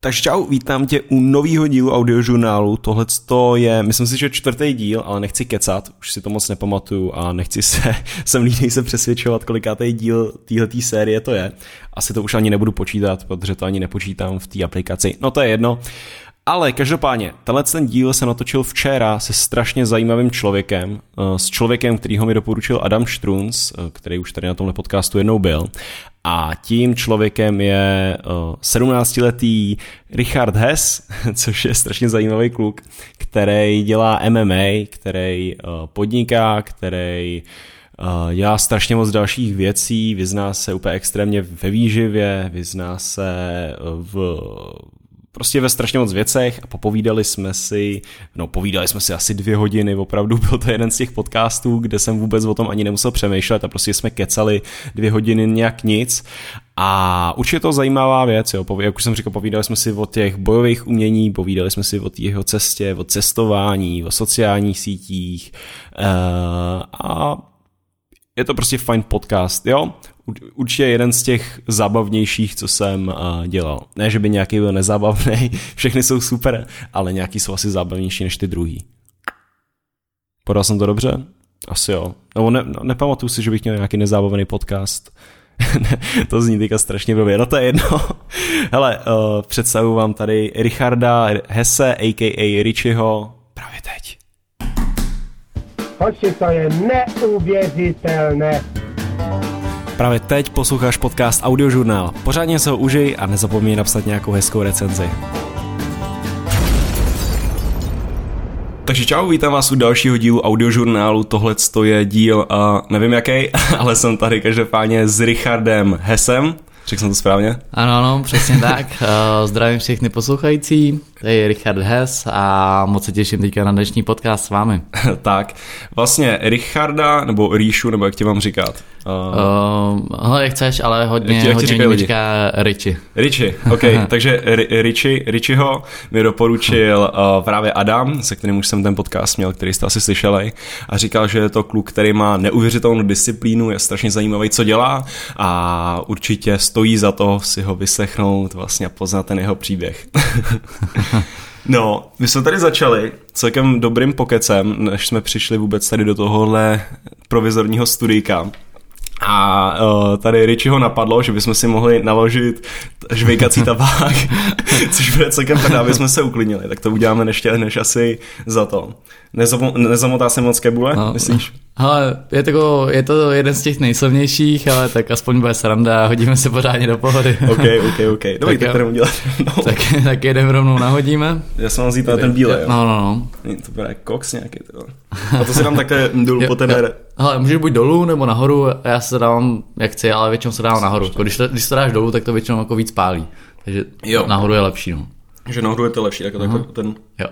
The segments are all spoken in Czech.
Takže čau, vítám tě u nového dílu audiožurnálu. Tohle je, myslím si, že čtvrtý díl, ale nechci kecat, už si to moc nepamatuju a nechci se, jsem líný se přesvědčovat, kolikátý díl téhletý série to je. Asi to už ani nebudu počítat, protože to ani nepočítám v té aplikaci. No to je jedno. Ale každopádně, tenhle ten díl se natočil včera se strašně zajímavým člověkem, eh, s člověkem, kterýho mi doporučil Adam Strunz, eh, který už tady na tomhle podcastu jednou byl. A tím člověkem je 17-letý eh, Richard Hess, což je strašně zajímavý kluk, který dělá MMA, který podniká, který dělá strašně moc dalších věcí, vyzná se úplně extrémně ve výživě, vyzná se v prostě ve strašně moc věcech a popovídali jsme si, no povídali jsme si asi dvě hodiny, opravdu byl to jeden z těch podcastů, kde jsem vůbec o tom ani nemusel přemýšlet a prostě jsme kecali dvě hodiny nějak nic a určitě to zajímavá věc, jo. jak už jsem říkal, povídali jsme si o těch bojových umění, povídali jsme si o jeho cestě, o cestování, o sociálních sítích uh, a je to prostě fajn podcast, jo určitě jeden z těch zábavnějších, co jsem uh, dělal. Ne, že by nějaký byl nezábavný, všechny jsou super, ale nějaký jsou asi zábavnější než ty druhý. Podal jsem to dobře? Asi jo. Nebo ne, no, nepamatuju si, že bych měl nějaký nezábavný podcast. to zní teďka strašně blbě, no to je jedno. Hele, uh, představuji vám tady Richarda Hesse, a.k.a. Richieho, právě teď. Hoši, to je neuvěřitelné. Právě teď posloucháš podcast Audiožurnál. Pořádně se ho užij a nezapomeň napsat nějakou hezkou recenzi. Takže čau, vítám vás u dalšího dílu audiožurnálu. Tohle je díl, uh, nevím jaký, ale jsem tady každopádně s Richardem Hesem. Řekl jsem to správně? Ano, ano, přesně tak. Uh, zdravím všechny poslouchající, tady je Richard Hess a moc se těším teďka na dnešní podcast s vámi. tak, vlastně Richarda, nebo Ríšu, nebo jak tě mám říkat? Uh, uh, jak chceš, ale hodně, jak hodně lidí říká Richie. Richie, ok, takže Richie, Richieho mi doporučil uh, právě Adam, se kterým už jsem ten podcast měl, který jste asi slyšeli, a říkal, že je to kluk, který má neuvěřitelnou disciplínu, je strašně zajímavý, co dělá a určitě stojí za to si ho vysechnout vlastně a poznat ten jeho příběh. No, my jsme tady začali celkem dobrým pokecem, než jsme přišli vůbec tady do tohohle provizorního studijka. A uh, tady Richieho napadlo, že bychom si mohli naložit žvejkací tabák, což bude celkem pravda, aby jsme se uklidnili. Tak to uděláme než, než asi za to. Nezamo, nezamotá se moc kebule, no, myslíš? Ale je to, je to jeden z těch nejsilnějších, ale tak aspoň bude sranda a hodíme se pořádně do pohody. OK, OK, OK. Dobrý, tak, tak to udělat. No. Tak, tak jeden rovnou nahodíme. Já jsem mám vzít ten bílej, jo? No, no, no. To bude koks nějaký, to. A to si dám také dolů po ten Hele, můžeš buď dolů nebo nahoru, já se dávám jak chci, ale většinou se dávám nahoru. Když to, když to dáš dolů, tak to většinou jako víc pálí. Takže jo. nahoru je lepší, no. Že nahoru je to lepší, jako uh-huh. ten... Jo.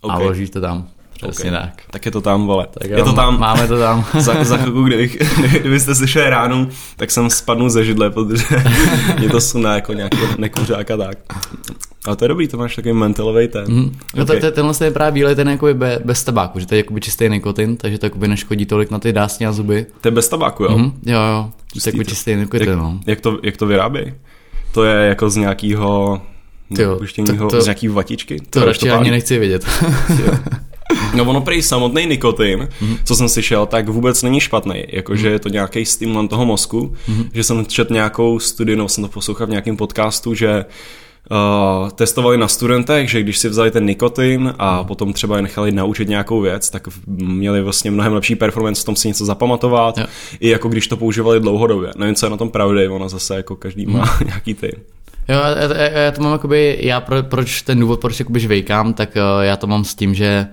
Okay. A ložíš to tam. Přesně okay. tak. Tak je to tam, vole. Tak je to tam. Máme to tam. za, za chvilku, kdybych, kdybyste slyšeli ránu, tak jsem spadnu ze židle, protože mě to suná jako nějaký nekuřák a tak. Ale to je dobrý, to máš takový mentalový ten. Mm. No okay. to, to, tenhle je právě bílej ten jakoby be, bez tabáku, že to je jakoby čistý nikotin, takže to jakoby neškodí tolik na ty dásně a zuby. To je bez tabáku, jo? Mm. Jo, jo. To je jako čistý nikotin, jak, no. Jak to, jak to vyrábí? To je jako z nějakého to, to, z nějaký vatičky? To, to radši ani nechci vědět. No ono prý samotný nikotin, mm-hmm. co jsem slyšel, tak vůbec není špatný. Jakože mm-hmm. je to nějaký stimulant toho mozku, mm-hmm. že jsem četl nějakou studii, no jsem to poslouchal v nějakém podcastu, že Uh, testovali na studentech, že když si vzali ten nikotin a mhm. potom třeba je nechali naučit nějakou věc, tak měli vlastně mnohem lepší performance v tom si něco zapamatovat, yeah. i jako když to používali dlouhodobě. Nevím, co je na tom pravdy, ono zase jako každý má mm. nějaký ty. Jo, já, já, já to mám jakoby, já pro, proč ten důvod, proč jakoby žvejkám, tak uh, já to mám s tím, že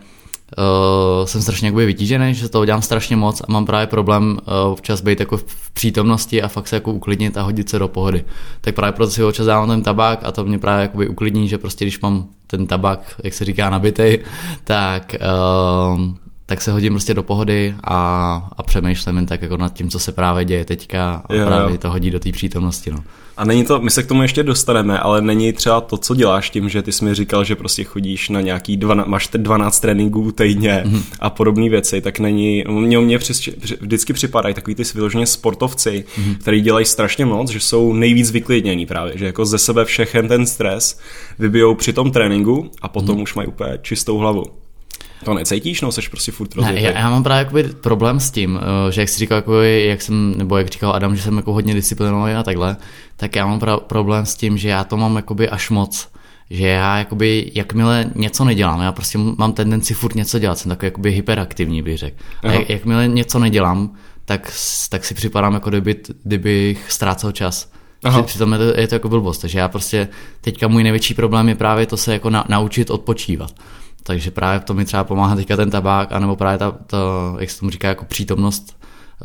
uh, jsem strašně jakoby vytížený, že toho dělám strašně moc a mám právě problém uh, občas být jako v přítomnosti a fakt se jako uklidnit a hodit se do pohody. Tak právě proto si občas dávám ten tabák a to mě právě jakoby uklidní, že prostě když mám ten tabák, jak se říká, nabitej, tak uh, tak se hodím prostě do pohody a, a přemýšlím jen tak jako nad tím, co se právě děje teďka a jo, právě jo. to hodí do té přítomnosti. No. A není to, my se k tomu ještě dostaneme, ale není třeba to, co děláš tím, že ty jsi mi říkal, že prostě chodíš na nějaký, dva, máš 12 tréninků týdně mm-hmm. a podobné věci, tak není, mě, mě přes, vždycky připadají takový ty vyloženě sportovci, mm-hmm. který dělají strašně moc, že jsou nejvíc vyklidnění právě, že jako ze sebe všechen ten stres vybijou při tom tréninku a potom mm-hmm. už mají úplně čistou hlavu. To necítíš, no, jsi prostě furt ne, já, já, mám právě jakoby problém s tím, eh, že jak jsi říkal, jako, jak jsem, nebo jak říkal Adam, že jsem jako hodně disciplinovaný a takhle, tak já mám pra- problém s tím, že já to mám jakoby až moc že já jakoby, jakmile něco nedělám, já prostě mám tendenci furt něco dělat, jsem takový jakoby hyperaktivní, bych řekl. A jak, jakmile něco nedělám, tak, tak si připadám, jako kdyby, kdybych ztrácel čas. Aha. Přitom je to, je to jako blbost, takže já prostě, teďka můj největší problém je právě to se jako na, naučit odpočívat. Takže právě to mi třeba pomáhá teďka ten tabák, anebo právě ta, ta jak se tomu říká, jako přítomnost,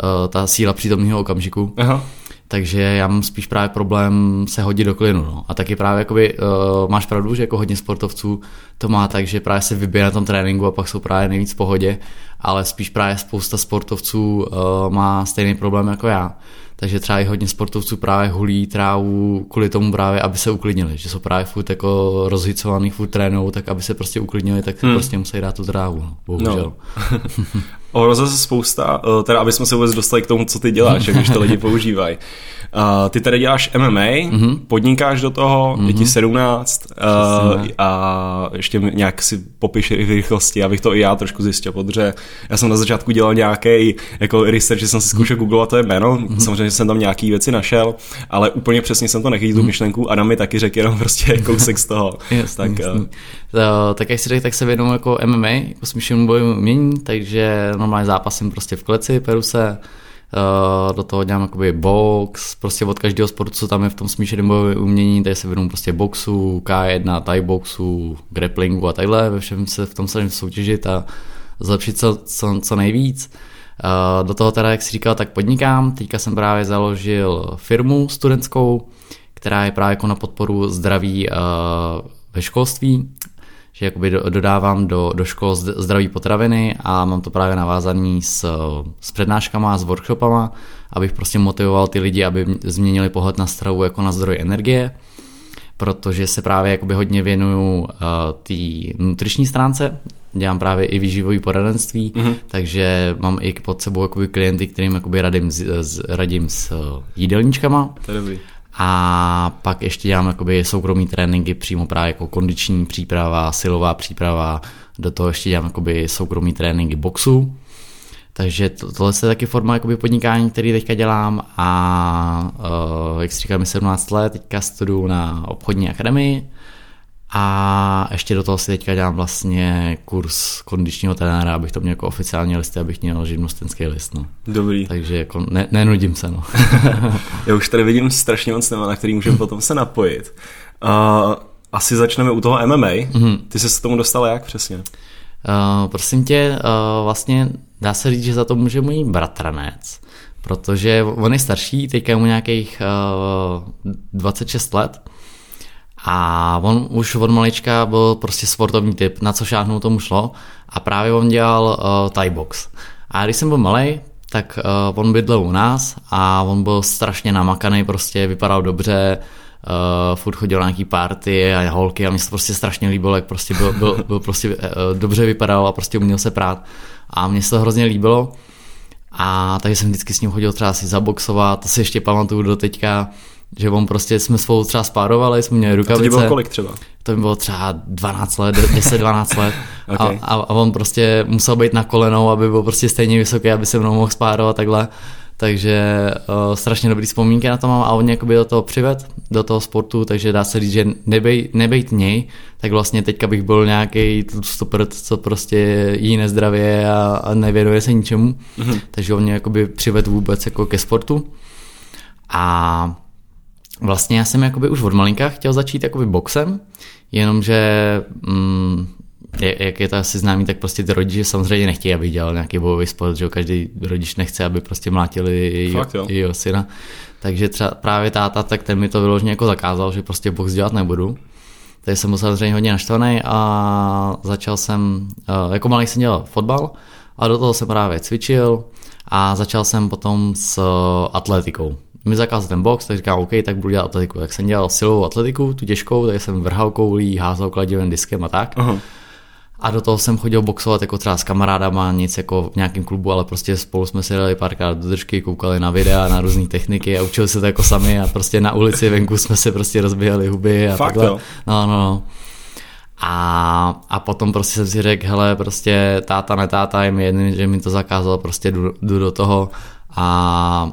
uh, ta síla přítomného okamžiku. Aha. Takže já mám spíš právě problém se hodit do klinu. No. A taky právě jakoby, uh, máš pravdu, že jako hodně sportovců to má tak, že právě se vybije na tom tréninku a pak jsou právě nejvíc v pohodě, ale spíš právě spousta sportovců uh, má stejný problém jako já takže třeba i hodně sportovců právě hulí trávu kvůli tomu právě, aby se uklidnili, že jsou právě furt jako rozhicovaný, furt trénou, tak aby se prostě uklidnili, tak hmm. prostě musí dát tu trávu, no, bohužel. No. Ohroza se spousta, eh, teda aby jsme se vůbec dostali k tomu, co ty děláš, když to lidi používají. Uh, ty tady děláš MMA, mm-hmm. podnikáš do toho, mm-hmm. je ti 17 uh, mhm. a ještě nějak si popiš v rychlosti, abych to i já trošku zjistil, protože já jsem na začátku dělal nějaký jako research, že jsem si zkoušel mm-hmm. googlovat to je jméno, mm-hmm. samozřejmě jsem tam nějaký věci našel, ale úplně přesně jsem to nechytil mm-hmm. tu myšlenku, Adam mi taky řekl jenom prostě kousek z toho. jasný, tak, jasný. Uh, tak jak si řekl, tak se věnuju jako MMA, jako smíšenému boju umění, takže normálně zápasím prostě v kleci, peru se, Uh, do toho dělám jakoby box, prostě od každého sportu, co tam je v tom smíšeném bojovém umění, tady se věnuju prostě boxu, K1, Thai boxu, grapplingu a takhle, ve všem se v tom se soutěžit a zlepšit co, co, co nejvíc. Uh, do toho teda, jak si říkal, tak podnikám. Teďka jsem právě založil firmu studentskou, která je právě jako na podporu zdraví uh, ve školství že jakoby dodávám do, do škol zdraví potraviny a mám to právě navázaný s, s přednáškama, s workshopama, abych prostě motivoval ty lidi, aby změnili pohled na stravu jako na zdroj energie, protože se právě jakoby hodně věnuju uh, té nutriční stránce, dělám právě i výživový poradenství, mm-hmm. takže mám i pod sebou jakoby klienty, kterým jakoby radím, z, radím s uh, jídelníčkama. To je dobrý a pak ještě dělám jakoby soukromý tréninky přímo právě jako kondiční příprava, silová příprava, do toho ještě dělám jakoby soukromý tréninky boxu, takže to, tohle je taky forma jakoby podnikání, který teďka dělám a uh, jak si říkám, 17 let, teďka studuju na obchodní akademii a ještě do toho si teďka dělám vlastně kurz kondičního trenéra, abych to měl jako oficiální listy, abych měl živnostenský list. No. Dobrý. Takže jako ne, nenudím se. No. Já už tady vidím strašně moc téma, na který můžeme potom se napojit. Uh, asi začneme u toho MMA. Mm-hmm. Ty se s tomu dostal jak přesně? Uh, prosím tě, uh, vlastně dá se říct, že za to může můj bratranec, protože on je starší, teďka je mu nějakých uh, 26 let a on už od malička byl prostě sportovní typ, na co šáhnout tomu šlo. A právě on dělal uh, Thai box. A když jsem byl malý, tak uh, on bydlel u nás a on byl strašně namakaný, prostě vypadal dobře, uh, furt chodil na nějaký party a holky a mě se prostě strašně líbilo, jak prostě byl, byl, byl prostě uh, dobře vypadal a prostě uměl se prát. A mně se to hrozně líbilo. A takže jsem vždycky s ním chodil třeba si zaboxovat, to si ještě pamatuju do teďka, že on prostě jsme spolu třeba spárovali, jsme měli rukavice. A to bylo kolik třeba? To mi bylo třeba 12 let, 10-12 let. okay. a, a, on prostě musel být na kolenou, aby byl prostě stejně vysoký, aby se mnou mohl spárovat takhle. Takže uh, strašně dobrý vzpomínky na to mám a on jakoby do toho přived, do toho sportu, takže dá se říct, že nebej, nebejt něj, tak vlastně teďka bych byl nějaký super, co prostě jí nezdravě a, a nevěnuje se ničemu. Mm-hmm. Takže on mě jakoby přived vůbec jako ke sportu. A vlastně já jsem jakoby už od malinka chtěl začít jakoby boxem, jenomže mm, jak je to asi známý, tak prostě ty rodiče samozřejmě nechtějí, aby dělal nějaký bojový sport, že každý rodič nechce, aby prostě mlátili Fakt, jeho, jeho syna. Takže třeba právě táta, tak ten mi to vyloženě jako zakázal, že prostě box dělat nebudu. Takže jsem byl samozřejmě hodně naštvaný a začal jsem, jako malý jsem dělal fotbal A do toho jsem právě cvičil a začal jsem potom s atletikou. Mi zakázal ten box, tak říkám, OK, tak budu dělat atletiku. Tak jsem dělal silovou atletiku, tu těžkou, tak jsem vrhal koulí, házel kladivem diskem a tak. Uh-huh. A do toho jsem chodil boxovat jako třeba s kamarádama, nic jako v nějakém klubu, ale prostě spolu jsme si dali párkrát do držky, koukali na videa, na různé techniky a učili se to jako sami a prostě na ulici venku jsme se prostě rozbíhali huby a Fakt takhle. Jo? No, no, no. A, a potom prostě jsem si řekl, hele, prostě táta, netáta, je mi jedný, že mi to zakázal, prostě jdu, jdu do toho a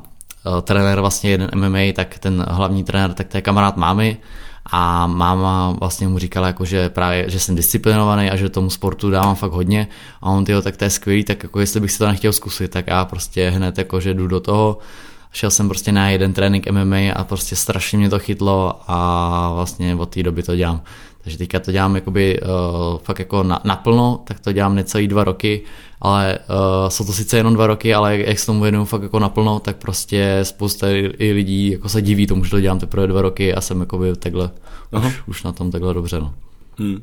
trenér vlastně jeden MMA, tak ten hlavní trenér, tak to je kamarád mámy. A máma vlastně mu říkala, jako, že právě, že jsem disciplinovaný a že tomu sportu dávám fakt hodně. A on tyjo, tak to je skvělý, tak jako jestli bych si to nechtěl zkusit, tak já prostě hned jako, že jdu do toho, šel jsem prostě na jeden trénink MMA a prostě strašně mě to chytlo a vlastně od té doby to dělám. Takže teďka to dělám jakoby uh, fakt jako na, naplno, tak to dělám necelý dva roky, ale uh, jsou to sice jenom dva roky, ale jak se tomu věnuju fakt jako naplno, tak prostě spousta i lidí jako se diví tomu, že to dělám teprve dva roky a jsem jakoby takhle už, už, na tom takhle dobře. No. Hmm.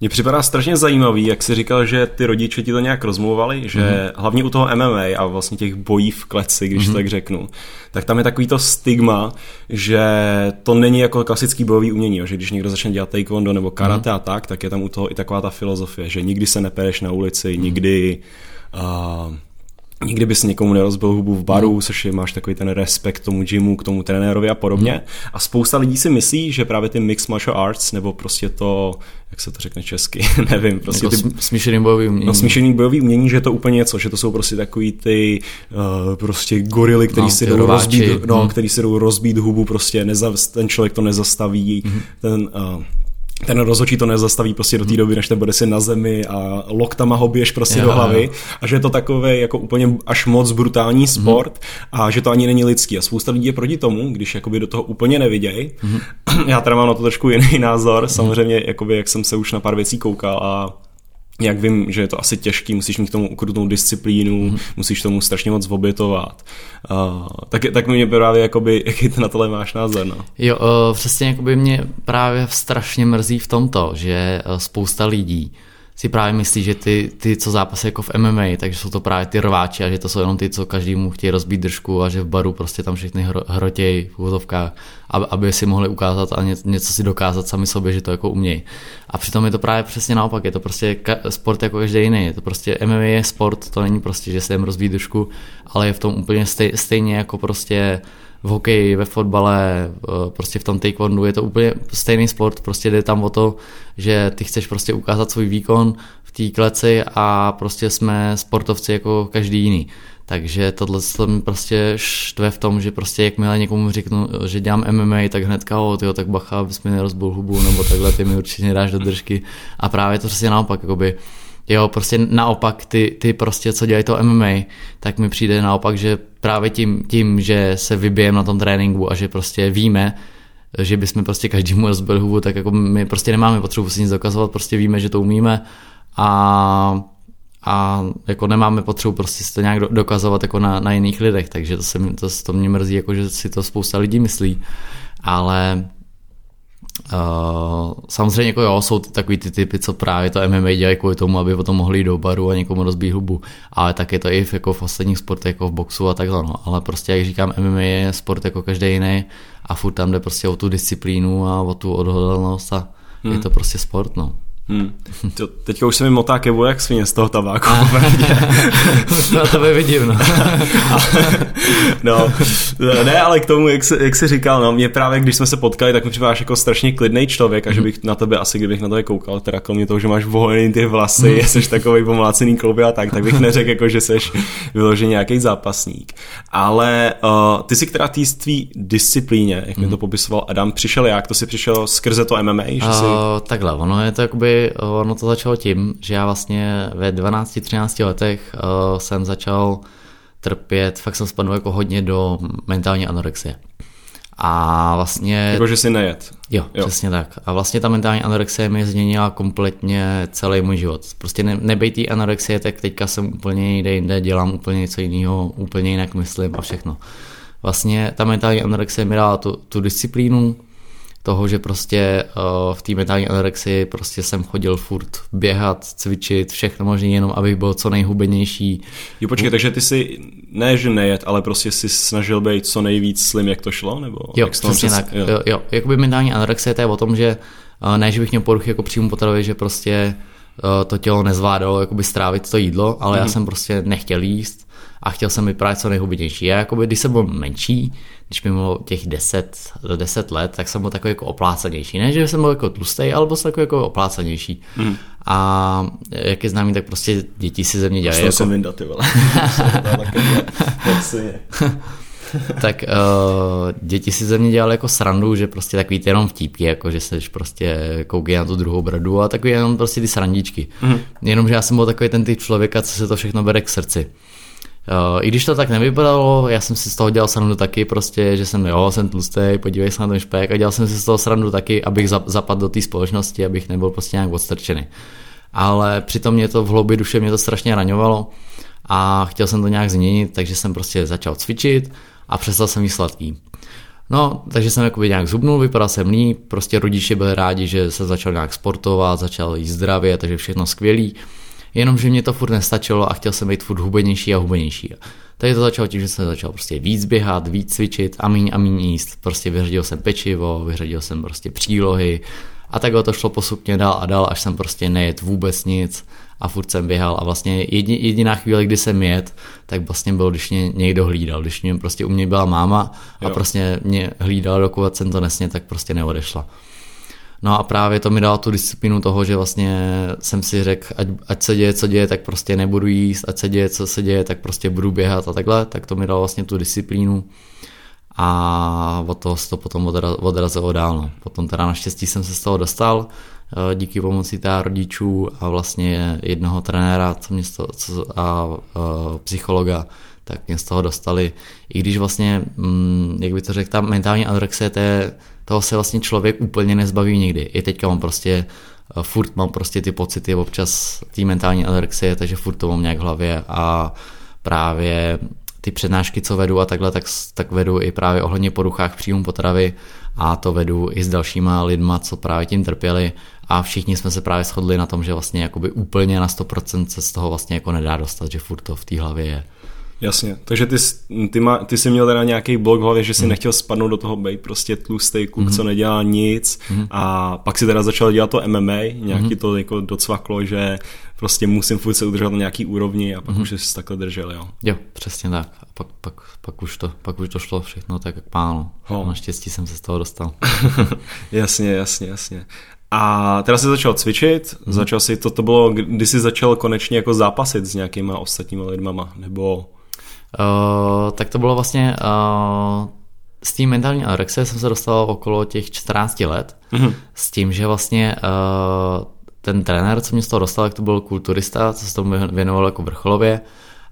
Mně připadá strašně zajímavý, jak jsi říkal, že ty rodiče ti to nějak rozmluvali, že mm-hmm. hlavně u toho MMA a vlastně těch bojí v kleci, když mm-hmm. to tak řeknu, tak tam je takový to stigma, že to není jako klasický bojový umění, že když někdo začne dělat taekwondo nebo karate mm-hmm. a tak, tak je tam u toho i taková ta filozofie, že nikdy se nepereš na ulici, mm-hmm. nikdy... Uh, nikdy bys někomu nerozbil hubu v baru, mm. což je, máš takový ten respekt k tomu gymu, k tomu trenérovi a podobně. Mm. A spousta lidí si myslí, že právě ty mixed martial arts, nebo prostě to, jak se to řekne česky, nevím, prostě jako ty, smíšený bojový umění. No, smíšený bojový umění, že je to úplně něco, že to jsou prostě takový ty uh, prostě gorily, který no, si jdou rozbít, no, mm. který si jdou rozbít hubu, prostě nezav, ten člověk to nezastaví, mm. ten uh, ten rozhodčí to nezastaví prostě do té doby, než ten bude si na zemi a loktama ho běž prostě jo, do hlavy jo. a že je to takový jako úplně až moc brutální sport mm. a že to ani není lidský a spousta lidí je proti tomu, když jakoby do toho úplně nevidějí. Mm. Já teda mám na to trošku jiný názor, samozřejmě jakoby jak jsem se už na pár věcí koukal a jak vím, že je to asi těžký, musíš mít k tomu ukrutnou disciplínu, mm-hmm. musíš tomu strašně moc obětovat. Uh, tak, tak mě právě, jakoby, jaký ty na tohle máš názor? No? Jo, uh, přesně jakoby mě právě strašně mrzí v tomto, že uh, spousta lidí si právě myslí, že ty, ty co zápasy jako v MMA, takže jsou to právě ty rváči a že to jsou jenom ty, co každému chtějí rozbít držku a že v baru prostě tam všechny hro, hrotějí v úvodovkách, aby, aby si mohli ukázat a ně, něco si dokázat sami sobě, že to jako umějí. A přitom je to právě přesně naopak, je to prostě ka- sport jako každý jiný, je to prostě MMA je sport, to není prostě, že se jdem rozbít držku, ale je v tom úplně stej, stejně jako prostě v hokeji, ve fotbale, prostě v tom taekwondu, je to úplně stejný sport, prostě jde tam o to, že ty chceš prostě ukázat svůj výkon v té kleci a prostě jsme sportovci jako každý jiný. Takže tohle se mi prostě štve v tom, že prostě jakmile někomu řeknu, že dělám MMA, tak hnedka, o, tyjo, tak bacha, abys mi nerozbil hubu, nebo takhle, ty mi určitě dáš do držky. A právě to prostě naopak, jakoby, Jo, prostě naopak ty, ty prostě, co dělají to MMA, tak mi přijde naopak, že právě tím, tím že se vybijem na tom tréninku a že prostě víme, že bychom prostě každému rozbil hubu, tak jako my prostě nemáme potřebu si nic dokazovat, prostě víme, že to umíme a, a jako nemáme potřebu prostě si to nějak dokazovat jako na, na jiných lidech, takže to, se, to, to mě mrzí, jako že si to spousta lidí myslí, ale Uh, samozřejmě jako jo, jsou takový ty typy, co právě to MMA dělají kvůli tomu, aby potom mohli jít do baru a někomu rozbít hubu. Ale tak je to i v, jako v ostatních sportech, jako v boxu a takhle. No. Ale prostě, jak říkám, MMA je sport jako každý jiný a furt tam jde prostě o tu disciplínu a o tu odhodlanost a hmm. je to prostě sport. No. Hmm. To, teďka už se mi motá kevu jak svině z toho tabáku. no to by vidím, no. no. Ne, ale k tomu, jak jsi, jak jsi říkal, no, mě právě, když jsme se potkali, tak mi připadáš jako strašně klidný člověk a že bych na tebe asi, kdybych na tebe koukal, teda kromě toho, že máš volený ty vlasy, mm. jsi takový pomlácený klouby a tak, tak bych neřekl, jako, že jsi vyloženě nějaký zápasník. Ale uh, ty si která tý tvý disciplíně, jak mi to popisoval Adam, přišel jak? To si přišel skrze to MMA? Že jsi... uh, takhle, ono je to jakoby ono to začalo tím, že já vlastně ve 12-13 letech uh, jsem začal trpět, fakt jsem spadl jako hodně do mentální anorexie. A vlastně... Jako, že si nejet. Jo, jo, přesně tak. A vlastně ta mentální anorexie mi změnila kompletně celý můj život. Prostě ne, nebejtý anorexie, tak teďka jsem úplně jinde, jinde, dělám úplně něco jiného, úplně jinak myslím a všechno. Vlastně ta mentální anorexie mi dala tu, tu disciplínu, toho, že prostě uh, v té mentální anorexii prostě jsem chodil furt běhat, cvičit, všechno možné, jenom abych byl co nejhubenější. Jo, počkej, takže ty si ne, že nejet, ale prostě si snažil být co nejvíc slim, jak to šlo? Nebo jo, jak přesně tak. Jo. jo, jo. Jakoby mentální anorexie to je o tom, že uh, ne, že bych měl poruchy jako příjmu potravy, že prostě uh, to tělo nezvládalo jakoby strávit to jídlo, ale mm-hmm. já mhm. jsem prostě nechtěl jíst a chtěl jsem vypadat co nejhubenější. Já jakoby, když jsem byl menší, když mi bylo těch 10, 10 let, tak jsem byl takový jako oplácanější. Ne, že jsem byl jako tlustý, ale byl jsem takový jako oplácanější. Hmm. A jak je známý, tak prostě děti si ze mě dělají. Jako... jsem vyndat, ty vole. tak uh, děti si ze mě dělali jako srandu, že prostě takový ty jenom vtípky, jako že se prostě koukají na tu druhou bradu a takový jenom prostě ty srandičky. Mm. Jenomže já jsem byl takový ten typ člověka, co se to všechno bere k srdci. Uh, I když to tak nevypadalo, já jsem si z toho dělal srandu taky prostě, že jsem, jo, jsem tlustý, podívej se na ten špek a dělal jsem si z toho srandu taky, abych zapadl do té společnosti, abych nebyl prostě nějak odstrčený. Ale přitom mě to v hloubi duše mě to strašně raňovalo a chtěl jsem to nějak změnit, takže jsem prostě začal cvičit a přestal jsem jí sladký. No, takže jsem jakoby nějak zubnul, vypadal jsem líp, prostě rodiče byli rádi, že se začal nějak sportovat, začal jíst zdravě, takže všechno skvělý jenomže mě to furt nestačilo a chtěl jsem být furt hubenější a hubenější. Tady to začalo tím, že jsem začal prostě víc běhat, víc cvičit a míň a míň jíst. Prostě vyřadil jsem pečivo, vyřadil jsem prostě přílohy a takhle to šlo postupně dál a dál, až jsem prostě nejet vůbec nic a furt jsem běhal a vlastně jediná chvíle, kdy jsem jet, tak vlastně bylo, když mě někdo hlídal, když mě prostě u mě byla máma a jo. prostě mě hlídala, dokud jsem to nesně, tak prostě neodešla. No a právě to mi dalo tu disciplínu toho, že vlastně jsem si řekl, ať, ať se děje, co děje, tak prostě nebudu jíst, ať se děje, co se děje, tak prostě budu běhat a takhle, tak to mi dalo vlastně tu disciplínu a od toho se to potom odrazilo dál. No. Potom teda naštěstí jsem se z toho dostal, eh, díky pomoci té rodičů a vlastně jednoho trenéra co mě toho, co, a, a psychologa, tak mě z toho dostali. I když vlastně, mm, jak by to řekl, ta mentální anorexie, to je toho se vlastně člověk úplně nezbaví nikdy. I teďka mám prostě, eh, furt mám prostě ty pocity občas té mentální anorexie, takže furt to mám nějak v hlavě a právě ty přednášky, co vedu a takhle, tak, tak vedu i právě ohledně poruchách příjmu potravy a to vedu i s dalšíma lidma, co právě tím trpěli a všichni jsme se právě shodli na tom, že vlastně jakoby úplně na 100% se z toho vlastně jako nedá dostat, že furt to v té hlavě je. Jasně, takže ty, ty, má, ty jsi měl teda nějaký blok v hlavě, že jsi mm. nechtěl spadnout do toho být prostě tlustý kluk, mm. co nedělá nic mm. a pak si teda začal dělat to MMA, nějaký mm. to jako docvaklo, že prostě musím furt se udržet na nějaký úrovni a pak mm. už jsi takhle držel, jo. Jo, přesně tak. A pak, pak, pak, už, to, pak už to šlo všechno tak jak pánu. Ho. Naštěstí jsem se z toho dostal. jasně, jasně, jasně. A teda jsi začal cvičit, hmm. začal si, to, to bylo, kdy jsi začal konečně jako zápasit s nějakýma ostatníma lidmama, nebo Uh, tak to bylo vlastně uh, s tím mentální anorexie jsem se dostal okolo těch 14 let. Mm-hmm. s tím, že vlastně uh, ten trenér, co mě z toho dostal, jak to byl kulturista, co se tomu věnoval jako vrcholově.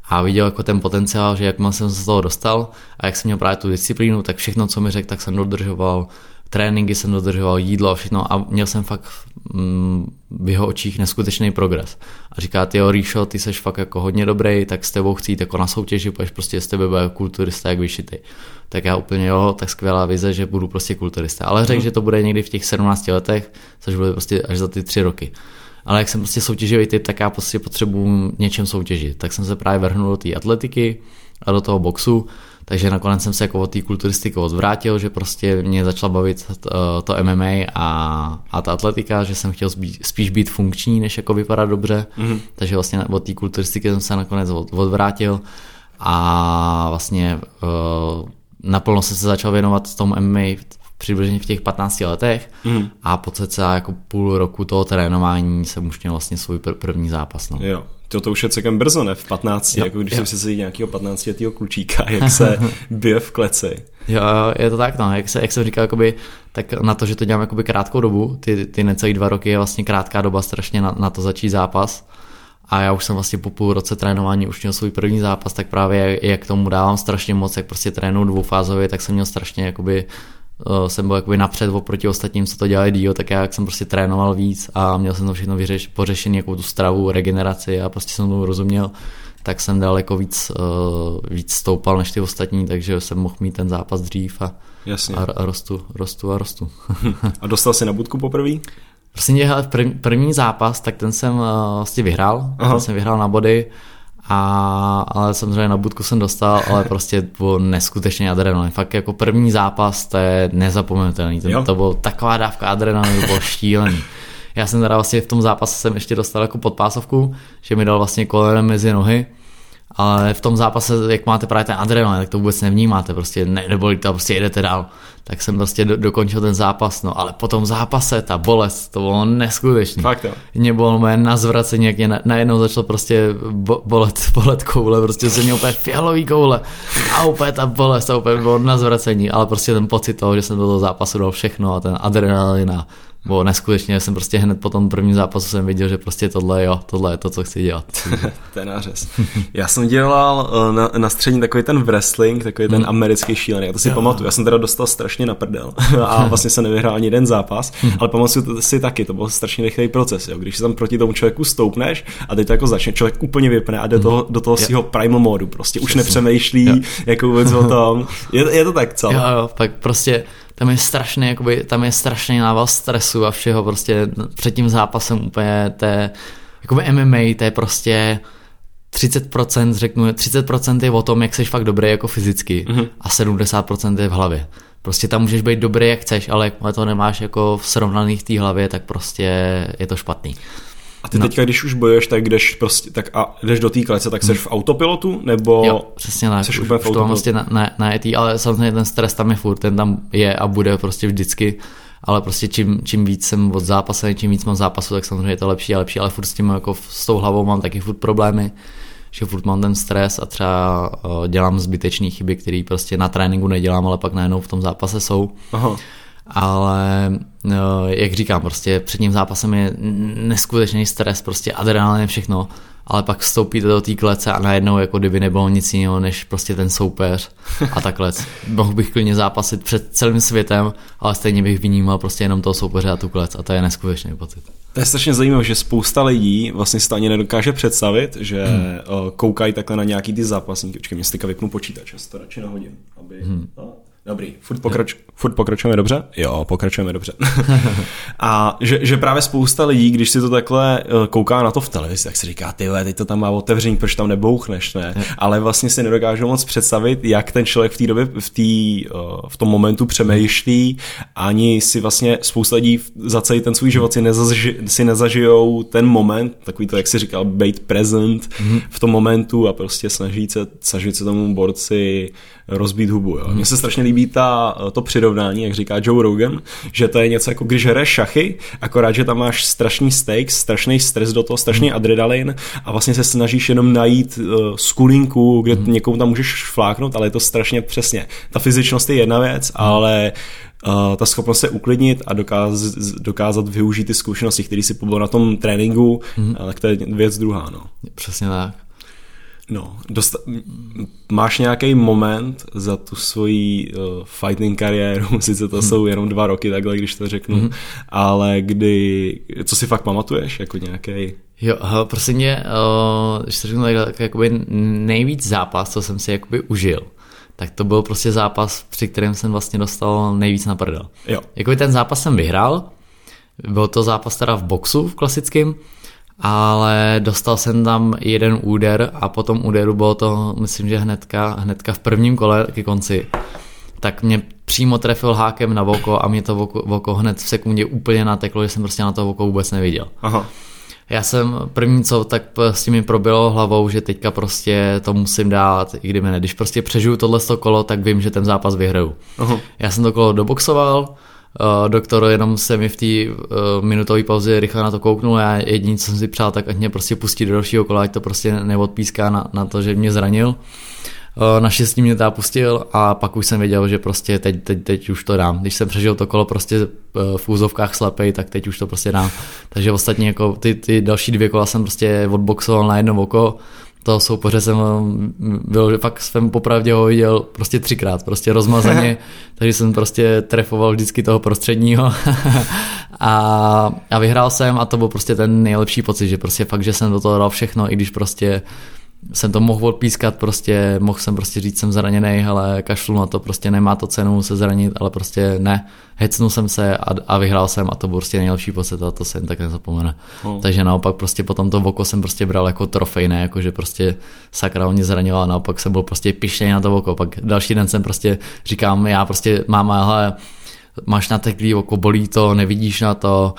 A viděl jako ten potenciál, že jak jsem se z toho dostal a jak jsem měl právě tu disciplínu, tak všechno, co mi řekl, tak jsem dodržoval, tréninky jsem dodržoval, jídlo a všechno a měl jsem fakt mm, v jeho očích neskutečný progres. A říká, ty jo, Ríšo, ty seš fakt jako hodně dobrý, tak s tebou chci jít jako na soutěži, pojď prostě z tebe bude kulturista jak vyšitý. Tak já úplně jo, tak skvělá vize, že budu prostě kulturista. Ale řekl, mm. že to bude někdy v těch 17 letech, což bude prostě až za ty tři roky. Ale jak jsem prostě soutěživý typ, tak já prostě potřebuji něčem soutěžit. Tak jsem se právě vrhnul do té atletiky a do toho boxu takže nakonec jsem se jako od té kulturistiky odvrátil, že prostě mě začala bavit to, to MMA a, a ta atletika, že jsem chtěl spíš, spíš být funkční, než jako vypadat dobře. Mm-hmm. Takže vlastně od té kulturistiky jsem se nakonec od, odvrátil a vlastně uh, naplno jsem se začal věnovat tomu MMA přibližně v těch 15 letech mm. a po cca jako půl roku toho trénování jsem už měl vlastně svůj pr- první zápas. No. Jo, to, to už je celkem brzo, ne? V 15, jo, jako když jo. si sedí nějakého 15 letého klučíka, jak se bije v kleci. Jo, je to tak, no, jak, se, jak jsem říkal, jakoby, tak na to, že to dělám jakoby krátkou dobu, ty, ty necelý dva roky je vlastně krátká doba strašně na, na to začít zápas, a já už jsem vlastně po půl roce trénování už měl svůj první zápas, tak právě jak tomu dávám strašně moc, jak prostě trénuju dvoufázově, tak jsem měl strašně jakoby uh, jsem byl jakoby napřed oproti ostatním, co to dělali díl, tak já jak jsem prostě trénoval víc a měl jsem to všechno vyřeš, pořešený, jako tu stravu, regeneraci a prostě jsem tomu rozuměl, tak jsem daleko víc, uh, víc stoupal než ty ostatní, takže jsem mohl mít ten zápas dřív a, Jasně. a, a rostu, rostu a rostu. a dostal jsi na budku poprvé? Prostě první, první zápas, tak ten jsem vlastně vyhrál, Aha. ten jsem vyhrál na body, a, ale samozřejmě na budku jsem dostal, ale prostě bylo neskutečně adrenalin. Fakt jako první zápas, to je nezapomenutelný. To, to bylo taková dávka adrenalinu, bylo šílený. Já jsem teda vlastně v tom zápase jsem ještě dostal jako podpásovku, že mi dal vlastně kolenem mezi nohy, ale v tom zápase, jak máte právě ten adrenalin, tak to vůbec nevnímáte, prostě ne, nebolí to, prostě jedete dál. Tak jsem prostě do, dokončil ten zápas, no ale po tom zápase ta bolest, to bylo neskutečné. Fakt jo. Mě bylo moje na zvracení, jak mě na, najednou začalo prostě bo, bolet, bolet koule, prostě se mě úplně fialový koule a úplně ta bolest, a úplně bylo na zvracení, ale prostě ten pocit toho, že jsem do toho zápasu dal všechno a ten adrenalin a bylo neskutečně, jsem prostě hned po tom prvním zápasu jsem viděl, že prostě tohle jo, tohle je to, co chci dělat. to je nářez. Já jsem dělal eh, na, na střední takový ten wrestling, takový ten hmm. americký šílený, já to si jo. pamatuju, já jsem teda dostal strašně na prdel a vlastně se nevyhrál ani jeden zápas, hmm. ale pamatuju si taky, to byl strašně rychlý proces, jo. když tam proti tomu člověku stoupneš a teď to jako začne, člověk úplně vypne a jde toho, do toho svého primal modu, prostě už nepřemýšlí jo. jako vůbec o tom. Je, je to tak, co? Jo, jo, tak prostě tam je strašný, jakoby, tam je strašný nával stresu a všeho prostě před tím zápasem úplně té, jakoby MMA, to je prostě 30%, řeknu, 30% je o tom, jak jsi fakt dobrý jako fyzicky mm-hmm. a 70% je v hlavě. Prostě tam můžeš být dobrý, jak chceš, ale jak to nemáš jako v té hlavě, tak prostě je to špatný. A ty no. teďka, když už bojuješ, tak jdeš, prostě, tak a jdeš do té klece, tak jsi hmm. v autopilotu, nebo jo, přesně tak. Jsi úplně v autopilotu? Vlastně na, na, na etý, ale samozřejmě ten stres tam je furt, ten tam je a bude prostě vždycky, ale prostě čím, čím víc jsem od zápasu, čím víc mám zápasu, tak samozřejmě je to lepší a lepší, ale furt s tím jako s tou hlavou mám taky furt problémy, že furt mám ten stres a třeba uh, dělám zbytečné chyby, které prostě na tréninku nedělám, ale pak najednou v tom zápase jsou. Aha ale no, jak říkám, prostě před tím zápasem je neskutečný stres, prostě adrenalin všechno, ale pak vstoupíte do té klece a najednou jako kdyby nebylo nic jiného, než prostě ten soupeř a takhle. Mohl bych klidně zápasit před celým světem, ale stejně bych vnímal prostě jenom toho soupeře a tu klec a to je neskutečný pocit. To je strašně zajímavé, že spousta lidí vlastně si to ani nedokáže představit, že hmm. koukají takhle na nějaký ty zápasníky. Počkej, mě styka vypnu počítač, já to radši nahodím, aby... Hmm. No Dobrý, furt, pokrač, furt pokračujeme dobře? Jo, pokračujeme dobře. a že, že právě spousta lidí, když si to takhle eh, kouká na to v televizi, tak si říká, ty teď to tam má otevření, proč tam nebouchneš, ne? Ale vlastně si nedokážu moc představit, jak ten člověk v té době, v, tý, eh, v tom momentu přemýšlí, ani si vlastně spousta lidí za celý ten svůj život si, nezaži, si nezažijou ten moment, takový to, jak si říkal, být present mm-hmm. v tom momentu a prostě snažit se, snažit se tomu borci rozbít hubu. Jo. Mně se strašně líbí ta, to přirovnání, jak říká Joe Rogan, že to je něco jako když hraješ šachy, akorát, že tam máš strašný stakes, strašný stres do toho, strašný adrenalin a vlastně se snažíš jenom najít uh, skulinku, kde hmm. někomu tam můžeš fláknout, ale je to strašně přesně. Ta fyzičnost je jedna věc, hmm. ale Uh, ta schopnost se uklidnit a dokáz, dokázat využít ty zkušenosti, které si pobyl na tom tréninku, mm. tak to je věc druhá. No. Přesně tak. No, dosta- máš nějaký moment za tu svoji uh, fighting kariéru, sice to hmm. jsou jenom dva roky takhle, když to řeknu, hmm. ale kdy, co si fakt pamatuješ, jako nějaký Jo, prosím mě, uh, když to řeknu tak, tak jakoby nejvíc zápas, co jsem si jakoby užil, tak to byl prostě zápas, při kterém jsem vlastně dostal nejvíc na prdel. Jo. Jakoby ten zápas jsem vyhrál, byl to zápas teda v boxu v klasickém, ale dostal jsem tam jeden úder a po tom úderu bylo to, myslím, že hnedka, hnedka v prvním kole ke konci, tak mě přímo trefil hákem na voko a mě to voko, voko hned v sekundě úplně nateklo, že jsem prostě na to voko vůbec neviděl. Aha. Já jsem první co, tak prostě mi probilo hlavou, že teďka prostě to musím dát, i kdyby ne. Když prostě přežiju tohle kolo, tak vím, že ten zápas vyhraju. Aha. Já jsem to kolo doboxoval, Uh, doktor jenom se mi v té uh, minutové pauze rychle na to kouknul a jediný, co jsem si přál, tak ať mě prostě pustí do dalšího kola, ať to prostě neodpíská na, na to, že mě zranil. Uh, naštěstí mě to pustil a pak už jsem věděl, že prostě teď, teď, teď už to dám. Když jsem přežil to kolo prostě v úzovkách slepej, tak teď už to prostě dám. Takže ostatně jako ty, ty další dvě kola jsem prostě odboxoval na jedno oko, toho soupeře jsem byl, že fakt jsem popravdě ho viděl prostě třikrát, prostě rozmazaně, takže jsem prostě trefoval vždycky toho prostředního. A, a vyhrál jsem a to byl prostě ten nejlepší pocit, že prostě fakt, že jsem do toho dal všechno, i když prostě jsem to mohl odpískat, prostě mohl jsem prostě říct, jsem zraněný, ale kašlu na to, prostě nemá to cenu se zranit, ale prostě ne, hecnul jsem se a, a vyhrál jsem a to byl prostě nejlepší pocit a to se jen tak nezapomene. Oh. Takže naopak prostě potom to oko jsem prostě bral jako trofej, ne, jako že prostě sakra mě zranila a naopak jsem byl prostě pišnej na to oko, pak další den jsem prostě říkám, já prostě mám, hele, máš nateklý oko, bolí to, nevidíš na to,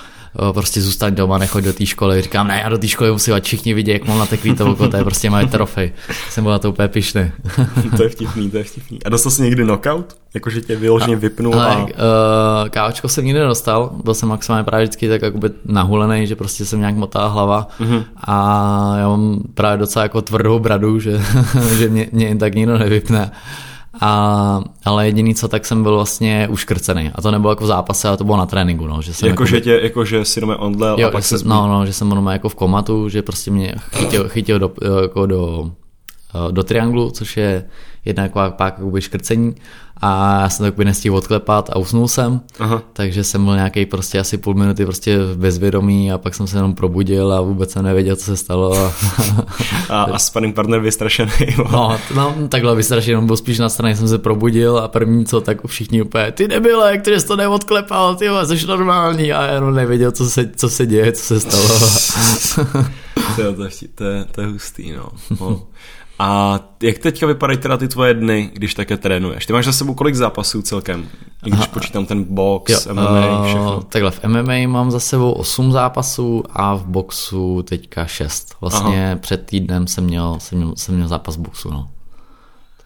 prostě zůstaň doma, nechoď do té školy. Říkám, ne, já do té školy musím, ať všichni vidí, jak mám nateklý to oko, to je prostě moje trofej. Jsem byl na to úplně pišný. to je vtipný, to je vtipný. A dostal jsi někdy knockout? Jakože tě vyloženě vypnul a... Uh, káočko jsem nikdy nedostal, byl jsem maximálně právě vždycky tak jakoby nahulený, že prostě jsem nějak motala hlava mm-hmm. a já mám právě docela jako tvrdou bradu, že, že mě, mě jen tak nikdo nevypne. A, ale jediný co, tak jsem byl vlastně uškrcený. A to nebylo jako v zápase, ale to bylo na tréninku. No, že jsem jako, jako, že tě, jako, že si doma omdlel a pak se No, no, že jsem doma jako v komatu, že prostě mě chytil, chytil do, jako do, do trianglu, což je jedna jako pak jakoby škrcení a já jsem to nestihl odklepat a usnul jsem, Aha. takže jsem byl nějaký prostě asi půl minuty prostě bezvědomý a pak jsem se jenom probudil a vůbec jsem nevěděl, co se stalo. A, a, a sparring partner vystrašený. no, no, takhle vystrašený, on byl spíš na straně, jsem se probudil a první co, tak všichni úplně, ty nebyle, jak ty jsi to neodklepal, ty jsi normální a já jenom nevěděl, co se, co se děje, co se stalo. to, je, to, je, to je hustý, no. no. A jak teďka vypadají teda ty tvoje dny, když také trénuješ? Ty máš za sebou kolik zápasů celkem? I když Aha. počítám ten box, jo, MMA, všechno. Uh, takhle, v MMA mám za sebou 8 zápasů a v boxu teďka 6. Vlastně Aha. před týdnem jsem měl, jsem měl, jsem měl zápas v boxu, no.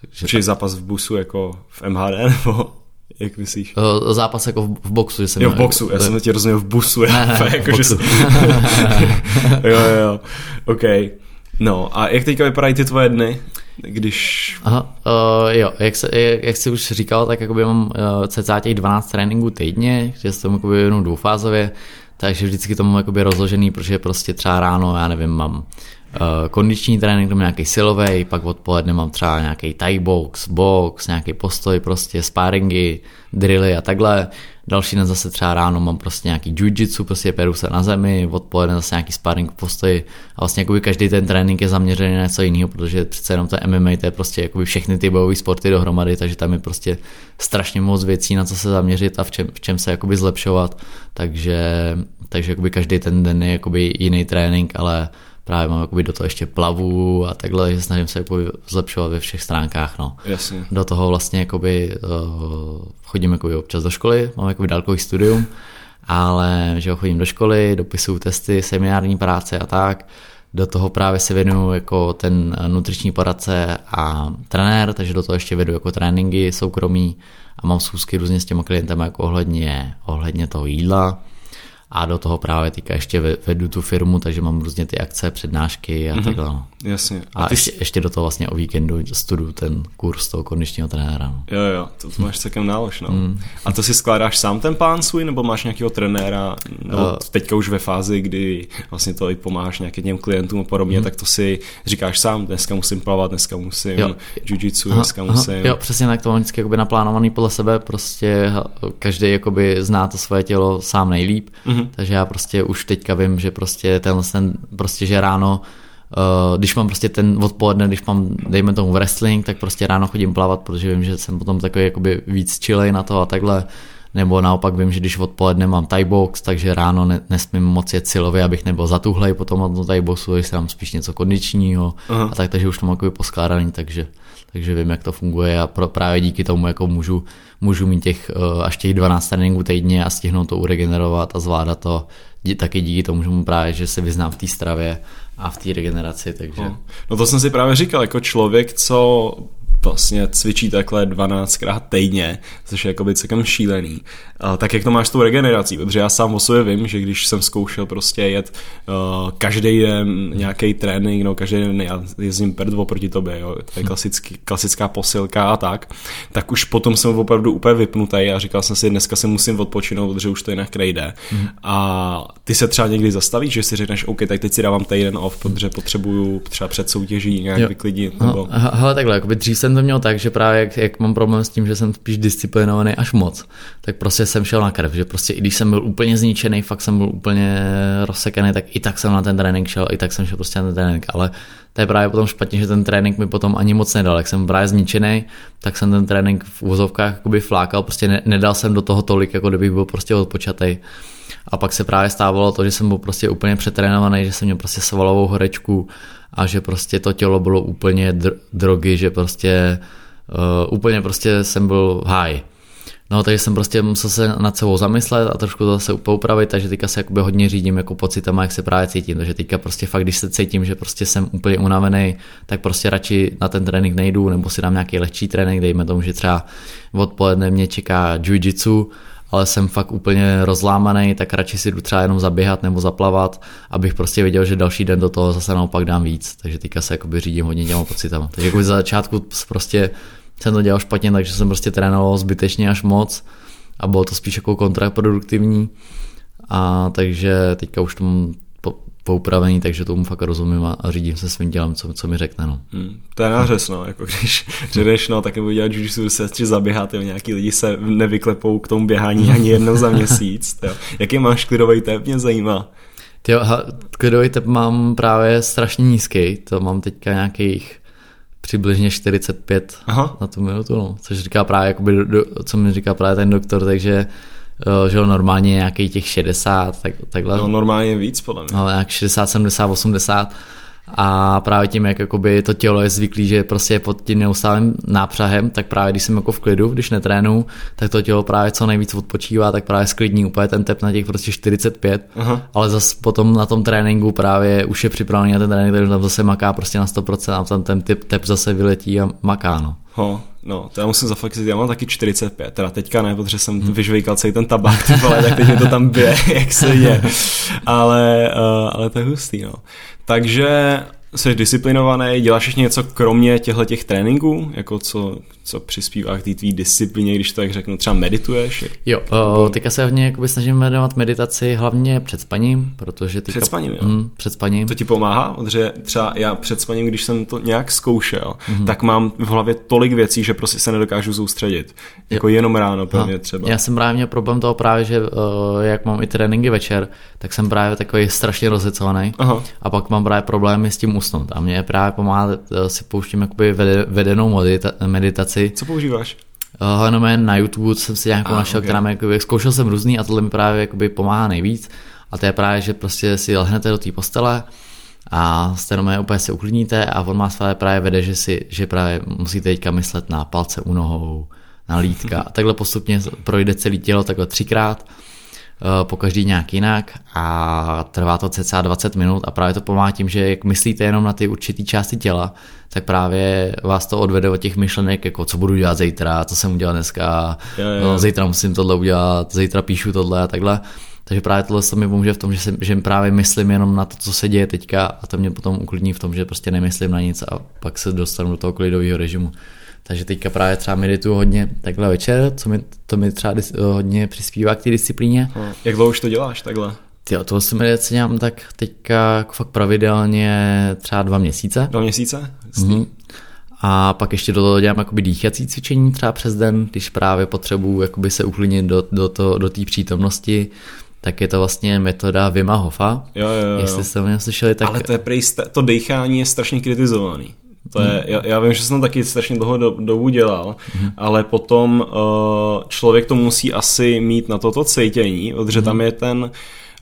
Takže Čiže tak. zápas v busu jako v MHD, nebo jak myslíš? Uh, zápas jako v, v boxu, že jsem Jo, v boxu, já jsem tě rozuměl v busu. Ne, ne, jako, v boxu. Že... jo, jo, OK. No a jak teďka vypadají ty tvoje dny? Když... Aha, uh, jo, jak, se, jak, jsi už říkal, tak jakoby mám uh, cca těch 12 tréninků týdně, že jsem jakoby jenom dvoufázově, takže vždycky to mám jakoby rozložený, protože prostě třeba ráno, já nevím, mám uh, kondiční trénink, mám nějaký silový, pak odpoledne mám třeba nějaký Thai box, box, nějaký postoj, prostě sparingy, drily a takhle. Další den zase třeba ráno mám prostě nějaký jiu-jitsu, prostě peru se na zemi, odpoledne zase nějaký sparring v postoji. A vlastně jakoby každý ten trénink je zaměřený na něco jiného, protože přece jenom to MMA to je prostě jakoby všechny ty bojové sporty dohromady, takže tam je prostě strašně moc věcí na co se zaměřit a v čem, v čem se jakoby zlepšovat, takže, takže jakoby každý ten den je jakoby jiný trénink, ale právě mám jakoby do toho ještě plavu a takhle, že snažím se jakoby zlepšovat ve všech stránkách. No. Jasně. Do toho vlastně jakoby, uh, chodím jakoby občas do školy, mám jakoby dálkový studium, ale že chodím do školy, dopisuju testy, seminární práce a tak. Do toho právě se věnuju jako ten nutriční poradce a trenér, takže do toho ještě vedu jako tréninky soukromí a mám schůzky různě s těma klientama jako ohledně, ohledně toho jídla a do toho právě teďka ještě vedu tu firmu, takže mám různě ty akce, přednášky a mm-hmm. takhle. No. Jasně. A, a ty ještě, jsi... ještě do toho vlastně o víkendu studuju ten kurz toho kondičního trenéra. No. Jo, jo, to, to máš celkem nálož, no. Mm. A to si skládáš sám ten plán svůj, nebo máš nějakého trenéra, no, uh, teďka už ve fázi, kdy vlastně to i pomáháš nějakým těm klientům a podobně, mm. tak to si říkáš sám, dneska musím plavat, dneska musím jo. jiu-jitsu, dneska aha, musím. Jo, přesně tak, to mám vždycky jakoby naplánovaný podle sebe, prostě každý jakoby zná to svoje tělo sám nejlíp. Mm Mm-hmm. Takže já prostě už teďka vím, že prostě ten, ten prostě, že ráno Uh, když mám prostě ten odpoledne, když mám, dejme tomu wrestling, tak prostě ráno chodím plavat, protože vím, že jsem potom takový jakoby víc chilej na to a takhle. Nebo naopak vím, že když odpoledne mám Thai box, takže ráno ne, nesmím moc jet silově, abych nebyl zatuhlej potom na tom Thai boxu, když tam spíš něco kondičního uh-huh. a tak, takže už to mám poskládaný, takže, takže vím, jak to funguje a pro, právě díky tomu jako můžu můžu mít těch uh, až těch 12 tréninků týdně a stihnout to uregenerovat a zvládat to taky díky tomu, že mu právě, že se vyznám v té stravě a v té regeneraci, takže... No. no to jsem si právě říkal, jako člověk, co vlastně cvičí takhle 12krát týdně, což je jako by celkem šílený. Uh, tak jak to máš s tou regenerací? Protože já sám o sobě vím, že když jsem zkoušel prostě jet uh, každý den nějaký trénink, no každý den já jezdím perdvo proti tobě, jo, to je klasický, klasická posilka a tak, tak už potom jsem opravdu úplně vypnutý a říkal jsem si, dneska se musím odpočinout, protože už to jinak nejde. Mm. A ty se třeba někdy zastavíš, že si řekneš, OK, tak teď si dávám týden off, protože potřebuju třeba před soutěží nějak jo. vyklidit. Nebo... Hele, takhle, jakoby dřív jsem jsem to měl tak, že právě jak, jak mám problém s tím, že jsem spíš disciplinovaný až moc, tak prostě jsem šel na krev, že prostě i když jsem byl úplně zničený, fakt jsem byl úplně rozsekaný, tak i tak jsem na ten trénink šel, i tak jsem šel prostě na ten trénink, ale to je právě potom špatně, že ten trénink mi potom ani moc nedal. Jak jsem právě zničený, tak jsem ten trénink v úvozovkách jakoby flákal, prostě ne, nedal jsem do toho tolik, jako kdybych byl prostě odpočatý. A pak se právě stávalo to, že jsem byl prostě úplně přetrénovaný, že jsem měl prostě svalovou horečku a že prostě to tělo bylo úplně dr- drogy, že prostě uh, úplně prostě jsem byl high. No, takže jsem prostě musel se nad sebou zamyslet a trošku to zase upravit, takže teďka se jakoby hodně řídím jako pocitama, jak se právě cítím. Takže teďka prostě fakt, když se cítím, že prostě jsem úplně unavený, tak prostě radši na ten trénink nejdu, nebo si dám nějaký lehčí trénink, dejme tomu, že třeba odpoledne mě čeká jiu-jitsu, ale jsem fakt úplně rozlámaný, tak radši si jdu třeba jenom zaběhat nebo zaplavat, abych prostě věděl, že další den do toho zase naopak dám víc. Takže teďka se jakoby řídím hodně těma pocitama. Takže jako za začátku prostě jsem to dělal špatně, takže jsem prostě trénoval zbytečně až moc a bylo to spíš jako kontraproduktivní. A takže teďka už to mám poupravený, takže tomu fakt rozumím a, a řídím se svým tělem, co, co mi řekne. No. Hmm, to je nářez, no, jako když jdeš, no, tak nebo dělat jiu se tři zaběhat, jo, nějaký lidi se nevyklepou k tomu běhání ani jednou za měsíc. Jo. Jaký máš klidový tep, mě zajímá. Ty, klidový tep mám právě strašně nízký, to mám teďka nějakých přibližně 45 Aha. na tu minutu, no. což říká právě, jakoby, do, co mi říká právě ten doktor, takže že jo, normálně nějaký těch 60, tak, takhle. No normálně víc, podle mě. No, nějak 60, 70, 80 a právě tím, jak jakoby to tělo je zvyklý, že prostě je pod tím neustálým nápřahem, tak právě když jsem jako v klidu, když netrénu, tak to tělo právě co nejvíc odpočívá, tak právě sklidní úplně ten tep na těch prostě 45, Aha. ale zase potom na tom tréninku právě už je připravený na ten trénink, takže tam zase maká prostě na 100% a tam ten tep, tep zase vyletí a maká, no. Ho, no, to já musím zaflexit, já mám taky 45, teda teďka ne, protože jsem hmm. vyžvejkal celý ten tabák, ty vole, tak teď mi to tam bije, jak se je, ale, uh, ale to je hustý, no. Takže jsi disciplinovaný, děláš ještě něco kromě těchto těch tréninků, jako co, co přispívá k té tvý disciplíně, když to tak řeknu, třeba medituješ? Jo, o, teďka se hodně jakoby snažím věnovat meditaci hlavně před spaním, protože teďka, Před spaním, jo? Mm, před spaním. To ti pomáhá? Protože třeba já před spaním, když jsem to nějak zkoušel, mm-hmm. tak mám v hlavě tolik věcí, že prostě se nedokážu soustředit. Jako jo. jenom ráno pro mě třeba. Já jsem právě měl problém toho právě, že uh, jak mám i tréninky večer, tak jsem právě takový strašně rozecovaný. Aha. A pak mám právě problémy s tím usnout. A mě právě pomáhá, uh, si pouštím jakoby vedenou meditaci meditaci. Co používáš? Uh, na YouTube jsem si nějakou ah, našel, okay. která mě, jakoby, zkoušel jsem různý a tohle mi právě jakoby, pomáhá nejvíc. A to je právě, že prostě si lehnete do té postele a jste jenom úplně se uklidníte a on vás právě vede, že, si, že právě musíte teďka myslet na palce u nohou, na lítka a takhle postupně projde celé tělo takhle třikrát po každý nějak jinak a trvá to cca 20 minut a právě to pomáhá tím, že jak myslíte jenom na ty určité části těla, tak právě vás to odvede od těch myšlenek, jako co budu dělat zítra, co jsem udělal dneska, jo, jo. No, zítra musím tohle udělat, zítra píšu tohle a takhle. Takže právě tohle to mi pomůže v tom, že, se, že právě myslím jenom na to, co se děje teďka a to mě potom uklidní v tom, že prostě nemyslím na nic a pak se dostanu do toho klidového režimu. Takže teďka právě třeba medituju hodně takhle večer, co mi, to mi třeba dis, hodně přispívá k té disciplíně. Hmm. Jak dlouho už to děláš takhle? Jo, to si meditaci dělám tak teďka jako fakt pravidelně třeba dva měsíce. Dva měsíce? Mm-hmm. A pak ještě do toho dělám jakoby dýchací cvičení třeba přes den, když právě potřebuji jakoby se uklidnit do, do, to, do té přítomnosti, tak je to vlastně metoda Vima Hofa. Jo, jo, jo. Jestli jste o něm slyšeli, tak... Ale to, je prej, to dechání je strašně kritizovaný. To je, já, já vím, že jsem taky strašně dlouho do, dobu dělal, hmm. ale potom uh, člověk to musí asi mít na toto cítění, protože hmm. tam je ten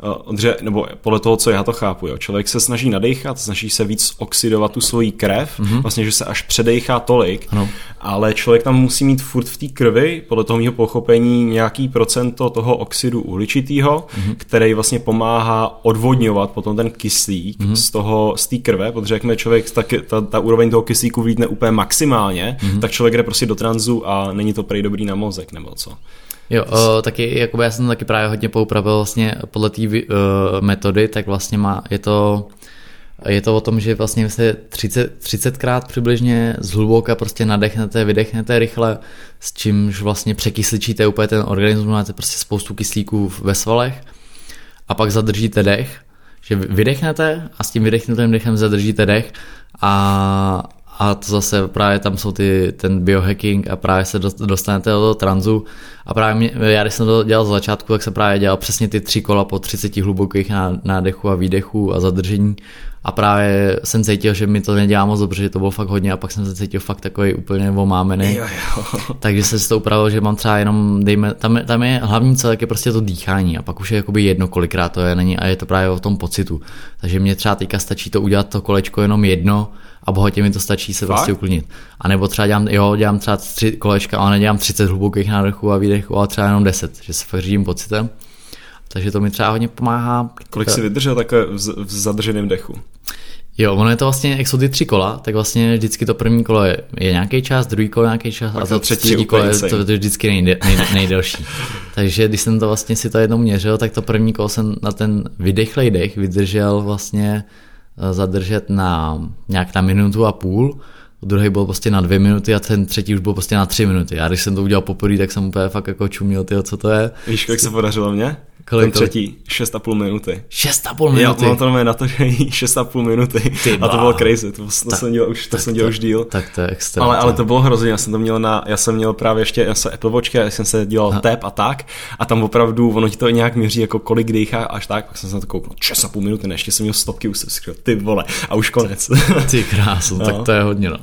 Odře, nebo podle toho, co já to chápu, jo. člověk se snaží nadechat, snaží se víc oxidovat tu svoji krev, mm-hmm. vlastně, že se až předechá tolik, ano. ale člověk tam musí mít furt v té krvi, podle toho mého pochopení, nějaký procento toho oxidu uhličitého, mm-hmm. který vlastně pomáhá odvodňovat potom ten kyslík mm-hmm. z toho, z té krve, protože jakmile člověk, tak, ta, ta úroveň toho kyslíku vlítne úplně maximálně, mm-hmm. tak člověk jde prostě do tranzu a není to prej dobrý na mozek, nebo co. Jo, o, taky, jako já jsem taky právě hodně poupravil vlastně podle té uh, metody, tak vlastně má, je to je to o tom, že vlastně se 30, 30krát přibližně zhluboka prostě nadechnete, vydechnete rychle, s čímž vlastně překysličíte úplně ten organismus, máte prostě spoustu kyslíků ve svalech a pak zadržíte dech, že vydechnete a s tím vydechnutým dechem zadržíte dech a a to zase právě tam jsou ty, ten biohacking a právě se dostanete do toho tranzu a právě mě, já když jsem to dělal z začátku, tak jsem právě dělal přesně ty tři kola po 30 hlubokých nádechu a výdechu a zadržení a právě jsem cítil, že mi to nedělá moc dobře, že to bylo fakt hodně a pak jsem se cítil fakt takový úplně omámený. Jo, jo. Takže jsem si to upravil, že mám třeba jenom, dejme, tam, je, tam je hlavní celek je prostě to dýchání a pak už je jakoby jedno, kolikrát to je není a je to právě o tom pocitu. Takže mě třeba teďka stačí to udělat to kolečko jenom jedno a bohatě mi to stačí se prostě uklidnit. A nebo třeba dělám, jo, dělám třeba tři kolečka, ale nedělám 30 hlubokých nádechů a výdechů, ale třeba jenom 10, že se fakt řídím pocitem. Takže to mi třeba hodně pomáhá. Kolik si vydržel takhle v, v zadrženém dechu? Jo, ono je to vlastně, jak jsou ty tři kola, tak vlastně vždycky to první kolo je, je nějaký čas, druhý kolo nějaký čas a to třetí, třetí kolo je to, to vždycky nejde, nejde, nejdelší. Takže když jsem to vlastně si to jednou měřil, tak to první kolo jsem na ten vydechlej dech vydržel vlastně zadržet na nějak na minutu a půl, druhý byl prostě na dvě minuty a ten třetí už byl prostě na tři minuty. Já když jsem to udělal poprvé, tak jsem úplně fakt jako čuměl, tyjo, co to je. Víš, jak se podařilo mně? Kolik ten třetí, 6,5 minuty. 6,5 minuty? Já to na to, že 6,5 minuty. Ty a to bylo crazy, to, to tak, jsem dělal už, to jsem dělal už díl. Tak to je extra. Ale, ale to bylo hrozně, já jsem to měl na, já jsem měl právě ještě, já jsem Apple Watch, já jsem se dělal a. tap a tak a tam opravdu ono ti to nějak měří, jako kolik dýchá až tak, pak jsem se na to koukal, 6,5 minuty, ne, ještě jsem měl stopky, už jsem skvěl, ty vole, a už konec. Ty krásu, no. tak to je hodně no.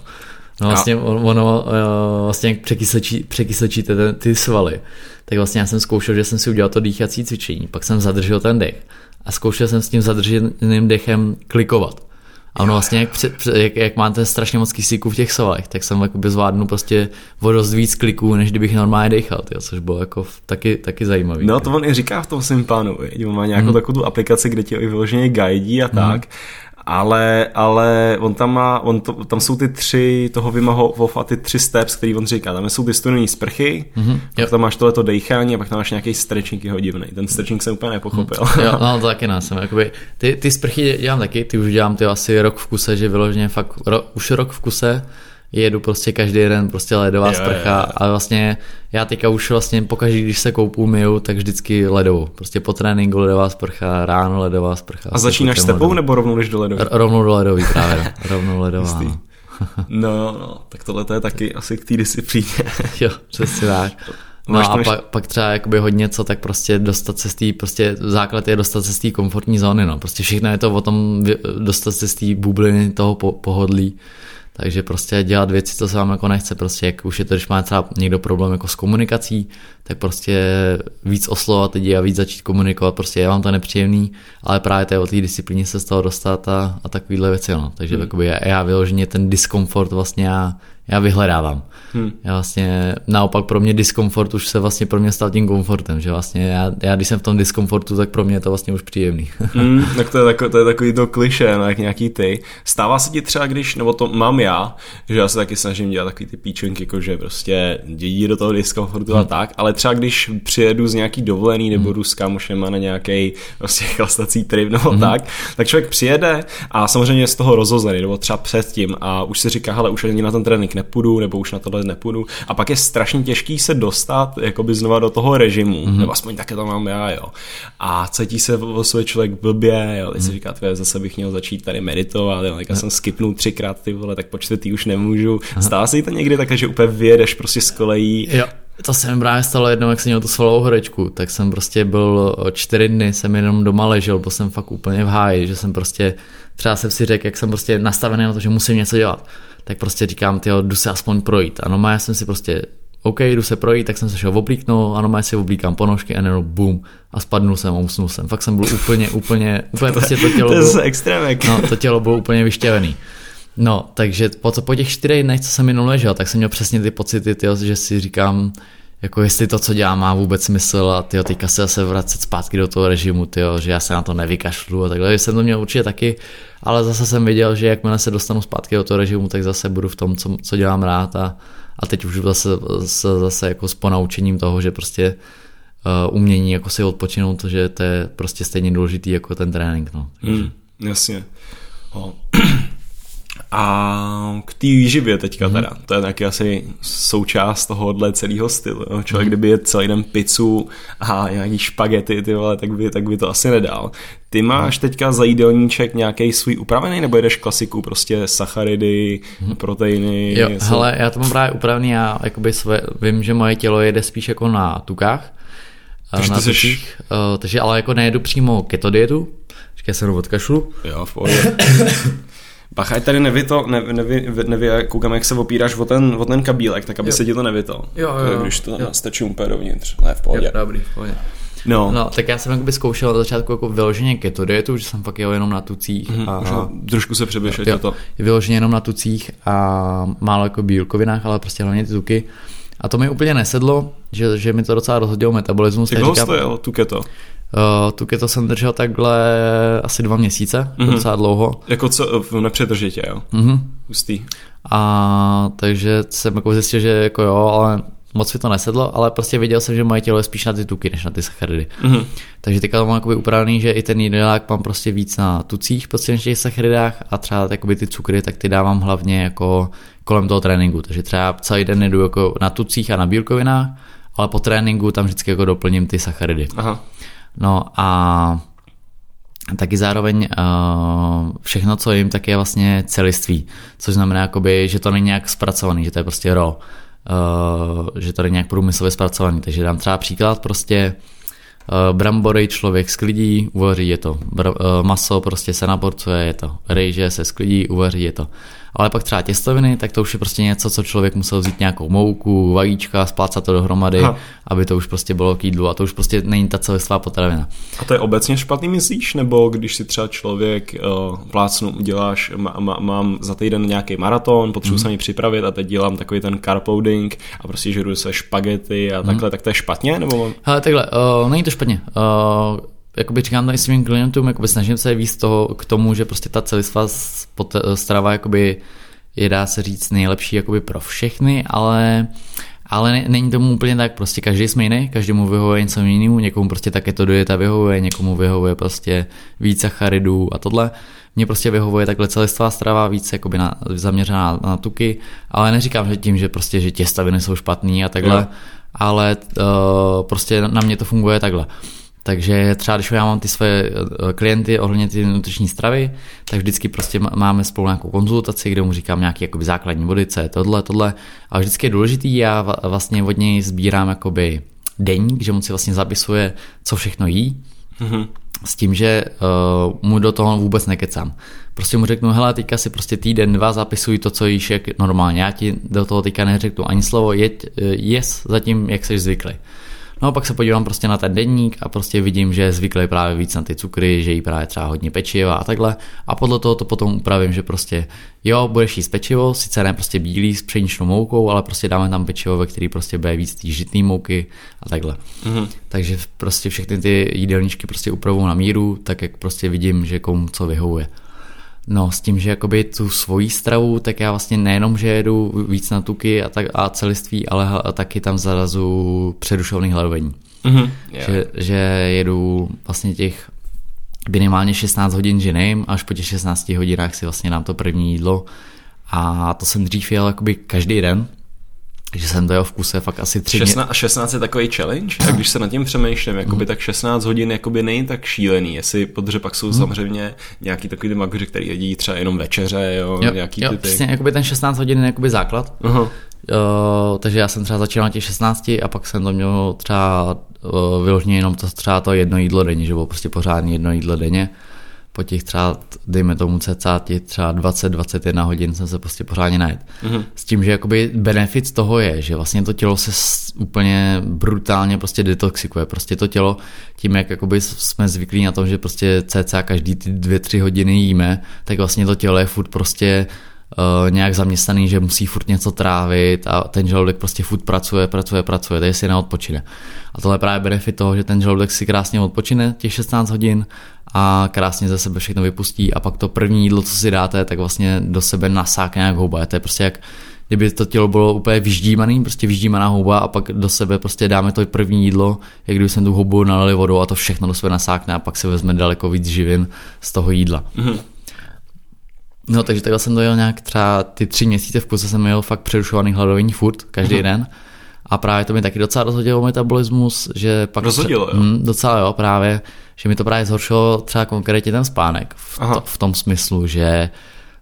No vlastně ono, eh, vlastně jak překyslečí, překyslečíte ty svaly, tak vlastně já jsem zkoušel, že jsem si udělal to dýchací cvičení, pak jsem zadržel ten dech a zkoušel jsem s tím zadrženým dechem klikovat. A ono vlastně, jak, jak, jak máte strašně moc kyslíku v těch svalech, tak jsem jakoby zvládnu prostě o dost víc kliků, než kdybych normálně dechal, tyjo, což bylo jako taky, taky zajímavý. No to on i říká v tom svém plánu, on má nějakou hmm. takovou tu aplikaci, kde ti i vyloženě guidí a tak. Ale, ale on tam má, on to, tam jsou ty tři toho Vima Hof a ty tři steps, který on říká. Tam jsou ty studené sprchy, mm-hmm, pak tam máš tohleto dejchání a pak tam máš nějaký stretching jeho divný. Ten stretching jsem úplně nepochopil. Mm, jo, no to taky nás. Jakoby, ty, ty sprchy dělám taky, ty už dělám ty asi rok v kuse, že vyloženě fakt ro, už rok v kuse jedu prostě každý den prostě ledová jo, sprcha jo, jo. a vlastně já teďka už vlastně pokaždé, když se koupu myju, tak vždycky ledovou. Prostě po tréninku ledová sprcha, ráno ledová sprcha. A začínáš s tebou nebo rovnou jdeš do ledový? R- rovnou do ledový právě, rovnou ledová. No. no, no, tak tohle to je taky asi k té disciplíně. jo, přesně tak. No a pak, pak třeba jakoby hodně co, tak prostě dostat se z té, prostě základ je dostat se z té komfortní zóny, no. Prostě všechno je to o tom dostat se z té bubliny toho po, pohodlí takže prostě dělat věci, co se vám jako nechce, prostě jak už je to, když má třeba někdo problém jako s komunikací, tak prostě víc oslovat lidi a víc začít komunikovat, prostě je vám to nepříjemný, ale právě to je o té disciplíně se z toho dostat a, a takovýhle věci, no. Takže hmm. já, já vyloženě ten diskomfort vlastně já, já vyhledávám. Hmm. Já vlastně, naopak pro mě diskomfort už se vlastně pro mě stal tím komfortem, že vlastně já, já když jsem v tom diskomfortu, tak pro mě je to vlastně už příjemný. hmm, tak to je, takový, to je takový to kliše, no, jak nějaký ty. Stává se ti třeba, když, nebo to mám já, že já se taky snažím dělat takový ty píčenky, jako že prostě dědí do toho diskomfortu hmm. a tak, ale třeba když přijedu z nějaký dovolený nebo hmm. jdu s kámošema na nějaký prostě chlastací trip nebo hmm. tak, tak člověk přijede a samozřejmě z toho rozhozený, nebo třeba předtím a už si říká, hele, už ani na ten trénink nepůjdu, nebo už na tohle nepůjdu. A pak je strašně těžký se dostat jakoby znova do toho režimu, mm-hmm. nebo aspoň také to mám já, jo. A cítí se o svůj člověk blbě, jo, teď mm-hmm. si mhm. říká, tvé, zase bych měl začít tady meditovat, jo, tak já jsem skipnul třikrát ty vole, tak po čtvrtý už nemůžu. Stává se to někdy také, že úplně vyjedeš prostě z kolejí. Jo. To se mi právě stalo jednou, jak jsem měl tu svalovou horečku, tak jsem prostě byl čtyři dny, jsem jenom doma ležel, byl jsem fakt úplně v háji, že jsem prostě, třeba jsem si řekl, jak jsem prostě nastavený na to, že musím něco dělat tak prostě říkám, ty jdu se aspoň projít. Ano, má já jsem si prostě OK, jdu se projít, tak jsem se šel oblíknout, ano, má si oblíkám ponožky a jenom boom a spadnul jsem a usnul jsem. Fakt jsem byl úplně, úplně, úplně prostě to tělo bylo, extrémek. no, to tělo bylo úplně vyštěvený. No, takže po, po těch čtyřech dnech, co jsem minul ležel, tak jsem měl přesně ty pocity, tyjo, že si říkám, jako jestli to, co dělám, má vůbec smysl a tyjo, teďka se zase vracet zpátky do toho režimu, tyjo, že já se na to nevykašlu a takhle. Jsem to měl určitě taky, ale zase jsem viděl, že jakmile se dostanu zpátky do toho režimu, tak zase budu v tom, co, co dělám rád a, a teď už zase, zase, zase jako s ponaučením toho, že prostě uh, umění jako si odpočinout, že to je prostě stejně důležitý jako ten trénink. No. Mm, jasně. Oh. A k té výživě teďka mm-hmm. teda, to je taky asi součást tohohle celého stylu. Jo? Člověk, mm-hmm. kdyby je celý den pizzu a nějaký špagety, ty vole, tak by, tak by to asi nedal. Ty máš teďka za jídelníček nějaký svůj upravený, nebo jedeš klasiku, prostě sacharidy, hmm. proteiny? Jo, jsou... hele, já to mám právě upravený, já jakoby své, vím, že moje tělo jede spíš jako na tukách, takže, na ty jsi... uh, takže ale jako nejedu přímo keto dietu, říká se od kašlu. Jo, v pohodě. Bacha, ať tady nevyto, ne, nevy, nevy, koukám, jak se opíráš o ten, o ten kabílek, tak aby jo. se ti to nevyto. Jo, jo, jo. Když to tam stačí úplně dovnitř. Ne, v pohodě. Jo, dobrý, v pohodě. No. no. tak já jsem jakoby zkoušel na začátku jako vyloženě keto dietu, že jsem fakt jel jenom na tucích. Mm-hmm, a, a, trošku se přeběšet to. Vyloženě jenom na tucích a málo jako bílkovinách, ale prostě hlavně ty tuky. A to mi úplně nesedlo, že, že mi to docela rozhodilo metabolismus. Jak dlouho jsi to jel, tu keto? Uh, tu keto jsem držel takhle asi dva měsíce, mm-hmm. docela dlouho. Jako co, nepřetržitě, jo? Mm-hmm. Hustý. A takže jsem jako zjistil, že jako jo, ale moc mi to nesedlo, ale prostě věděl jsem, že moje tělo je spíš na ty tuky, než na ty sacharidy. Mm-hmm. Takže teďka to mám jakoby upravený, že i ten jídelák mám prostě víc na tucích, prostě než těch sacharidách a třeba jakoby ty cukry, tak ty dávám hlavně jako kolem toho tréninku. Takže třeba celý den jdu jako na tucích a na bílkovinách, ale po tréninku tam vždycky jako doplním ty sacharidy. Aha. No a taky zároveň uh, všechno, co jim, tak je vlastně celiství, což znamená, jakoby, že to není nějak zpracovaný, že to je prostě raw, že to není nějak průmyslově zpracovaný. Takže dám třeba příklad, prostě uh, brambory člověk sklidí, uvaří je to, Br- uh, maso prostě se naporcuje, je to, rejže se sklidí, uvaří je to ale pak třeba těstoviny, tak to už je prostě něco, co člověk musel vzít nějakou mouku, vajíčka, splácat to dohromady, ha. aby to už prostě bylo k jídlu a to už prostě není ta celistvá potravina. A to je obecně špatný myslíš, nebo když si třeba člověk uh, plácnu, děláš, má, má, mám za týden nějaký maraton, potřebuji mm. se mi připravit a teď dělám takový ten carb loading a prostě žeru se špagety a takhle, mm. tak to je špatně? Nebo... Hele, takhle, uh, není to špatně. Uh, jakoby říkám tady svým klientům, jakoby snažím se víc toho k tomu, že prostě ta celistvá strava jakoby je dá se říct nejlepší jakoby pro všechny, ale ale není tomu úplně tak, prostě každý jsme jiný, každému vyhovuje něco jinému, někomu prostě také to dieta vyhovuje, někomu vyhovuje prostě víc sacharidů a tohle. Mně prostě vyhovuje takhle celistvá strava, víc jakoby na, zaměřená na tuky, ale neříkám, že tím, že prostě, že těstaviny jsou špatný a takhle, jo. ale uh, prostě na mě to funguje takhle. Takže třeba když já mám ty své eh, klienty ohledně ty nutriční stravy, tak vždycky prostě máme spolu nějakou konzultaci, kde mu říkám nějaký jakoby základní body, co je tohle, tohle. A vždycky je důležitý, já vlastně od něj sbírám jakoby deník, že mu si vlastně zapisuje, co všechno jí. Mm-hmm. S tím, že uh, mu do toho vůbec nekecám. Prostě mu řeknu, hele, teďka si prostě týden, dva zapisuj to, co jíš jak normálně. Já ti do toho teďka neřeknu ani slovo, jeď, eh, jes zatím, jak jsi zvyklý. No a pak se podívám prostě na ten denník a prostě vidím, že je zvyklý právě víc na ty cukry, že jí právě třeba hodně pečiva a takhle. A podle toho to potom upravím, že prostě jo, budeš jíst pečivo, sice ne prostě bílý s pšeničnou moukou, ale prostě dáme tam pečivo, ve který prostě bude víc té žitné mouky a takhle. Mm-hmm. Takže prostě všechny ty jídelníčky prostě upravuju na míru, tak jak prostě vidím, že komu co vyhovuje. No, s tím, že jakoby tu svoji stravu, tak já vlastně nejenom, že jedu víc na tuky a, tak, a celiství, ale taky tam zarazu přerušovný hladovení. Mm-hmm, yeah. že, že jedu vlastně těch minimálně 16 hodin ženým, až po těch 16 hodinách si vlastně dám to první jídlo. A to jsem dřív jel jakoby každý den, že jsem to jel v kuse fakt asi tři 16, A 16 je takový challenge? Tak když se nad tím přemýšlím, jakoby, mm. tak 16 hodin jakoby není tak šílený, jestli, protože pak jsou mm. samozřejmě nějaký takový magoři, který jedí třeba jenom večeře, jo, jo nějaký jo, ty, přesně, jakoby ten 16 hodin je jakoby základ. Uh-huh. Uh, takže já jsem třeba začal na těch 16 a pak jsem to měl třeba uh, vyloženě jenom to, třeba to jedno jídlo denně, že bylo prostě pořádně jedno jídlo denně po těch třeba, dejme tomu cca těch třeba 20-21 hodin jsem se prostě pořádně najet. Mm-hmm. S tím, že jakoby benefit z toho je, že vlastně to tělo se úplně brutálně prostě detoxikuje. Prostě to tělo, tím jak jakoby jsme zvyklí na tom, že prostě cca každý ty 2-3 hodiny jíme, tak vlastně to tělo je furt prostě Uh, nějak zaměstnaný, že musí furt něco trávit a ten žaludek prostě furt pracuje, pracuje, pracuje, takže si neodpočine. A tohle je právě benefit toho, že ten žaludek si krásně odpočine těch 16 hodin a krásně ze sebe všechno vypustí a pak to první jídlo, co si dáte, tak vlastně do sebe nasákne jak houba. To je prostě jak kdyby to tělo bylo úplně vyždímaný, prostě vyždímaná houba a pak do sebe prostě dáme to první jídlo, jak kdyby jsem tu houbu nalili vodou a to všechno do sebe nasákne a pak se vezme daleko víc živin z toho jídla. Mm-hmm. No takže takhle jsem dojel nějak třeba ty tři měsíce v kuse jsem měl fakt přerušovaný hladový furt každý mm-hmm. den A právě to mi taky docela rozhodilo metabolismus, že pak... Rozhodilo, jo? Hm, docela jo, právě, že mi to právě zhoršilo třeba konkrétně ten spánek. V, to, v tom smyslu, že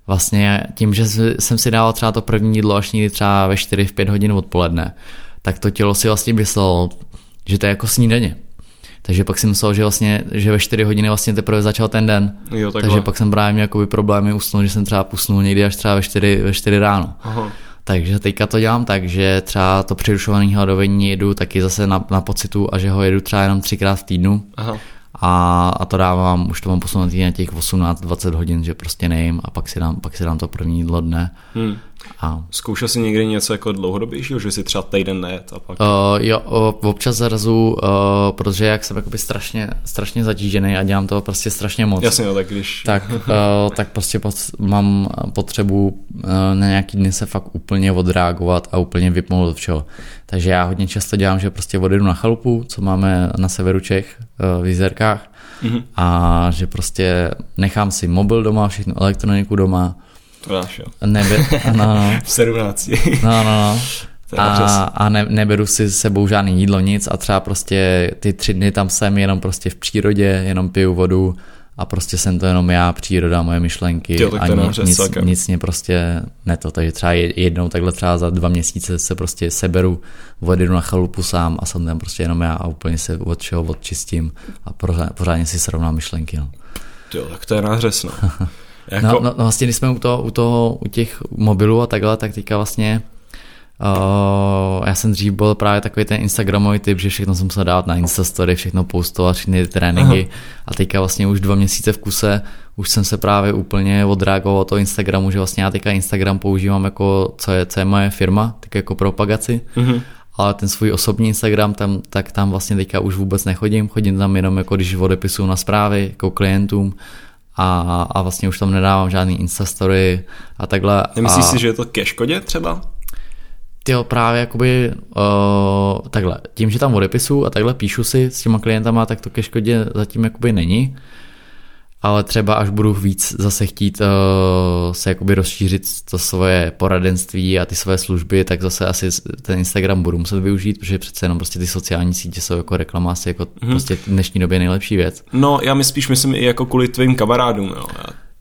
vlastně tím, že jsem si dal třeba to první jídlo až někdy třeba ve 4 v 5 hodin odpoledne, tak to tělo si vlastně myslelo, že to je jako snídaně. Takže pak jsem myslel, že vlastně, že ve 4 hodiny vlastně teprve začal ten den. Jo, Takže pak jsem právě měl problémy usnout, že jsem třeba pusnul někdy až třeba ve 4, ve 4 ráno. Aha. Takže teďka to dělám tak, že třeba to přerušované hladovení jedu taky zase na, na pocitu a že ho jedu třeba jenom třikrát v týdnu. Aha. A, a to dávám, už to mám posunutý na těch 18-20 hodin, že prostě nejím a pak si dám, pak si dám to první jídlo dne. Hmm. A... Zkoušel jsi někdy něco jako dlouhodobějšího, že si třeba týden nejet a pak... Uh, jo, uh, občas zarazu, uh, protože jak jsem jakoby strašně, strašně zatížený a dělám toho prostě strašně moc. Jasně, no, tak když... Tak, uh, tak prostě pot, mám potřebu uh, na nějaký dny se fakt úplně odreagovat a úplně vypnout od všeho. Takže já hodně často dělám, že prostě odjedu na chalupu, co máme na severu Čech uh, v Jizerkách mm-hmm. a že prostě nechám si mobil doma, všechno elektroniku doma, to dáš, jo. Nebe, no, no. v 17. No, no, no. A, a ne, neberu si s sebou žádný jídlo, nic a třeba prostě ty tři dny tam jsem jenom prostě v přírodě, jenom piju vodu a prostě jsem to jenom já, příroda, moje myšlenky jo, a nic, nic, nic mě prostě neto, takže třeba jednou takhle třeba za dva měsíce se prostě seberu, odjedu na chalupu sám a jsem tam prostě jenom já a úplně se od čeho odčistím a pořádně, pořádně si srovnám myšlenky. No. Jo, tak to je nářez, no. Jako... No, no, no, vlastně, když jsme u toho, u toho, u těch mobilů a takhle, tak teďka vlastně Uh, já jsem dřív byl právě takový ten Instagramový typ, že všechno jsem musel dát na Instastory, všechno postovat, všechny ty tréninky Aha. a teďka vlastně už dva měsíce v kuse už jsem se právě úplně odreagoval od toho Instagramu, že vlastně já teďka Instagram používám jako, co je, co je moje firma, tak jako propagaci, uh-huh. ale ten svůj osobní Instagram, tam, tak tam vlastně teďka už vůbec nechodím, chodím tam jenom jako když odepisuju na zprávy jako klientům, a, a vlastně už tam nedávám žádný Instastory a takhle. Nemyslíš a... si, že je to ke škodě třeba? Jo, právě jakoby uh, takhle, tím, že tam odepisu a takhle píšu si s těma klientama, tak to ke škodě zatím jakoby není ale třeba až budu víc zase chtít uh, se jakoby rozšířit to svoje poradenství a ty své služby, tak zase asi ten Instagram budu muset využít, protože přece jenom prostě ty sociální sítě jsou jako reklama asi jako hmm. prostě v dnešní době nejlepší věc. No já mi spíš myslím i jako kvůli tvým kamarádům, jo.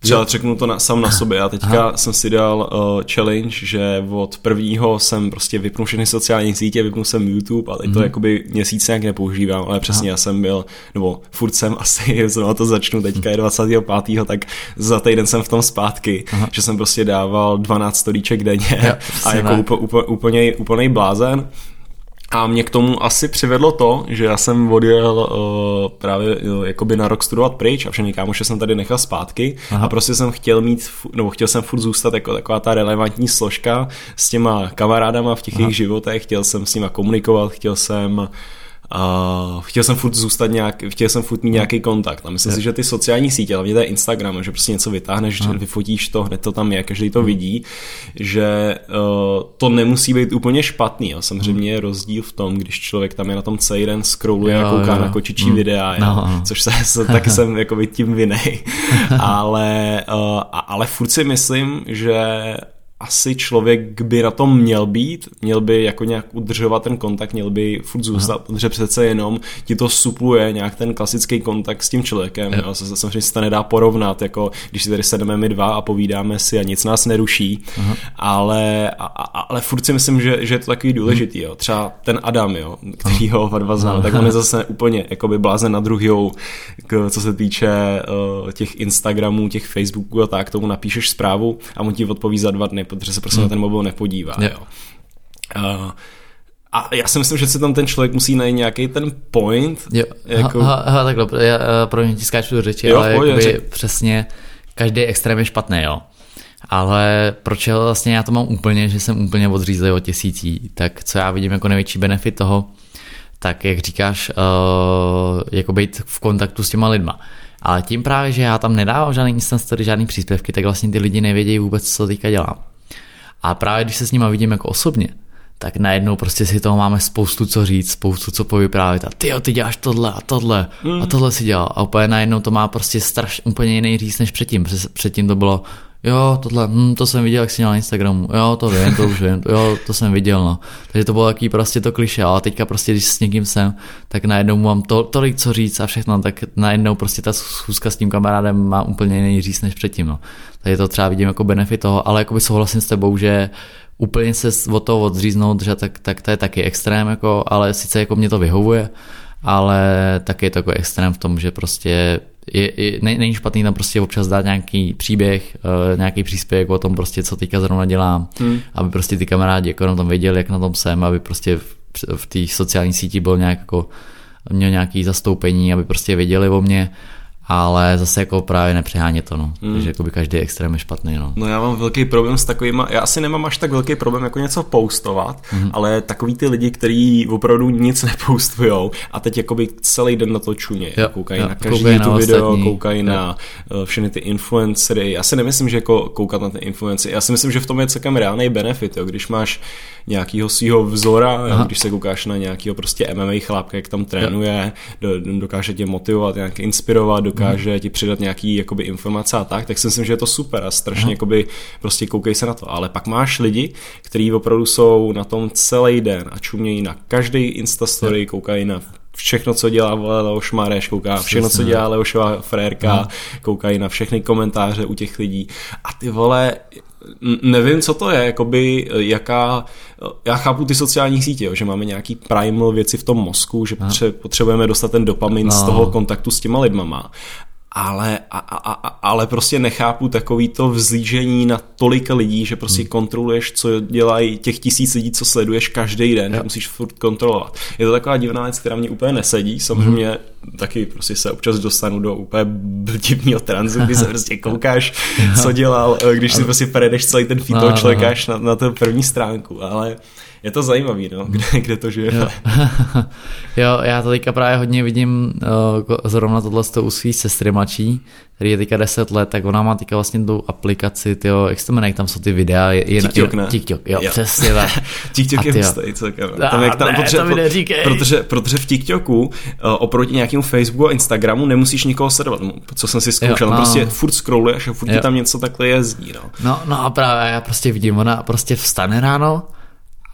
Třeba řeknu to na, sám na sobě. Já teďka Aha. jsem si dal uh, challenge, že od prvního jsem prostě vypnul všechny sociální sítě, vypnul jsem YouTube a teď mm. to mhm. jakoby měsíc nějak nepoužívám, ale přesně Aha. já jsem byl, nebo furt jsem asi, znovu to začnu, teďka je 25. tak za týden jsem v tom zpátky, Aha. že jsem prostě dával 12 storíček denně ja, a jako úplně, úplně, úplný blázen. A mě k tomu asi přivedlo to, že já jsem odjel uh, právě uh, jakoby na rok studovat pryč a všechny kámoše jsem tady nechal zpátky Aha. a prostě jsem chtěl mít, nebo chtěl jsem furt zůstat jako taková ta relevantní složka s těma kamarádama v těch Aha. jejich životech, chtěl jsem s nima komunikovat, chtěl jsem uh, a chtěl jsem furt zůstat nějak, chtěl jsem furt mít nějaký kontakt. A myslím je. si, že ty sociální sítě, hlavně ten Instagram, že prostě něco vytáhneš, Aha. vyfotíš to, hned to tam je, každý to vidí, že uh, to nemusí být úplně špatný. Jo. Samozřejmě je rozdíl v tom, když člověk tam je na tom celý den scrolluje a kouká jo. na kočičí mm. videa, no. jo, což se, se tak jsem jako tím vinej. ale, uh, ale furt si myslím, že asi člověk by na tom měl být, měl by jako nějak udržovat ten kontakt, měl by furt zůstat, Aha. protože přece jenom ti to supluje nějak ten klasický kontakt s tím člověkem. Jo. Se, samozřejmě se to nedá porovnat, jako když si tady sedeme my dva a povídáme si a nic nás neruší, Aha. ale, a, ale furt si myslím, že, že je to takový důležitý. Jo. Třeba ten Adam, jo, který ho oba dva znám, tak on je zase úplně jakoby blázen na druhou, co se týče uh, těch Instagramů, těch Facebooků a tak, tomu napíšeš zprávu a on ti odpoví za dva dny, protože se prostě hmm. na ten mobil nepodívá. Jo. Uh, a já si myslím, že si tam ten člověk musí najít nějaký ten point. Jo, jako... ha, ha, ha, takhle, já eh, pro mě ti skáču do řeči, jo, ale jakoby přesně každý extrém je špatný, jo. Ale proč vlastně já to mám úplně, že jsem úplně odřízlý od tisící, tak co já vidím jako největší benefit toho, tak jak říkáš, uh, jako být v kontaktu s těma lidma. Ale tím právě, že já tam nedávám žádný instant story, žádný příspěvky, tak vlastně ty lidi nevědějí vůbec, co teďka dělám. A právě když se s nima vidím jako osobně, tak najednou prostě si toho máme spoustu co říct, spoustu co povyprávět a ty ty děláš tohle a tohle mm. a tohle si dělal a úplně najednou to má prostě straš, úplně jiný říct než předtím, předtím to bylo jo, tohle, hm, to jsem viděl, jak jsi měl na Instagramu, jo, to vím, to už vím, jo, to jsem viděl, no. Takže to bylo takový prostě to kliše, ale teďka prostě, když s někým jsem, tak najednou mám to, tolik co říct a všechno, tak najednou prostě ta schůzka s tím kamarádem má úplně jiný říct než předtím, no. Takže to třeba vidím jako benefit toho, ale jakoby souhlasím s tebou, že úplně se od toho odříznout, že tak, tak to je taky extrém, jako, ale sice jako mě to vyhovuje, ale taky je to jako extrém v tom, že prostě je, je, není špatný tam prostě občas dát nějaký příběh, uh, nějaký příspěvek o tom prostě, co teďka zrovna dělám, hmm. aby prostě ty kamarádi jako na tom věděli, jak na tom jsem, aby prostě v, v té sociální síti byl nějak jako, měl nějaký zastoupení, aby prostě věděli o mě ale zase jako právě nepřehání to, no. Mm. Takže by každý extrém je špatný, no. No já mám velký problém s takovýma, já asi nemám až tak velký problém jako něco postovat, mm. ale takový ty lidi, kteří opravdu nic nepoustujou a teď jakoby celý den na to čuně, jo, koukají jo, na každý koukají na video, ostatní. koukají jo. na uh, všechny ty influencery. Já si nemyslím, že jako koukat na ty influencery, já si myslím, že v tom je celkem reálný benefit, jo. když máš nějakého svého vzora, jo, když se koukáš na nějakého prostě MMA chlápka, jak tam trénuje, do, dokáže tě motivovat, nějak inspirovat, dokáže hmm. ti přidat nějaký jakoby informace a tak, tak si myslím, že je to super a strašně hmm. jakoby prostě koukej se na to. Ale pak máš lidi, kteří opravdu jsou na tom celý den a čumějí na každý instastory, hmm. koukají na všechno, co dělá Leoš Mareš, kouká všechno, co dělá Leošova frérka, hmm. koukají na všechny komentáře u těch lidí a ty vole, nevím, co to je, jakoby jaká, já chápu ty sociální sítě, že máme nějaký primal věci v tom mozku, že potřebujeme dostat ten dopamin no. z toho kontaktu s těma lidmama ale, a, a, a, ale prostě nechápu takový to vzlížení na tolika lidí, že prostě hmm. kontroluješ, co dělají těch tisíc lidí, co sleduješ každý den, že musíš furt kontrolovat. Je to taková divná věc, která mě úplně nesedí, samozřejmě hmm. taky prostě se občas dostanu do úplně divného tranzu, kdy se prostě koukáš, co dělal, když si prostě prejdeš celý ten feed toho člověka na, na tu první stránku, ale je to zajímavý, no, kde, kde to žije. Jo. jo, já to teďka právě hodně vidím uh, zrovna tohle u svý sestry mladší, který je teďka 10 let, tak ona má teďka vlastně tu aplikaci, tyjo, jak se jmenuje, tam jsou ty videa. Je, je, TikTok, je, ne? TikTok, jo, jo. přesně tak. TikTok je hustý celkem. Tam, jak tam, ne, protože, to mi protože, protože v TikToku uh, oproti nějakému Facebooku a Instagramu nemusíš nikoho sledovat, co jsem si zkoušel, no, prostě furt scrolluješ a furt ti tam něco takhle jezdí. No. no, no a právě já prostě vidím, ona prostě vstane ráno,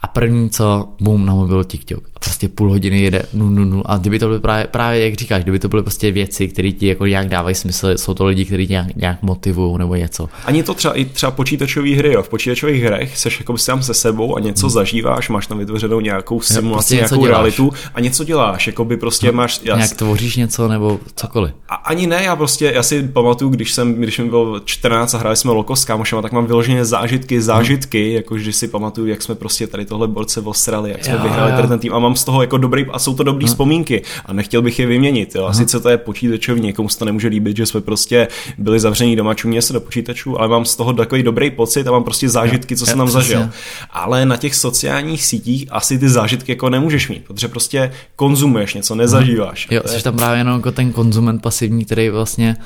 a první co, boom, na mobil TikTok. A prostě půl hodiny jede, nu, nu, nu. A kdyby to byly právě, právě jak říkáš, kdyby to byly prostě věci, které ti jako nějak dávají smysl, jsou to lidi, kteří tě nějak, nějak motivují nebo něco. Ani to třeba i třeba počítačové hry, jo. V počítačových hrech seš jako sám se sebou a něco hmm. zažíváš, máš tam vytvořenou nějakou simulaci, prostě nějakou děláš. realitu a něco děláš, jako by prostě no, máš... Já nějak tvoříš něco nebo cokoliv. A, ani ne, já prostě, já si pamatuju, když jsem, když mi bylo 14 a hráli jsme Loko s kámošema, tak mám vyloženě zážitky, zážitky, hmm. jako že si pamatuju, jak jsme prostě tady tohle borce osrali, jak jsme jo, vyhráli jo. ten tým a mám z toho jako dobrý, a jsou to dobrý hmm. vzpomínky a nechtěl bych je vyměnit. Jo. A sice to je počítačový, někomu se to nemůže líbit, že jsme prostě byli zavření doma, čumě se do počítačů, ale mám z toho takový dobrý pocit a mám prostě zážitky, co jsem tam zažil. Ale na těch sociálních sítích asi ty zážitky jako nemůžeš mít, protože prostě konzumuješ něco, nezažíváš. Jo, jsi tam právě jenom jako ten konzument pasivní, který vlastně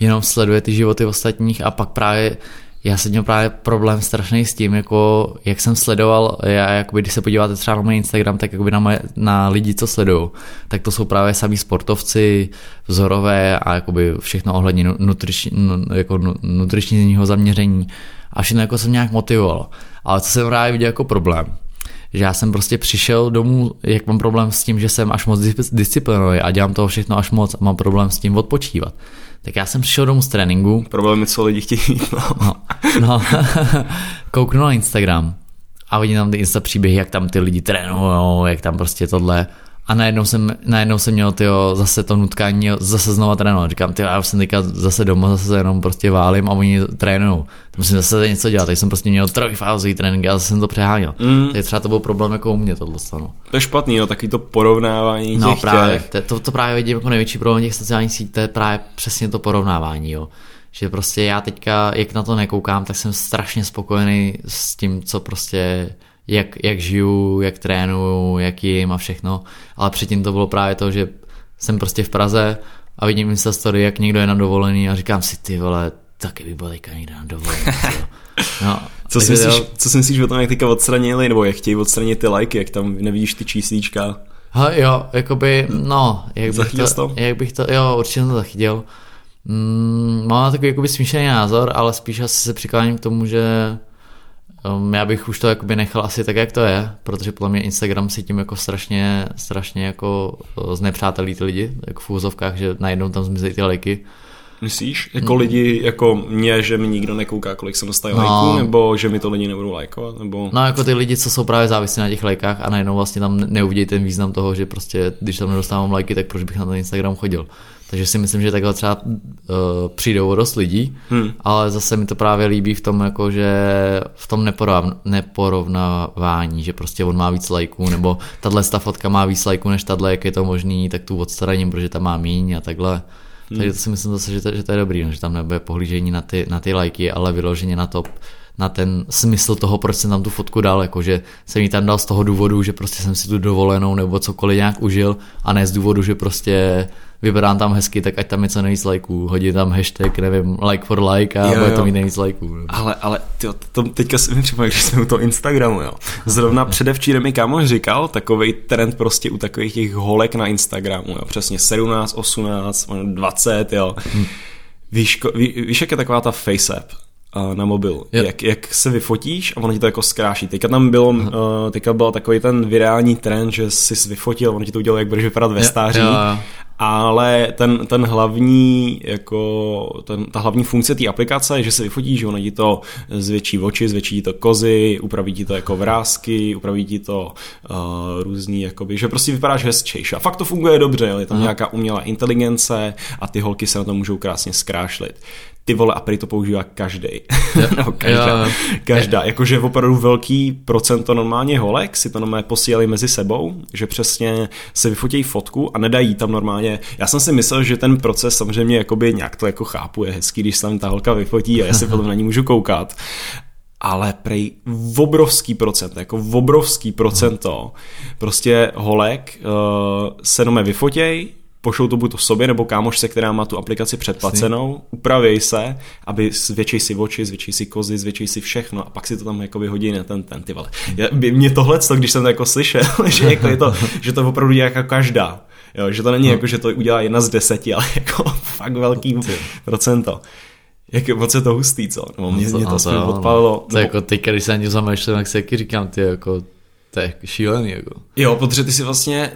jenom sleduje ty životy ostatních a pak právě já jsem měl právě problém strašný s tím, jako jak jsem sledoval, já, jakoby, když se podíváte třeba na můj Instagram, tak jakoby na, moje, na lidi, co sledují, tak to jsou právě sami sportovci, vzorové a jakoby všechno ohledně nutriční, jako nutričního zaměření a všechno jako jsem nějak motivoval. Ale co jsem právě viděl jako problém, že já jsem prostě přišel domů, jak mám problém s tím, že jsem až moc disciplinový a dělám toho všechno až moc a mám problém s tím odpočívat. Tak já jsem přišel domů z tréninku. Problémy, co lidi chtějí mít, no. no, no. kouknu na Instagram a vidím tam ty Insta příběhy, jak tam ty lidi trénují, jak tam prostě tohle a najednou jsem, najednou jsem měl tyjo, zase to nutkání zase znova trénovat. Říkám, ty, já už jsem teďka zase doma, zase jenom prostě válím a oni trénují. To musím zase něco dělat, takže jsem prostě měl trojfázový trénink a zase jsem to přeháněl. Mm. Takže třeba to byl problém jako u mě tohle. No. To je špatný, no, taky to porovnávání no, těch právě, těch. To, to, právě vidím jako největší problém těch sociálních sítí, to je právě přesně to porovnávání, jo. Že prostě já teďka, jak na to nekoukám, tak jsem strašně spokojený s tím, co prostě jak, jak žiju, jak trénuju, jak jim a všechno, ale předtím to bylo právě to, že jsem prostě v Praze a vidím Insta story, jak někdo je na dovolený a říkám si, ty vole, taky by byl teďka někdo na dovolený. No, co, si myslíš, co si myslíš o tom, jak teďka odstranili, nebo jak chtějí odstranit ty lajky, jak tam nevidíš ty číslíčka? Ha, jo, jakoby, no, jak bych, to, to? jak bych to, jo, určitě to zachytil. Mm, mám takový jakoby smíšený názor, ale spíš asi se přikláním k tomu, že um, já bych už to jakoby nechal asi tak, jak to je, protože podle mě Instagram si tím jako strašně, strašně jako znepřátelí ty lidi, jako v úzovkách, že najednou tam zmizejí ty lajky Myslíš? Jako mm. lidi, jako mě, že mi nikdo nekouká, kolik jsem dostal no. lajků, nebo že mi to lidi nebudou lajkovat? Nebo... No jako ty lidi, co jsou právě závislí na těch lajkách a najednou vlastně tam neuvidějí ten význam toho, že prostě, když tam nedostávám lajky, tak proč bych na ten Instagram chodil. Takže si myslím, že takhle třeba uh, přijdou dost lidí, hmm. ale zase mi to právě líbí v tom, jako, že v tom neporovnávání, že prostě on má víc lajků, nebo tahle fotka má víc lajků než tahle, jak je to možný, tak tu odstraním, protože tam má míň a takhle. Hmm. Takže to si myslím zase, že to, že to je dobrý, no, že tam nebude pohlížení na ty, na ty lajky, ale vyloženě na to, na ten smysl toho, proč jsem tam tu fotku dal, jakože jsem ji tam dal z toho důvodu, že prostě jsem si tu dovolenou nebo cokoliv nějak užil a ne z důvodu, že prostě vypadám tam hezky, tak ať tam je co nejvíc lajků, hodí tam hashtag, nevím, like for like a jo, bude to mít nejvíc lajků. Ale, ale tyjo, to teďka si mi připomíná, když jsme u toho Instagramu, jo. Zrovna předevčírem mi kámoš říkal, takový trend prostě u takových těch holek na Instagramu, jo. Přesně 17, 18, 20, jo. Hm. Víš, ví, víš, jak je taková ta face app? Na mobil. Jak, jak se vyfotíš a ono ti to jako zkráší. Teďka tam bylo, uh, teďka byl takový ten virální trend, že jsi vyfotil, ono ti to udělalo, jak budeš vypadat ve stáří. Jo ale ten, ten hlavní, jako ten, ta hlavní funkce té aplikace je, že se vyfotí, že ono ti to zvětší oči, zvětší ti to kozy, upraví ti to jako vrázky, upraví ti to uh, různý, jakoby, že prostě vypadáš hezčejší. A fakt to funguje dobře, je tam Aha. nějaká umělá inteligence a ty holky se na to můžou krásně zkrášlit ty vole, a to používá každý. no, každá, každá. Jakože opravdu velký procento normálně holek si to normálně posílali mezi sebou, že přesně se vyfotí fotku a nedají tam normálně. Já jsem si myslel, že ten proces samozřejmě jakoby nějak to jako chápu, je hezký, když se tam ta holka vyfotí a já si potom na ní můžu koukat ale prej obrovský procent, jako obrovský procento prostě holek uh, se nome vyfotěj, pošlou to buď to sobě nebo kámošce, která má tu aplikaci předplacenou, upraví se, aby zvětší si oči, zvětší si kozy, zvětší si všechno a pak si to tam jako vyhodí na ten, ten ty vole. Mě tohle, když jsem to jako slyšel, že, jako je to, že to opravdu dělá jako každá. Jo, že to není no. jako, že to udělá jedna z deseti, ale jako fakt velký procento. Jak moc je to hustý, co? No, mě, mě to, to no, odpalilo. To nebo... jako teď, když se na ně zamýšlím, tak si taky říkám, ty jako to je šílený. Jako. Jo, protože ty si vlastně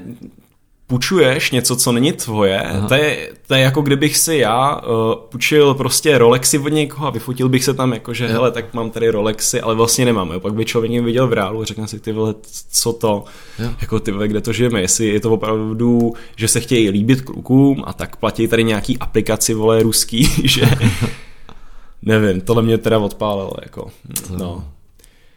půjčuješ něco, co není tvoje, to je, to je jako kdybych si já uh, půjčil prostě Rolexy od někoho a vyfotil bych se tam jako, že hele, tak mám tady Rolexy, ale vlastně nemám. Jo. Pak by člověk viděl v reálu a řekne si, ty vole, co to, jo. jako ty vole, kde to žijeme, jestli je to opravdu, že se chtějí líbit klukům a tak platí tady nějaký aplikaci, vole, ruský, že nevím, tohle mě teda odpálilo, jako, no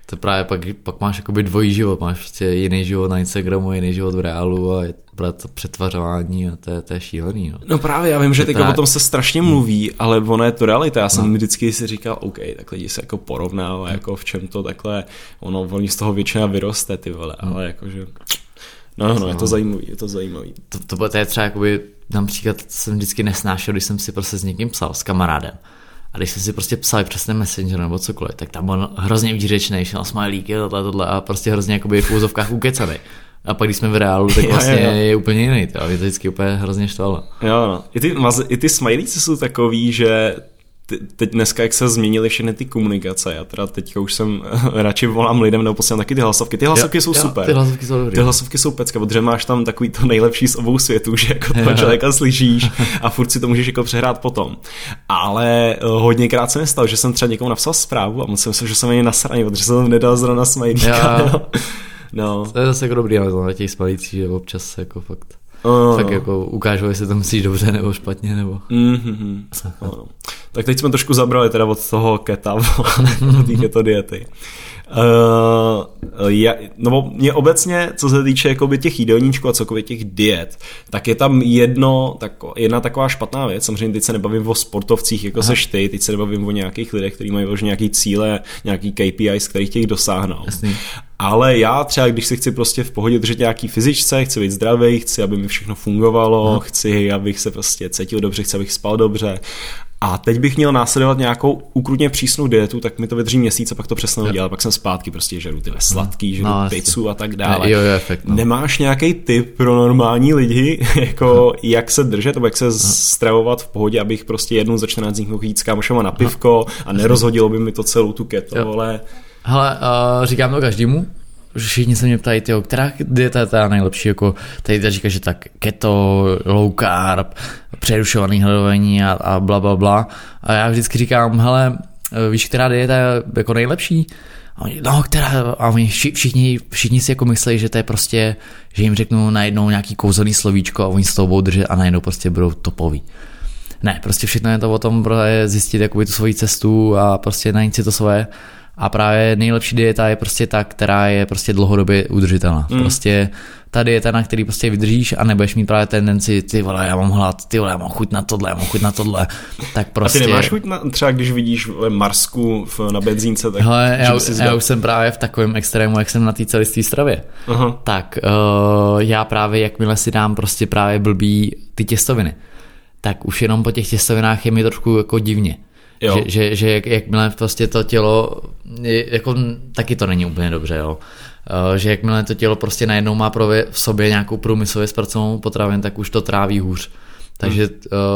to právě pak, pak máš jakoby dvojí život, máš prostě jiný život na Instagramu, jiný život v reálu a je to přetvařování a to je, to je šílený. No. no právě, já vím, že teďka právě... o tom se strašně mluví, ale ono je to realita. Já jsem no. vždycky si říkal, OK, tak lidi se jako porovnávají, jako v čem to takhle, ono, oni z toho většina vyroste, ty vole, ale jakože... No, no, je to zajímavý, je to zajímavý. To, to, to je třeba jakoby, například jsem vždycky nesnášel, když jsem si prostě s někým psal, s kamarádem. A když jsme si prostě psali přes ten messenger nebo cokoliv, tak tam byl hrozně výřečný, šel smajlíky, tohle, tohle a prostě hrozně jakoby v úzovkách ukecaný. A pak když jsme v reálu, tak vlastně jo, jo. je úplně jiný. To, a mě to vždycky úplně hrozně štvalo. Jo, no. I ty, i ty smajlíci jsou takový, že teď dneska, jak se změnily všechny ty komunikace, já teda teďka už jsem radši volám lidem nebo posílám taky ty hlasovky. Ty hlasovky jo, jsou jo, super. Ty hlasovky jsou dobrý. Ty hlasovky jsou pecka, protože máš tam takový to nejlepší z obou světů, že jako toho člověka slyšíš a furt si to můžeš jako přehrát potom. Ale uh, hodněkrát se mi stalo, že jsem třeba někomu napsal zprávu a musel jsem, že jsem ani nasraný, protože jsem tam nedal zrovna smajlíka. No. no. To je zase jako dobrý, ale na těch smajlících, že občas jako fakt Oh, tak jako ukážu, jestli to myslíš dobře nebo špatně, nebo... Mm-hmm. Oh. Tak teď jsme trošku zabrali teda od toho keta, od té keto diety. Uh, já, no mě obecně, co se týče jakoby těch jídelníčků a celkově těch diet, tak je tam jedno, tak, jedna taková špatná věc, samozřejmě teď se nebavím o sportovcích, jako Aha. seš ty, teď se nebavím o nějakých lidech, kteří mají už nějaký cíle, nějaký KPIs, kterých těch dosáhnou. Jasný. Ale já třeba, když si chci prostě v pohodě držet nějaký fyzičce, chci být zdravý, chci, aby mi všechno fungovalo, hmm. chci, abych se prostě cítil dobře, chci, abych spal dobře A teď bych měl následovat nějakou ukrutně přísnou dietu, tak mi to vydrží měsíc a pak to přesně dělat. Pak jsem zpátky prostě žeru ty sladký, žeru no, pizzu a tak dále. Jo, jo, efekt, no. Nemáš nějaký tip pro normální lidi, jako jak se držet, nebo jak se stravovat v pohodě, abych prostě jednou za 14 dní mohl jít s kámošema na pivko a nerozhodilo by mi to celou tu keto, ale... Hele, uh, říkám to každému, všichni se mě ptají, tyjo, která dieta je ta nejlepší, jako tady říká, že tak keto, low carb, přerušovaný hledování a, a bla, bla, bla. A já vždycky říkám, hele, víš, která dieta je jako nejlepší? A oni, no, která, a oni všichni, všichni si jako myslí, že to je prostě, že jim řeknu najednou nějaký kouzelný slovíčko a oni s toho budou držet a najednou prostě budou topový. Ne, prostě všechno je to o tom zjistit jakoby tu svoji cestu a prostě najít si to svoje a právě nejlepší dieta je prostě ta, která je prostě dlouhodobě udržitelná. Mm. Prostě ta dieta, na který prostě vydržíš a nebudeš mít právě tendenci, ty vole, já mám hlad, ty vole, já mám chuť na tohle, já mám chuť na tohle, tak prostě... A ty prostě- nemáš chuť na, třeba když vidíš Marsku v, na benzínce, tak... Hele, já, si já už jsem právě v takovém extrému, jak jsem na té celistvé stravě. Aha. Tak uh, já právě, jakmile si dám prostě právě blbý ty těstoviny, tak už jenom po těch těstovinách je mi trošku jako divně. Jo. Že, že, že jak, jakmile prostě to tělo, jako taky to není úplně dobře, jo. Uh, že jakmile to tělo prostě najednou má v sobě nějakou průmyslově zpracovanou potravin, tak už to tráví hůř. Takže hmm.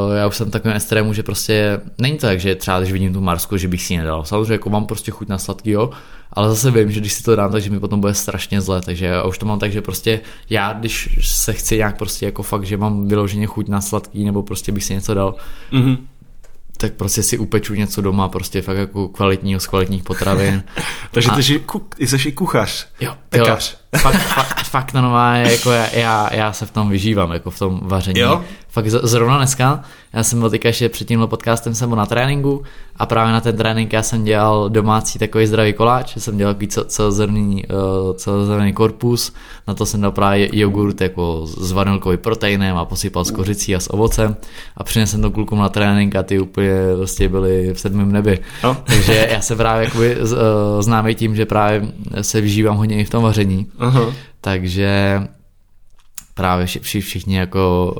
uh, já už jsem v takovém extrému, že prostě není to tak, že třeba když vidím tu Marsku, že bych si ji nedal. Samozřejmě jako mám prostě chuť na sladký, jo, ale zase vím, že když si to dám, takže mi potom bude strašně zle, takže já už to mám tak, že prostě já, když se chci nějak prostě jako fakt, že mám vyloženě chuť na sladký, nebo prostě bych si něco dal, mm-hmm tak prostě si upeču něco doma, prostě fakt jako kvalitního z kvalitních potravin. Takže a... ty jsi, jsi i kuchař, jo, pekař. Jo, fakt, fakt, fakt na nová, jako já, já, já, se v tom vyžívám, jako v tom vaření. Jo? Fakt zrovna dneska, já jsem byl teďka ještě před tímhle podcastem jsem byl na tréninku a právě na ten trénink já jsem dělal domácí takový zdravý koláč, jsem dělal takový celozrný, celozrný korpus, na to jsem dal právě jogurt jako s vanilkovým proteinem a posypal s kořicí a s ovocem a přinesl jsem to klukům na trénink a ty úplně vlastně byli v sedmém nebi. No. Takže já se právě jakoby, uh, známý tím, že právě se vyžívám hodně i v tom vaření. Uh-huh. Takže právě všichni, všichni jako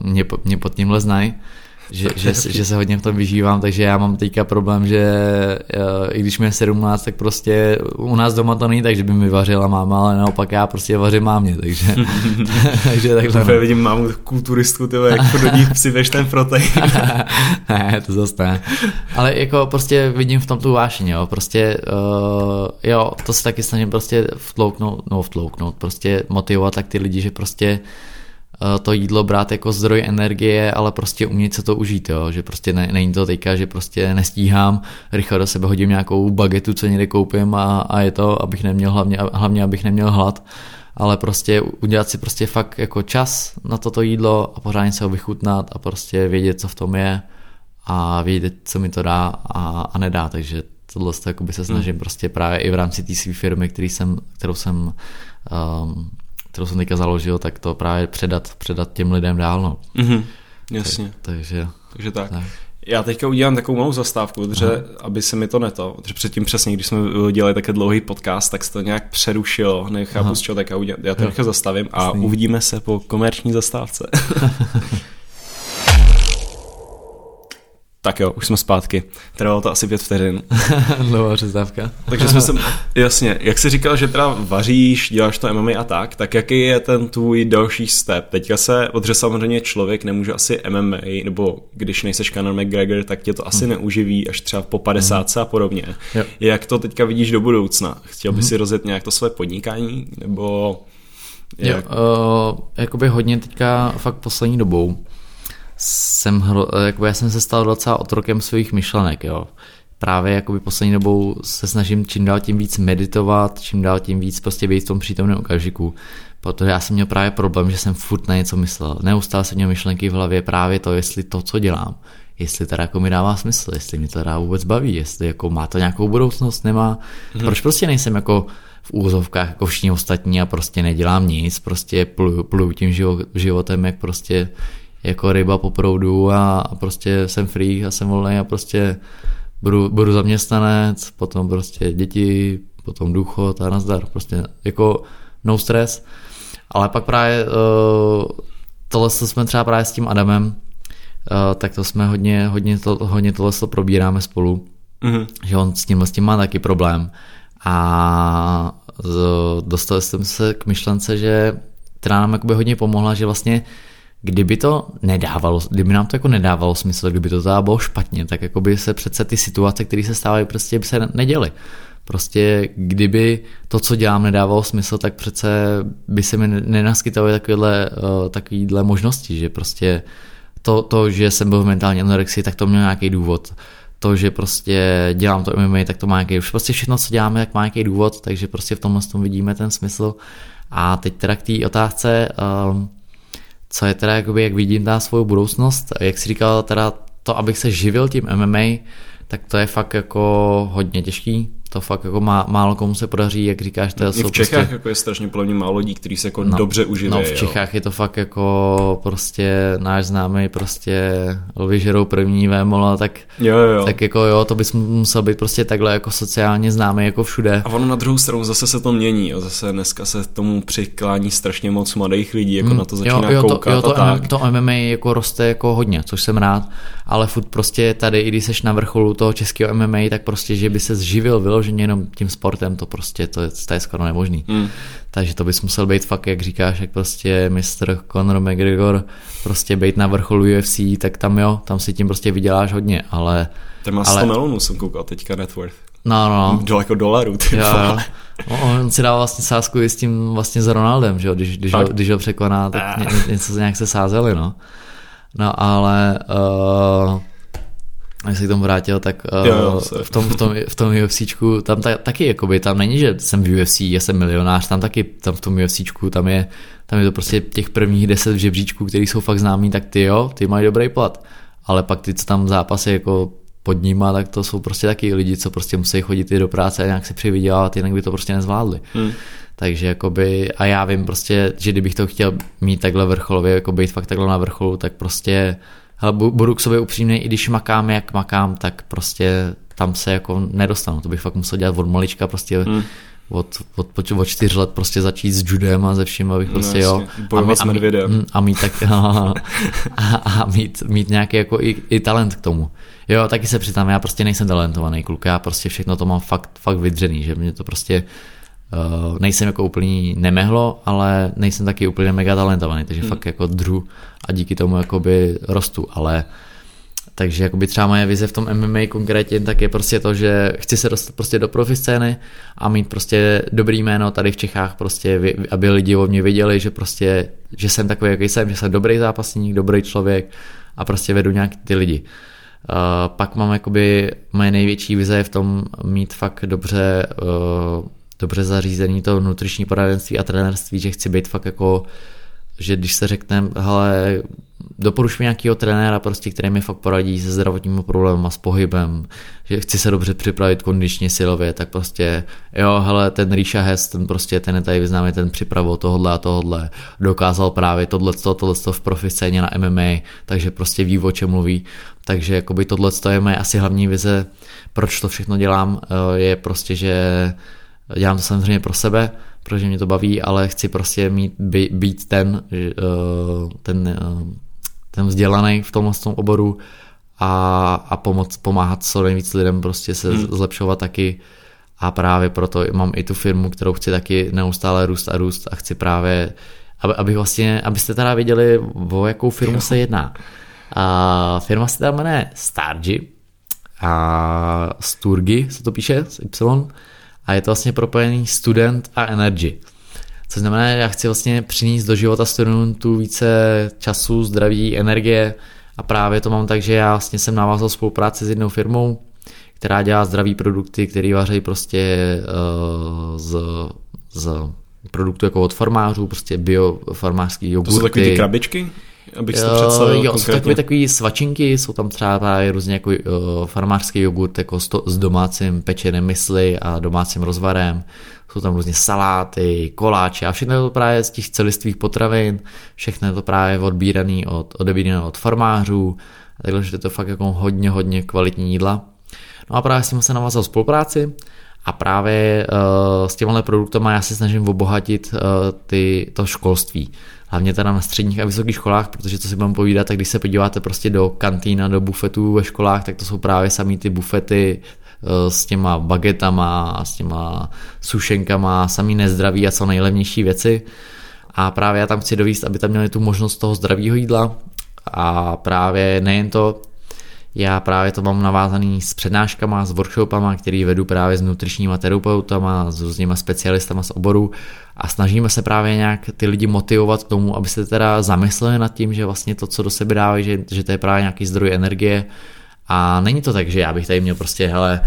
uh, mě, mě pod tímhle znají že, že, že se hodně v tom vyžívám, takže já mám teďka problém, že uh, i když mi je 17, tak prostě u nás doma to není tak, že by mi vařila máma, ale naopak já prostě vařím mámě, takže, takže takhle. Já vidím mámu kulturistku, ty jak do ní veš ten protein. ne, to zase ne. Ale jako prostě vidím v tom tu vášeň, jo, prostě uh, jo, to se taky snažím prostě vtlouknout, no vtlouknout, prostě motivovat tak ty lidi, že prostě Eh, to jídlo brát jako zdroj energie, ale prostě umět se to užít, jo? že prostě ne, není to teďka, že prostě nestíhám, rychle do sebe hodím nějakou bagetu, co někde koupím a, a je to, abych neměl hlavně, hlavně abych neměl hlad, ale prostě udělat si prostě fakt jako čas na toto jídlo a pořádně se ho vychutnat a prostě vědět, co v tom je a vědět, co mi to dá a, a nedá, takže tohle by se snažím hmm. prostě právě i v rámci té své firmy, který jsem, kterou jsem um, kterou jsem teďka založil, tak to právě předat, předat těm lidem dál. No. Mm-hmm, jasně. Tak, takže, takže tak. tak. Já teďka udělám takovou malou zastávku, protože, aby se mi to neto, protože předtím přesně, když jsme dělali také dlouhý podcast, tak se to nějak přerušilo, nechápu z čeho, tak já, udělám, já to nechám zastavím a Jasný. uvidíme se po komerční zastávce. Tak jo, už jsme zpátky. Trvalo to asi pět vteřin. Dlouhá přestávka. Takže jsme se, jasně, jak jsi říkal, že teda vaříš, děláš to MMA a tak, tak jaký je ten tvůj další step? Teďka se, protože samozřejmě člověk nemůže asi MMA, nebo když nejseš Conor McGregor, tak tě to asi hmm. neuživí až třeba po 50 hmm. a podobně. Jo. Jak to teďka vidíš do budoucna? Chtěl bys hmm. si rozjet nějak to své podnikání, nebo... Jak? Jo, uh, jakoby hodně teďka fakt poslední dobou jsem, jako já jsem se stal docela otrokem svých myšlenek, jo. Právě jakoby poslední dobou se snažím čím dál tím víc meditovat, čím dál tím víc prostě být v tom přítomném okamžiku. Protože já jsem měl právě problém, že jsem furt na něco myslel. Neustále jsem měl myšlenky v hlavě právě to, jestli to, co dělám, jestli teda jako mi dává smysl, jestli mi to dá vůbec baví, jestli jako má to nějakou budoucnost, nemá. Hmm. Proč prostě nejsem jako v úzovkách jako všichni ostatní a prostě nedělám nic, prostě pluju, pluju tím životem, jak prostě jako ryba po proudu a, a prostě jsem free a jsem volný a prostě budu, budu zaměstnanec, potom prostě děti, potom důchod a nazdar. Prostě jako no stres. Ale pak právě uh, tohle jsme třeba právě s tím Adamem tak to jsme hodně, hodně, to, hodně tohle to probíráme spolu, mm-hmm. že on s tímhle s tím má taky problém a dostali jsem se k myšlence, že která nám jakoby hodně pomohla, že vlastně kdyby to nedávalo, kdyby nám to jako nedávalo smysl, kdyby to teda bylo špatně, tak jako by se přece ty situace, které se stávají, prostě by se neděly. Prostě kdyby to, co dělám, nedávalo smysl, tak přece by se mi nenaskytovaly takovéhle, uh, takovéhle možnosti, že prostě to, to, že jsem byl v mentální anorexii, tak to měl nějaký důvod. To, že prostě dělám to MMA, tak to má nějaký, už prostě všechno, co děláme, tak má nějaký důvod, takže prostě v tomhle tom vidíme ten smysl. A teď teda k té otázce, um, co je teda, jakoby, jak vidím ta svou budoucnost, jak si říkal, teda to, abych se živil tím MMA, tak to je fakt jako hodně těžký, to fakt jako má, málo komu se podaří, jak říkáš, to I v Čechách prostě, jako je strašně podle mě málo lidí, kteří se jako no, dobře uživí. No v Čechách jo. je to fakt jako prostě náš známý prostě vyžerou první vémola, tak, jo, jo. tak jako jo, to bys musel být prostě takhle jako sociálně známý jako všude. A ono na druhou stranu zase se to mění, jo. zase dneska se tomu přiklání strašně moc mladých lidí, jako hmm, na to začíná jo, jo, koukat jo, to, a tak. to MMA jako roste jako hodně, což jsem rád, ale furt prostě tady, i když seš na vrcholu toho českého MMA, tak prostě, že by se zživil vyloženě jenom tím sportem, to prostě, to je, to je skoro nemožný. Mm. Takže to bys musel být fakt, jak říkáš, jak prostě mistr Conor McGregor, prostě být na vrcholu UFC, tak tam jo, tam si tím prostě vyděláš hodně, ale... Ten má 100 ale... milionů, jsem koukal teďka net worth. No, no, no. Do jako dolarů, ty jo, jo. On si dal vlastně sázku i s tím vlastně s Ronaldem, že jo? Když, když, ho, když ho překoná, tak ně, něco se nějak se sázeli, no. No ale uh, a se k tomu vrátil, tak uh, jo, jo, v, tom, v, tom, v tom UFCčku, tam ta, taky jakoby, tam není, že jsem v UFC, já jsem milionář, tam taky, tam v tom UFCčku, tam je, tam je to prostě těch prvních deset žebříčků, který jsou fakt známí, tak ty jo, ty mají dobrý plat, ale pak ty, co tam zápasy jako pod nima, tak to jsou prostě taky lidi, co prostě musí chodit i do práce a nějak si přivydělat, jinak by to prostě nezvládli. Hmm. Takže jakoby, a já vím prostě, že kdybych to chtěl mít takhle vrcholově, jako být fakt takhle na vrcholu, tak prostě ale budu k sobě upřímný, i když makám, jak makám, tak prostě tam se jako nedostanu. To bych fakt musel dělat od malička, prostě hmm. od, od, od čtyř let prostě začít s judem a ze vším, abych prostě no, jo. A, mít, a, mít, mm, a mít tak, a, a, mít, mít nějaký jako i, i, talent k tomu. Jo, taky se přitám, já prostě nejsem talentovaný kluk, já prostě všechno to mám fakt, fakt vydřený, že mě to prostě Uh, nejsem jako úplný nemehlo, ale nejsem taky úplně mega talentovaný, takže hmm. fakt jako dru a díky tomu jakoby rostu, ale takže jakoby třeba moje vize v tom MMA konkrétně tak je prostě to, že chci se dostat prostě do profi scény a mít prostě dobrý jméno tady v Čechách prostě, aby lidi o mě viděli, že prostě, že jsem takový, jaký jsem, že jsem dobrý zápasník, dobrý člověk a prostě vedu nějak ty lidi. Uh, pak mám jakoby moje největší vize je v tom mít fakt dobře uh, dobře zařízený to nutriční poradenství a trenérství, že chci být fakt jako že když se řekne, hele, doporuč mi nějakého trenéra, prostě, který mi fakt poradí se zdravotními problémy a s pohybem, že chci se dobře připravit kondičně silově, tak prostě, jo, hele, ten Ríša Hess, ten prostě, ten je tady vyznámý, ten připravil tohle a tohle, dokázal právě tohle, tohle v profi scéně na MMA, takže prostě ví, o čem mluví, takže jakoby tohle je moje asi hlavní vize, proč to všechno dělám, eh, je prostě, že Dělám to samozřejmě pro sebe, protože mě to baví, ale chci prostě mít, by, být ten, eh, ten, eh, ten vzdělaný v tomhle tom oboru a, a pomoc, pomáhat co nejvíc lidem prostě se hmm. zlepšovat taky a právě proto mám i tu firmu, kterou chci taky neustále růst a růst a chci právě, aby, aby vlastně, abyste teda věděli, o jakou firmu se jedná. A firma se tam jmenuje Stargy a Sturgy se to píše s Y a je to vlastně propojený student a energy. Co znamená, že já chci vlastně přinést do života studentů více času, zdraví, energie a právě to mám tak, že já vlastně jsem navázal spolupráci s jednou firmou, která dělá zdraví produkty, který vaří prostě uh, z, z produktů jako od farmářů, prostě biofarmářský jogurty. To jsou takové ty krabičky? Abych si to představil Jo, jsou takové, takové svačinky, jsou tam třeba různě jako uh, farmářský jogurt jako s, to, s domácím pečeným mysli a domácím rozvarem. Jsou tam různě saláty, koláče a všechno je to právě z těch celistvých potravin, všechno je to právě odbíraný od, odebírané od farmářů, takže je to fakt jako hodně, hodně kvalitní jídla. No a právě s tím se navázal spolupráci a právě uh, s těmhle produktama já se snažím obohatit uh, ty, to školství hlavně teda na středních a vysokých školách, protože co si budeme povídat, tak když se podíváte prostě do kantýna, do bufetů ve školách, tak to jsou právě samý ty bufety eh, s těma bagetama, s těma sušenkama, samý nezdraví a co nejlevnější věci. A právě já tam chci dovíst, aby tam měli tu možnost toho zdravého jídla a právě nejen to, já právě to mám navázaný s přednáškama, s workshopama, který vedu právě s nutričníma terapeutama, s různýma specialistama z oboru a snažíme se právě nějak ty lidi motivovat k tomu, aby se teda zamysleli nad tím, že vlastně to, co do sebe dávají, že, že to je právě nějaký zdroj energie a není to tak, že já bych tady měl prostě, hele,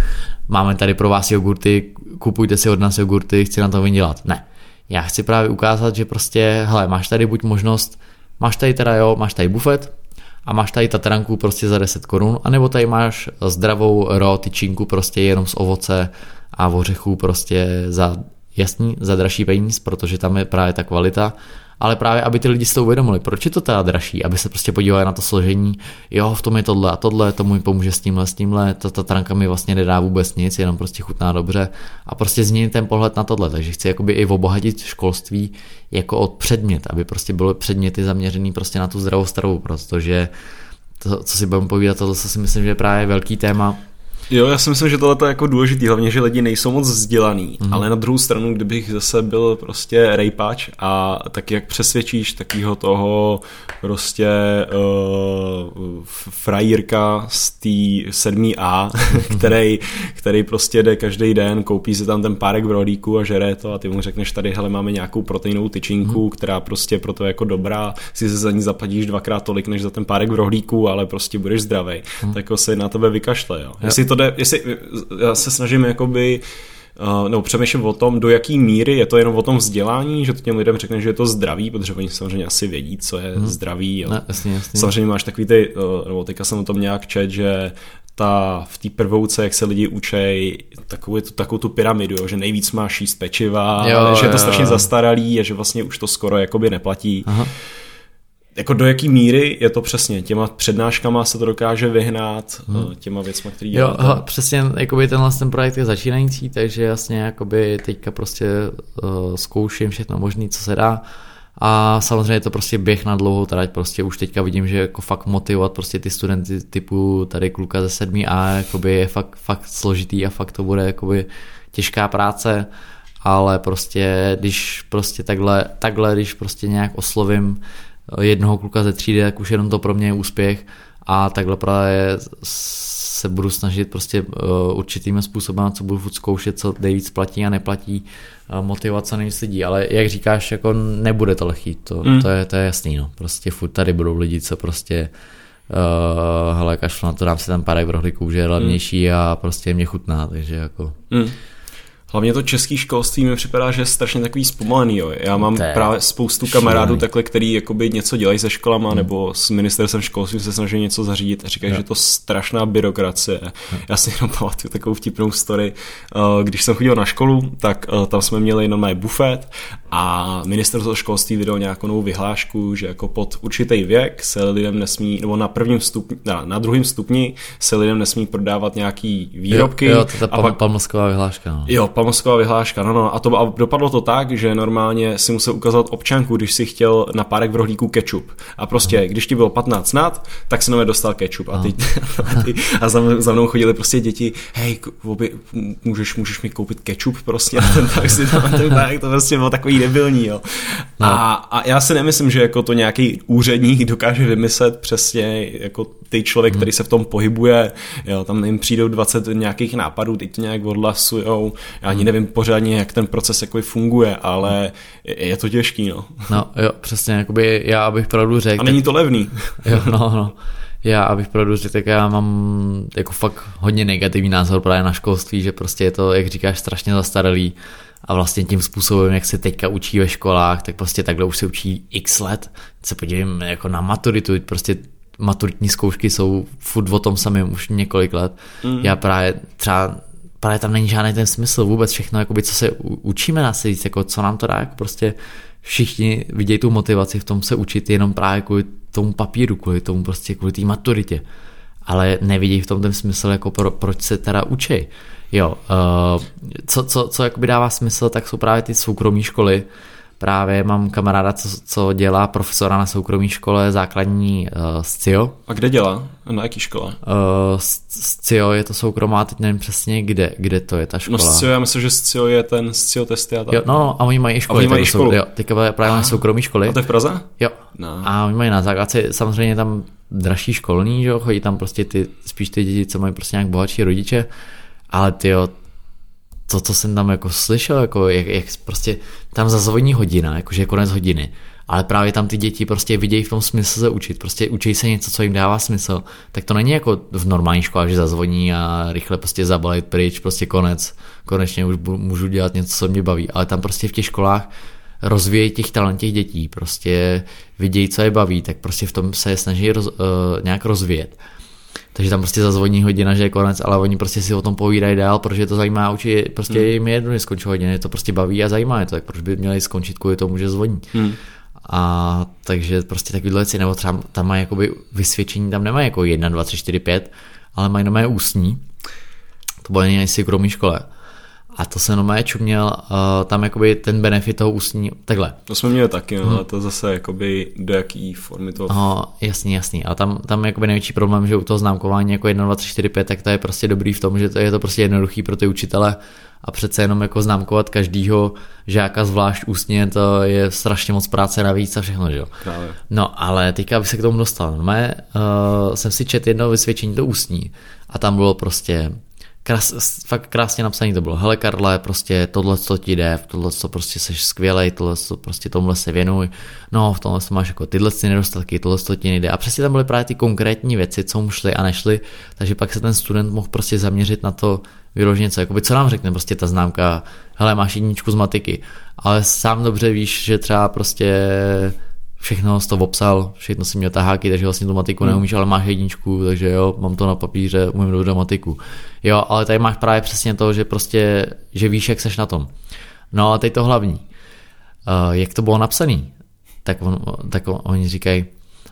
máme tady pro vás jogurty, kupujte si od nás jogurty, chci na to vydělat. Ne. Já chci právě ukázat, že prostě, hele, máš tady buď možnost, máš tady teda jo, máš tady bufet, a máš tady tatranku prostě za 10 korun, anebo tady máš zdravou raw tyčinku prostě jenom z ovoce a ořechů prostě za jasný, za dražší peníz, protože tam je právě ta kvalita ale právě, aby ty lidi si to uvědomili, proč je to teda dražší, aby se prostě podívali na to složení, jo, v tom je tohle a tohle, to mi pomůže s tímhle, s tímhle, ta, ta tranka mi vlastně nedá vůbec nic, jenom prostě chutná dobře. A prostě změnit ten pohled na tohle, takže chci jakoby i obohatit školství jako od předmět, aby prostě byly předměty zaměřený prostě na tu zdravou stravu, protože to, co si budeme povídat, to si myslím, že je právě velký téma, Jo, já si myslím, že tohle je jako důležitý, hlavně, že lidi nejsou moc vzdělaný, mm. ale na druhou stranu, kdybych zase byl prostě rejpač a tak jak přesvědčíš takého toho prostě uh, frajírka z té 7A, který, který prostě jde každý den, koupí si tam ten párek v rohlíku a žere to a ty mu řekneš tady, hele, máme nějakou proteinovou tyčinku, mm. která prostě pro to jako dobrá, si se za ní zaplatíš dvakrát tolik, než za ten párek v rohlíku, ale prostě budeš zdravý, mm. tak se na tebe vykašle, jo. Jestli to jde, jestli, já se snažím jakoby Uh, nebo přemýšlím o tom, do jaký míry je to jenom o tom vzdělání, že to těm lidem řekne, že je to zdraví, protože oni samozřejmě asi vědí, co je hmm. zdraví. Jo. Ne, jasně, jasně. Samozřejmě máš takový ty, uh, nebo teďka jsem o tom nějak čet, že ta, v té prvouce, jak se lidi učej, takovou, tu, takovou tu pyramidu, jo, že nejvíc máš jíst pečiva, jo, že je to jo, strašně jo. zastaralý a že vlastně už to skoro jakoby neplatí. Aha jako do jaký míry je to přesně, těma přednáškama se to dokáže vyhnat, hmm. těma věcma, které Jo, ho, přesně, jakoby tenhle ten projekt je začínající, takže jasně, jakoby teďka prostě uh, zkouším všechno možné, co se dá. A samozřejmě je to prostě běh na dlouhou trať, prostě už teďka vidím, že jako fakt motivovat prostě ty studenty typu tady kluka ze 7A, jakoby je fakt, fakt složitý a fakt to bude jakoby těžká práce, ale prostě když prostě takhle, takhle když prostě nějak oslovím jednoho kluka ze třídy, tak už jenom to pro mě je úspěch a takhle právě se budu snažit prostě uh, určitým způsobem, co budu furt zkoušet, co nejvíc platí a neplatí, uh, motivovat co nejvíc lidí, ale jak říkáš, jako nebude to lehký, to, mm. to, je, to je jasný, no. prostě furt tady budou lidi, co prostě uh, hele, kašlu na to, dám si tam pár v rohlíku, že je levnější mm. a prostě mě chutná, takže jako... Mm. Hlavně to český školství mi připadá, že je strašně takový zpomalený. Jo. Já mám Té, právě spoustu kamarádů takhle, který jakoby něco dělají se školama hmm. nebo s ministerstvem školství se snaží něco zařídit a říkají, že to strašná byrokracie. Hmm. Já si jenom pamatuju takovou vtipnou story. Eh, když jsem chodil na školu, tak eh, tam jsme měli jenom bufet a ministerstvo školství vydalo nějakou novou vyhlášku, že jako pod určitý věk se lidem nesmí, nebo na prvním stupni, na, na druhém stupni se lidem nesmí prodávat nějaký výrobky. Jo, jo to je ta pak, palmosková vyhláška. No. Jo, palmosková vyhláška, no, no, a, to, a dopadlo to tak, že normálně si musel ukázat občanku, když si chtěl na párek v rohlíku kečup. A prostě, Aha. když ti bylo 15 nad, tak se nové dostal kečup. A, ty, a, ty, a za, za, mnou chodili prostě děti, hej, obě, můžeš, můžeš mi koupit kečup prostě ten, tak si na ten párek, to prostě bylo takový debilní, jo. No. A, a já si nemyslím, že jako to nějaký úředník dokáže vymyslet přesně jako ty člověk, který se v tom pohybuje, jo, tam jim přijdou 20 nějakých nápadů, teď to nějak odhlasujou, já ani nevím pořádně, jak ten proces jako funguje, ale je, je to těžký, no. No jo, přesně, jakoby já abych pravdu řekl. A není to levný. Jo, no, no. Já, abych pravdu řekl, tak já mám jako fakt hodně negativní názor právě na školství, že prostě je to, jak říkáš, strašně zastaralý a vlastně tím způsobem, jak se teďka učí ve školách, tak prostě takhle už se učí x let. Se podívím jako na maturitu, prostě maturitní zkoušky jsou furt o tom samém už několik let. Mm. Já právě třeba právě tam není žádný ten smysl vůbec všechno, jakoby, co se učíme na víc, jako co nám to dá, jako prostě všichni vidějí tu motivaci v tom se učit jenom právě kvůli tomu papíru, kvůli tomu prostě, kvůli té maturitě. Ale nevidí v tom ten smysl, jako pro, proč se teda učí. Jo, uh, co, co, co jakoby dává smysl, tak jsou právě ty soukromé školy, právě mám kamaráda, co, co dělá profesora na soukromé škole základní uh, SCIO. A kde dělá? Na jaký škole? Uh, SCIO je to soukromá, teď nevím přesně, kde, kde to je ta škola. No SCIO, já myslím, že SCIO je ten SCIO testy a tak. Jo, no, no, a oni mají i školy. A oni mají školu. Jsou, jo, teďka právě mají soukromé školy. A to je v Praze? Jo. No. A oni mají na základce samozřejmě tam dražší školní, že jo, chodí tam prostě ty, spíš ty děti, co mají prostě nějak bohatší rodiče, ale ty jo, to, co jsem tam jako slyšel, jako jak, jak prostě tam zazvoní hodina, jakože je konec hodiny, ale právě tam ty děti prostě vidějí v tom smysl se učit, prostě učí se něco, co jim dává smysl, tak to není jako v normální škole, že zazvoní a rychle prostě zabalit pryč, prostě konec, konečně už můžu dělat něco, co mě baví, ale tam prostě v těch školách rozvíjejí těch talent těch dětí, prostě vidějí, co je baví, tak prostě v tom se snaží roz, uh, nějak rozvíjet. Takže tam prostě zazvoní hodina, že je konec, ale oni prostě si o tom povídají dál, protože to zajímá učí, prostě hmm. jim je jedno, že skončí hodiny, to prostě baví a zajímá je to, tak proč by měli skončit kvůli tomu, že zvoní. Hmm. A takže prostě takovýhle věci, nebo třeba tam mají jakoby vysvědčení, tam nemají jako 1, 2, 3, 4, 5, ale mají nové ústní. To bylo jen si v škole. A to se jenom čuměl, uh, tam jakoby ten benefit toho ústní, takhle. To jsme měli taky, no, hmm. ale to zase jakoby do jaký formy to... Oh, jasný, jasný. A tam, tam jakoby největší problém, že u toho známkování jako 1, 2, 3, 4, 5, tak to je prostě dobrý v tom, že to je to prostě jednoduchý pro ty učitele a přece jenom jako známkovat každýho žáka zvlášť ústně, to je strašně moc práce navíc a všechno, že jo. Právě. No, ale teďka bych se k tomu dostal. No, mé, uh, jsem si četl jedno vysvědčení to ústní a tam bylo prostě krás, fakt krásně napsaný to bylo. Hele Karle, prostě tohle, co ti jde, tohle, co prostě seš skvělej, tohle, co prostě tomuhle se věnuj, no v tomhle máš jako tyhle ty nedostatky, tohle, co ti nejde. A přesně tam byly právě ty konkrétní věci, co mu šly a nešly, takže pak se ten student mohl prostě zaměřit na to vyloženě co, jakoby co nám řekne prostě ta známka, hele máš jedničku z matiky, ale sám dobře víš, že třeba prostě všechno z toho obsal, všechno si měl taháky, takže vlastně tu matiku hmm. neumíš, ale máš jedničku, takže jo, mám to na papíře, umím dobře matiku. Jo, ale tady máš právě přesně to, že prostě, že víš, jak seš na tom. No a teď to hlavní. Uh, jak to bylo napsané? Tak, on, tak on, oni říkají,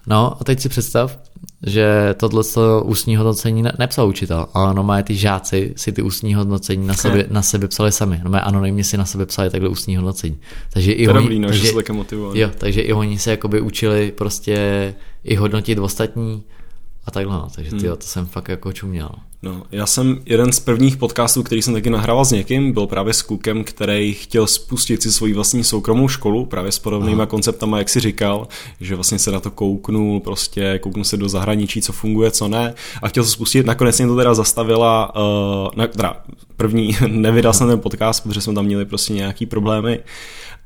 no a teď si představ, že tohle ústní hodnocení ne, nepsal učitel, ale no má ty žáci si ty ústní hodnocení na sebe, na sebe psali sami. No má anonymně si na sebe psali takhle ústní hodnocení. Takže i oni, dobrý, no, takže, že se také motivovali. Jo, takže i oni se jakoby učili prostě i hodnotit ostatní a takhle, no. takže tyjo, hmm. to jsem fakt jako čuměl. No, já jsem jeden z prvních podcastů, který jsem taky nahrával s někým, byl právě s klukem, který chtěl spustit si svoji vlastní soukromou školu, právě s podobnými konceptama, jak si říkal, že vlastně se na to kouknul, prostě kouknul se do zahraničí, co funguje, co ne, a chtěl to spustit, nakonec mě to teda zastavila, uh, na, teda první, nevydal jsem ten podcast, protože jsme tam měli prostě nějaký problémy,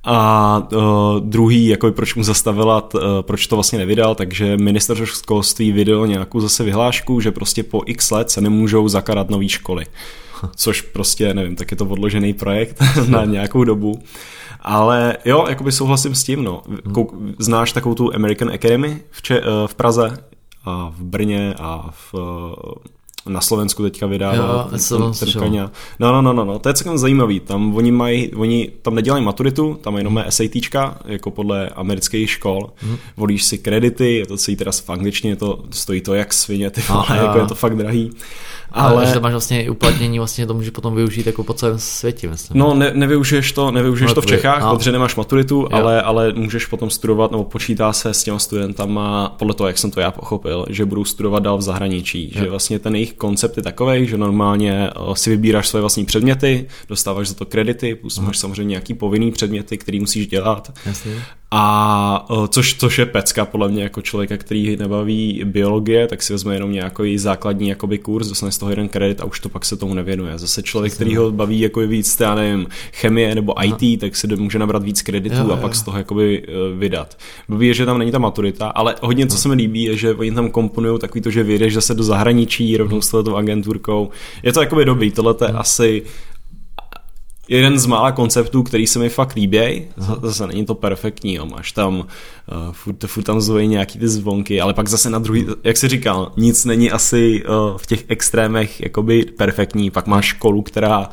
a uh, druhý, jako proč mu zastavila, uh, proč to vlastně nevydal, takže minister školství vydal nějakou zase vyhlášku, že prostě po x let se nemůžou zakladat nové školy. Což prostě, nevím, tak je to odložený projekt na nějakou dobu. Ale jo, jakoby souhlasím s tím, no. Kouk, znáš takovou tu American Academy v, Če- uh, v Praze a v Brně a v na Slovensku teďka vydává jo, No, no, no, no, no, to je celkem zajímavý. Tam oni mají, oni tam nedělají maturitu, tam jenom hmm. SATčka, jako podle amerických škol. Hmm. Volíš si kredity, je to celý teda v angličtině, to stojí to jak svině, ty vole, jako je to fakt drahý. Ale, ale že to máš vlastně uplatnění, vlastně to můžeš potom využít jako po celém světě, myslím. No, ne, nevyužiješ to, nevyužiješ no, to v Čechách, no. protože nemáš maturitu, ale, ale můžeš potom studovat, nebo počítá se s těma studentama, podle toho, jak jsem to já pochopil, že budou studovat dál v zahraničí, jo. že vlastně ten jejich koncept je takový, že normálně eh, si vybíráš svoje vlastní předměty, dostáváš za to kredity, plus máš samozřejmě nějaký povinný předměty, který musíš dělat. Jasně. A což, což je pecka podle mě jako člověka, který nebaví biologie, tak si vezme jenom nějaký základní jakoby kurz, dostane z toho jeden kredit a už to pak se tomu nevěnuje. Zase člověk, který ho baví jako víc, já nevím, chemie nebo IT, tak si může nabrat víc kreditů jo, a pak jo. z toho jakoby e, vydat. Baví je, že tam není ta maturita, ale hodně co se mi líbí je, že oni tam komponují takový to, že vyjdeš zase do zahraničí rovnou s tou agenturkou. Je to jakoby dobrý, tohle je asi jeden z mála konceptů, který se mi fakt líbí. Zase není to perfektní, jo. máš tam, uh, furt, furt tam zvojí nějaký ty zvonky, ale pak zase na druhý, jak jsi říkal, nic není asi uh, v těch extrémech jakoby perfektní. Pak máš školu, která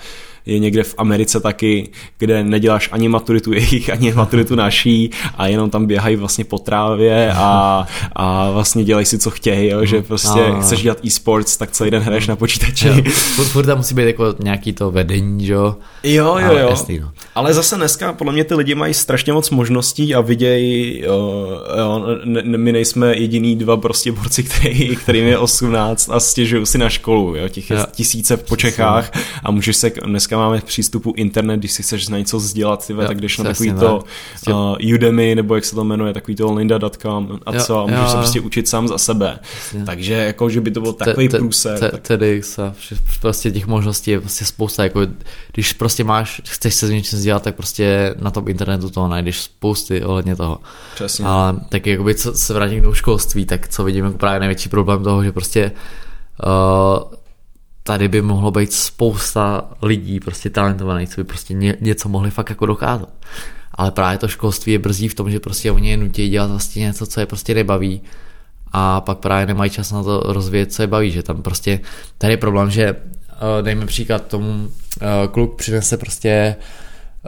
je někde v Americe taky, kde neděláš ani maturitu jejich, ani maturitu naší a jenom tam běhají vlastně po trávě a, a vlastně dělají si, co chtějí, jo, že prostě a... chceš dělat e-sports, tak celý den hraješ na počítači. Jo, furt, furt tam musí být jako nějaký to vedení, že jo? Jo, jo, jo. Jasný, no. Ale zase dneska podle mě ty lidi mají strašně moc možností a vidějí, jo, jo, ne, my nejsme jediný dva prostě borci, který, kterým je 18 a stěžují si na školu, jo, těch je jo. tisíce po Čechách a můžeš se, dneska máme přístupu internet, když si chceš na něco vzdělat, tyve, jo, tak když na takový to uh, Udemy, nebo jak se to jmenuje, takový to linda.com a co, jo, a můžeš jo. se prostě učit sám za sebe. Jasně. Takže jako, že by to byl takový te, průser. Te, tak... Tedy se, prostě těch možností je prostě spousta, jako když prostě máš, chceš se s něčím vzdělat, tak prostě na tom internetu toho najdeš spousty ohledně toho. Přesně. Ale tak jakoby, co se vrátím k školství, tak co vidím jako právě největší problém toho, že prostě uh, tady by mohlo být spousta lidí prostě talentovaných, co by prostě ně, něco mohli fakt jako dokázat. Ale právě to školství je brzí v tom, že prostě oni je nutí dělat vlastně něco, co je prostě nebaví a pak právě nemají čas na to rozvíjet, co je baví, že tam prostě, tady je problém, že uh, dejme příklad tomu, uh, kluk přinese prostě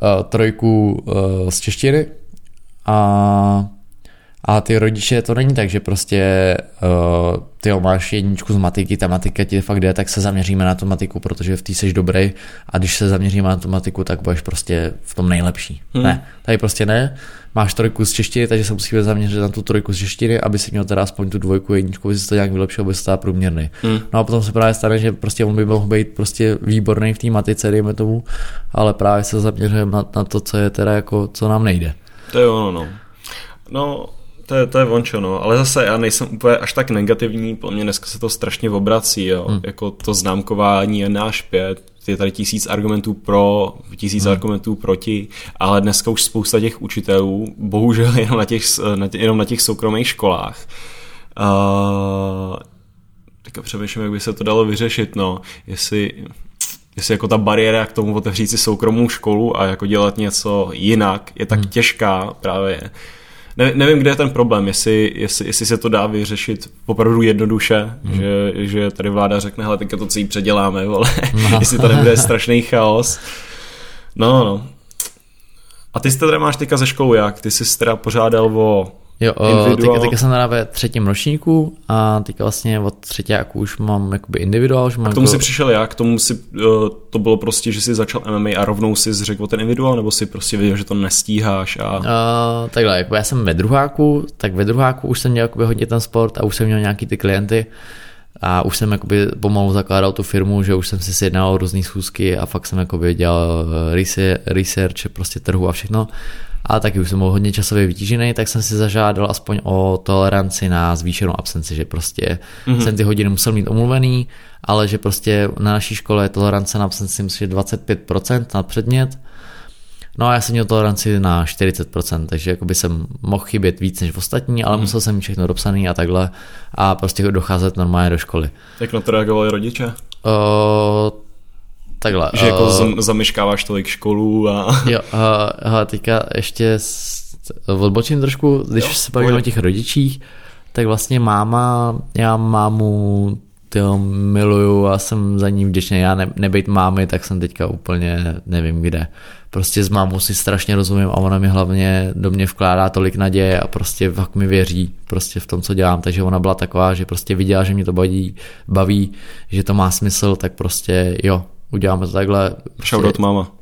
uh, trojku z češtiny a a ty rodiče to není tak, že prostě uh, ty máš jedničku z matiky, ta matika ti fakt jde, tak se zaměříme na tu matiku, protože v té jsi dobrý a když se zaměříme na tu matiku, tak budeš prostě v tom nejlepší. Hmm. Ne, tady prostě ne. Máš trojku z češtiny, takže se musíme zaměřit na tu trojku z češtiny, aby si měl teda aspoň tu dvojku, jedničku, aby si to nějak vylepšil, aby se průměrný. Hmm. No a potom se právě stane, že prostě on by mohl být prostě výborný v té matice, dejme tomu, ale právě se zaměřujeme na, na, to, co je teda jako, co nám nejde. To je ono, no. No, to je, to je vončo, no. Ale zase já nejsem úplně až tak negativní, po mě dneska se to strašně obrací, jo. Hmm. Jako to známkování je náš pět, je tady tisíc argumentů pro, tisíc hmm. argumentů proti, ale dneska už spousta těch učitelů, bohužel jenom na těch, jenom na těch soukromých školách, uh, teďka přemýšlím, jak by se to dalo vyřešit, no, jestli, jestli jako ta bariéra k tomu otevřít si soukromou školu a jako dělat něco jinak je tak hmm. těžká právě, ne, nevím, kde je ten problém, jestli, jestli, jestli se to dá vyřešit opravdu jednoduše, hmm. že, že tady vláda řekne, hele, teďka to celý předěláme, vole, no. jestli to nebude strašný chaos. No, no. A ty jsi teda máš teďka ze školu jak? Ty jsi teda pořádal o Jo, individual... teďka, teďka jsem teda ve třetím ročníku a teďka vlastně od třetíku už mám jakoby individuál. Už mám a k tomu jako... si přišel jak? K tomu si, uh, to bylo prostě, že jsi začal MMA a rovnou si řekl ten individuál, nebo si prostě věděl, že to nestíháš? A... Uh, takhle, jako já jsem ve druháku, tak ve druháku už jsem měl jakoby hodně ten sport a už jsem měl nějaký ty klienty a už jsem jakoby pomalu zakládal tu firmu, že už jsem si sjednal různé schůzky a fakt jsem jakoby dělal research, prostě trhu a všechno a taky už jsem byl hodně časově vytížený, tak jsem si zažádal aspoň o toleranci na zvýšenou absenci, že prostě mm-hmm. jsem ty hodiny musel mít omluvený, ale že prostě na naší škole je tolerance na absenci myslím, že 25% na předmět, No a já jsem měl toleranci na 40%, takže jakoby jsem mohl chybět víc než v ostatní, ale mm. musel jsem mít všechno dopsaný a takhle a prostě docházet normálně do školy. Jak na to reagovali rodiče? Uh, Takhle. Že jako uh, zameškáváš tolik školů a... Jo, uh, uh, teďka ještě odbočím trošku, když jo, se bavíme o těch rodičích, tak vlastně máma, já mámu tyjo, miluju a jsem za ní vděčný. Já ne, nebejt mámy, tak jsem teďka úplně nevím kde. Prostě s mámou si strašně rozumím a ona mi hlavně do mě vkládá tolik naděje a prostě fakt mi věří prostě v tom, co dělám. Takže ona byla taková, že prostě viděla, že mě to baví, baví že to má smysl, tak prostě jo, uděláme to takhle. Shoutout máma.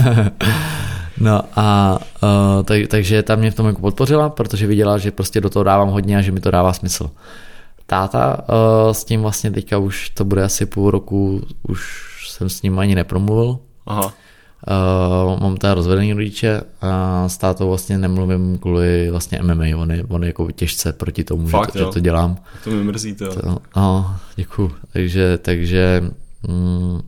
no a uh, tak, takže tam mě v tom jako podpořila, protože viděla, že prostě do toho dávám hodně a že mi to dává smysl. Táta uh, s tím vlastně teďka už to bude asi půl roku, už jsem s ním ani nepromluvil. Aha. Uh, mám teda rozvedený rodiče a s tátou vlastně nemluvím kvůli vlastně MMA, on je, on je jako těžce proti tomu, Fakt, že, to, že to dělám. To mi mrzí to. to no, děkuju. Takže, takže mm,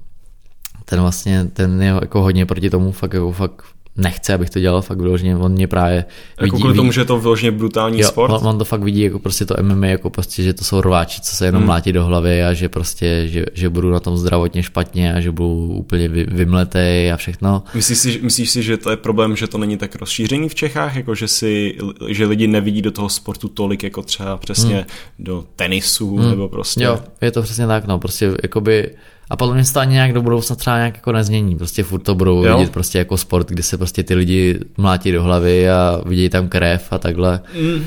ten vlastně, ten je jako hodně proti tomu, fakt jako fakt nechce, abych to dělal, fakt vyloženě, on mě právě jako vidí, kvůli tomu, že je to vyloženě brutální jo, sport? On, on, to fakt vidí jako prostě to MMA, jako prostě, že to jsou rváči, co se jenom hmm. mlátí do hlavy a že prostě, že, že budu na tom zdravotně špatně a že budu úplně vy, vymletej a všechno. Myslíš si, myslíš si, že to je problém, že to není tak rozšířený v Čechách, jako že si, že lidi nevidí do toho sportu tolik, jako třeba přesně hmm. do tenisu, hmm. nebo prostě? Jo, je to přesně tak, no, prostě jakoby A podle mě se to ani nějak do budoucna třeba nějak jako nezmění. Prostě furt to budou jo. vidět prostě jako sport, kdy se prostě ty lidi mlátí do hlavy a vidí tam krev a takhle. Mm.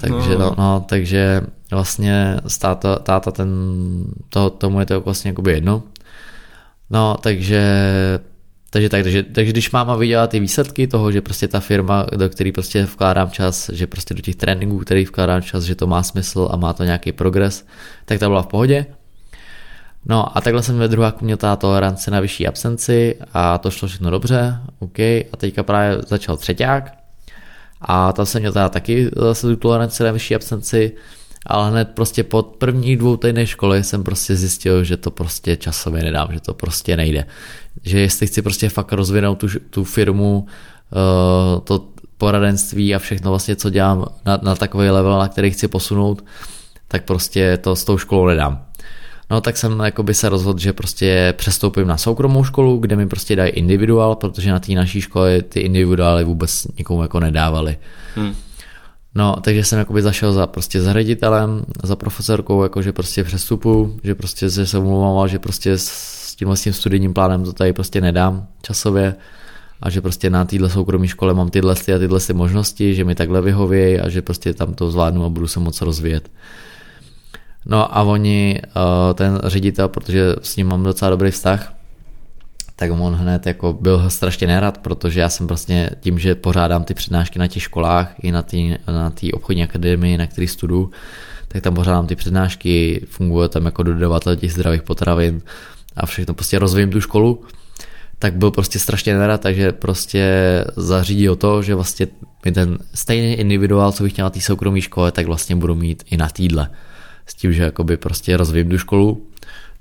Takže, no. No, no, takže vlastně táta, táta ten, to, tomu je to vlastně jakoby jedno. No, takže takže, tak, takže, takže když máma viděla ty výsledky toho, že prostě ta firma, do které prostě vkládám čas, že prostě do těch tréninků, který vkládám čas, že to má smysl a má to nějaký progres, tak ta byla v pohodě. No a takhle jsem ve druháku měl ta tolerance na vyšší absenci a to šlo všechno dobře, OK. A teďka právě začal třeťák a tam jsem měl teda taky zase tu toleranci na vyšší absenci, ale hned prostě po prvních dvou týdnech školy jsem prostě zjistil, že to prostě časově nedám, že to prostě nejde. Že jestli chci prostě fakt rozvinout tu, tu firmu, uh, to poradenství a všechno vlastně, co dělám na, na takový level, na který chci posunout, tak prostě to s tou školou nedám. No tak jsem jakoby se rozhodl, že prostě přestoupím na soukromou školu, kde mi prostě dají individuál, protože na té naší škole ty individuály vůbec nikomu jako nedávali. Hmm. No, takže jsem jakoby zašel za prostě za ředitelem, za profesorkou, jakože prostě přestupu, že prostě se omlouval, že prostě s tímhle s tím studijním plánem to tady prostě nedám časově a že prostě na téhle soukromé škole mám tyhle a tyhle možnosti, že mi takhle vyhovějí a že prostě tam to zvládnu a budu se moc rozvíjet. No a oni, eh, ten ředitel, protože s ním mám docela dobrý vztah, tak on hned jako byl strašně nerad, protože já jsem vlastně tím, že pořádám ty přednášky na těch školách i na té na obchodní akademii, na který studuju, tak tam pořádám ty přednášky, funguje tam jako dodavatel těch zdravých potravin a všechno prostě rozvím tu školu, tak byl prostě strašně nerad, takže prostě zařídil to, že vlastně mi ten stejný individuál, co bych měl na té soukromé škole, tak vlastně budu mít i na týdle. S tím, že jakoby prostě rozvím tu školu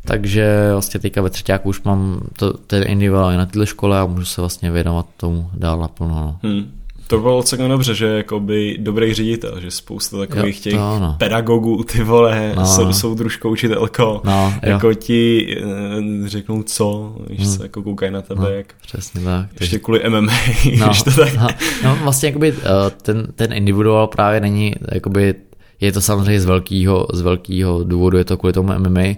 takže vlastně teďka ve třetíku už mám to, ten individuál na této škole a můžu se vlastně věnovat tomu dál naplno. No. Hmm. To bylo celkem dobře, že jakoby dobrý ředitel, že spousta takových jo, těch no, no. pedagogů, ty vole, no, sou, soudružko, učitelko, no, jako ti eh, řeknou co, když hmm. se jako koukají na tebe, no, jak přesně tak. Ještě kvůli MMA, no, když to tak... No, no vlastně jakoby eh, ten, ten individuál právě není, jakoby je to samozřejmě z velkého, z velkého důvodu, je to kvůli tomu MMA,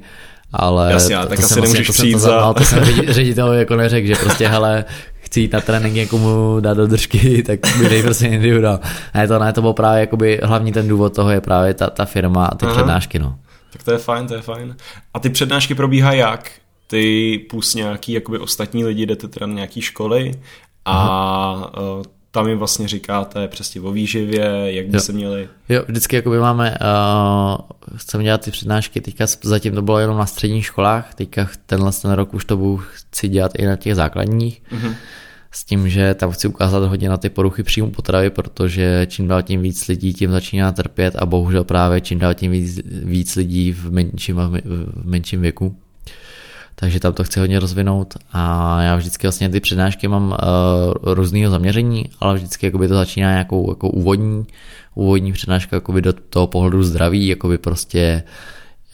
ale Jasně, to, tak to asi nemůžeš vlastně, přijít za... To, to jsem ředitel jako neřekl, že prostě hele, chci jít na trénink někomu dát do držky, tak mi dej prostě individuál. Ne, to ne, to bylo právě jakoby hlavní ten důvod toho je právě ta, ta firma a ty Aha. přednášky, no. Tak to je fajn, to je fajn. A ty přednášky probíhají jak? Ty plus nějaký jakoby ostatní lidi jdete teda na nějaký školy a Aha tam jim vlastně říkáte přesně o výživě, jak by jo. se měli... Jo, vždycky jakoby máme, uh, chceme dělat ty přednášky, teďka zatím to bylo jenom na středních školách, teďka tenhle ten rok už to budu chci dělat i na těch základních, mm-hmm. s tím, že tam chci ukázat hodně na ty poruchy příjmu potravy, protože čím dál tím víc lidí tím začíná trpět a bohužel právě čím dál tím víc, víc lidí v menším, v menším věku takže tam to chci hodně rozvinout a já vždycky vlastně ty přednášky mám uh, různýho zaměření, ale vždycky jakoby to začíná nějakou jako úvodní, úvodní přednáška jakoby do toho pohledu zdraví, jakoby prostě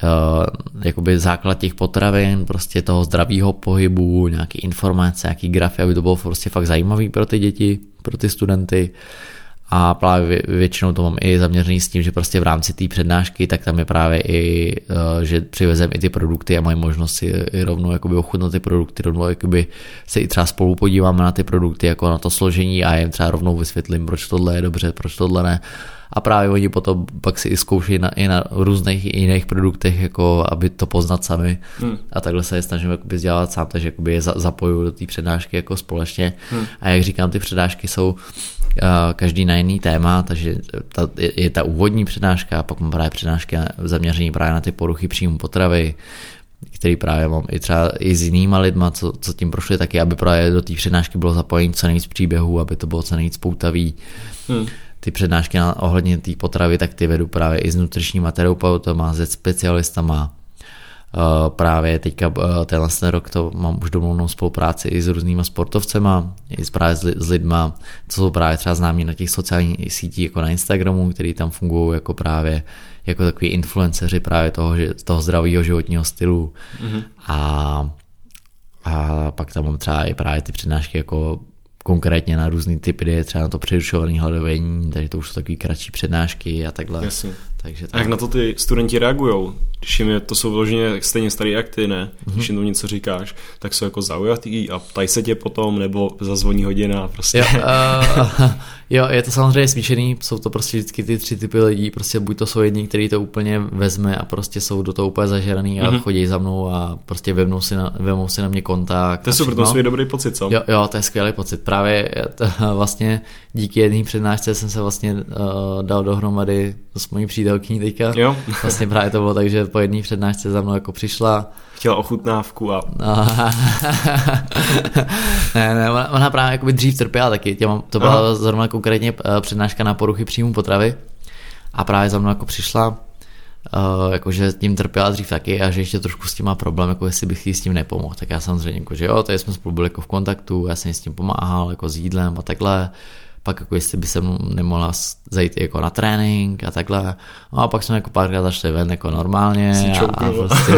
uh, jakoby základ těch potravin, prostě toho zdravého pohybu, nějaké informace, nějaký grafy, aby to bylo prostě fakt zajímavý pro ty děti, pro ty studenty. Uh, a právě většinou to mám i zaměřený s tím, že prostě v rámci té přednášky, tak tam je právě i, eh, že přivezem i ty produkty a mají možnost si i rovnou jakoby ochutnat ty produkty, rovnou jakoby se i třeba spolu podíváme na ty produkty, jako na to složení a jim třeba rovnou vysvětlím, proč tohle je dobře, proč tohle ne. A právě oni potom pak si i zkouší na, i na různých jiných produktech, jako aby to poznat sami. Hmm. A takhle se je snažím jakoby vzdělávat sám, takže jakoby je zapojuju do té přednášky jako společně. Hmm. A jak říkám, ty přednášky jsou každý na jiný téma, takže ta, je ta úvodní přednáška a pak mám právě přednášky zaměření právě na ty poruchy příjmu potravy, který právě mám i třeba i s jinýma lidma, co, co tím prošli taky, aby právě do té přednášky bylo zapojení co nejvíc příběhů, aby to bylo co nejvíc poutavý. Hmm. Ty přednášky na, ohledně té potravy, tak ty vedu právě i s nutričníma terapeutama, se specialistama, Uh, právě teďka uh, tenhle ten rok to mám už domluvenou spolupráci i s různýma sportovcema, i s právě s, s lidma, co jsou právě třeba známí na těch sociálních sítích jako na Instagramu, který tam fungují jako právě jako takový influenceři právě toho, že, toho zdravého životního stylu mm-hmm. a, a pak tam mám třeba i právě ty přednášky jako konkrétně na různý typy diet, třeba na to přerušované hladovění, takže to už jsou takové kratší přednášky a takhle. Jasně. Takže A jak na to ty studenti reagují? Když jim je, to jsou vyloženě stejně starý jak ty, ne? Mhm. Když jim to něco říkáš, tak jsou jako zaujatý a ptají se tě potom, nebo zazvoní hodina prostě. Jo, uh, jo, je to samozřejmě smíšený, jsou to prostě vždycky ty tři typy lidí, prostě buď to jsou jedni, kteří to úplně vezme a prostě jsou do toho úplně zažeraný a Mhm. chodí za mnou a prostě vemnou si na, vemou si na mě kontakt. to je super, to být dobrý pocit, co? Jo, jo, to je skvělý pocit. Právě to, vlastně díky jedné přednášce jsem se vlastně uh, dal dohromady s mojí přítelkyní teďka. Jo? Vlastně právě to bylo tak, že po jedné přednášce za mnou jako přišla Chtěla ochutnávku a... No, ne, ne, ona, ona právě jakoby dřív trpěla taky, těma, to byla Aha. zrovna konkrétně eh, přednáška na poruchy příjmu potravy a právě za mnou jako přišla, uh, jakože tím trpěla dřív taky a že ještě trošku s tím má problém, jako jestli bych jí s tím nepomohl. Tak já samozřejmě, jako, že jo, tady jsme spolu byli jako v kontaktu, já jsem jí s tím pomáhal, jako s jídlem a takhle. Pak jako jestli by se mnou nemohla zajít jako na trénink a takhle. No a pak jsme jako párkrát zašli ven jako normálně a, a prostě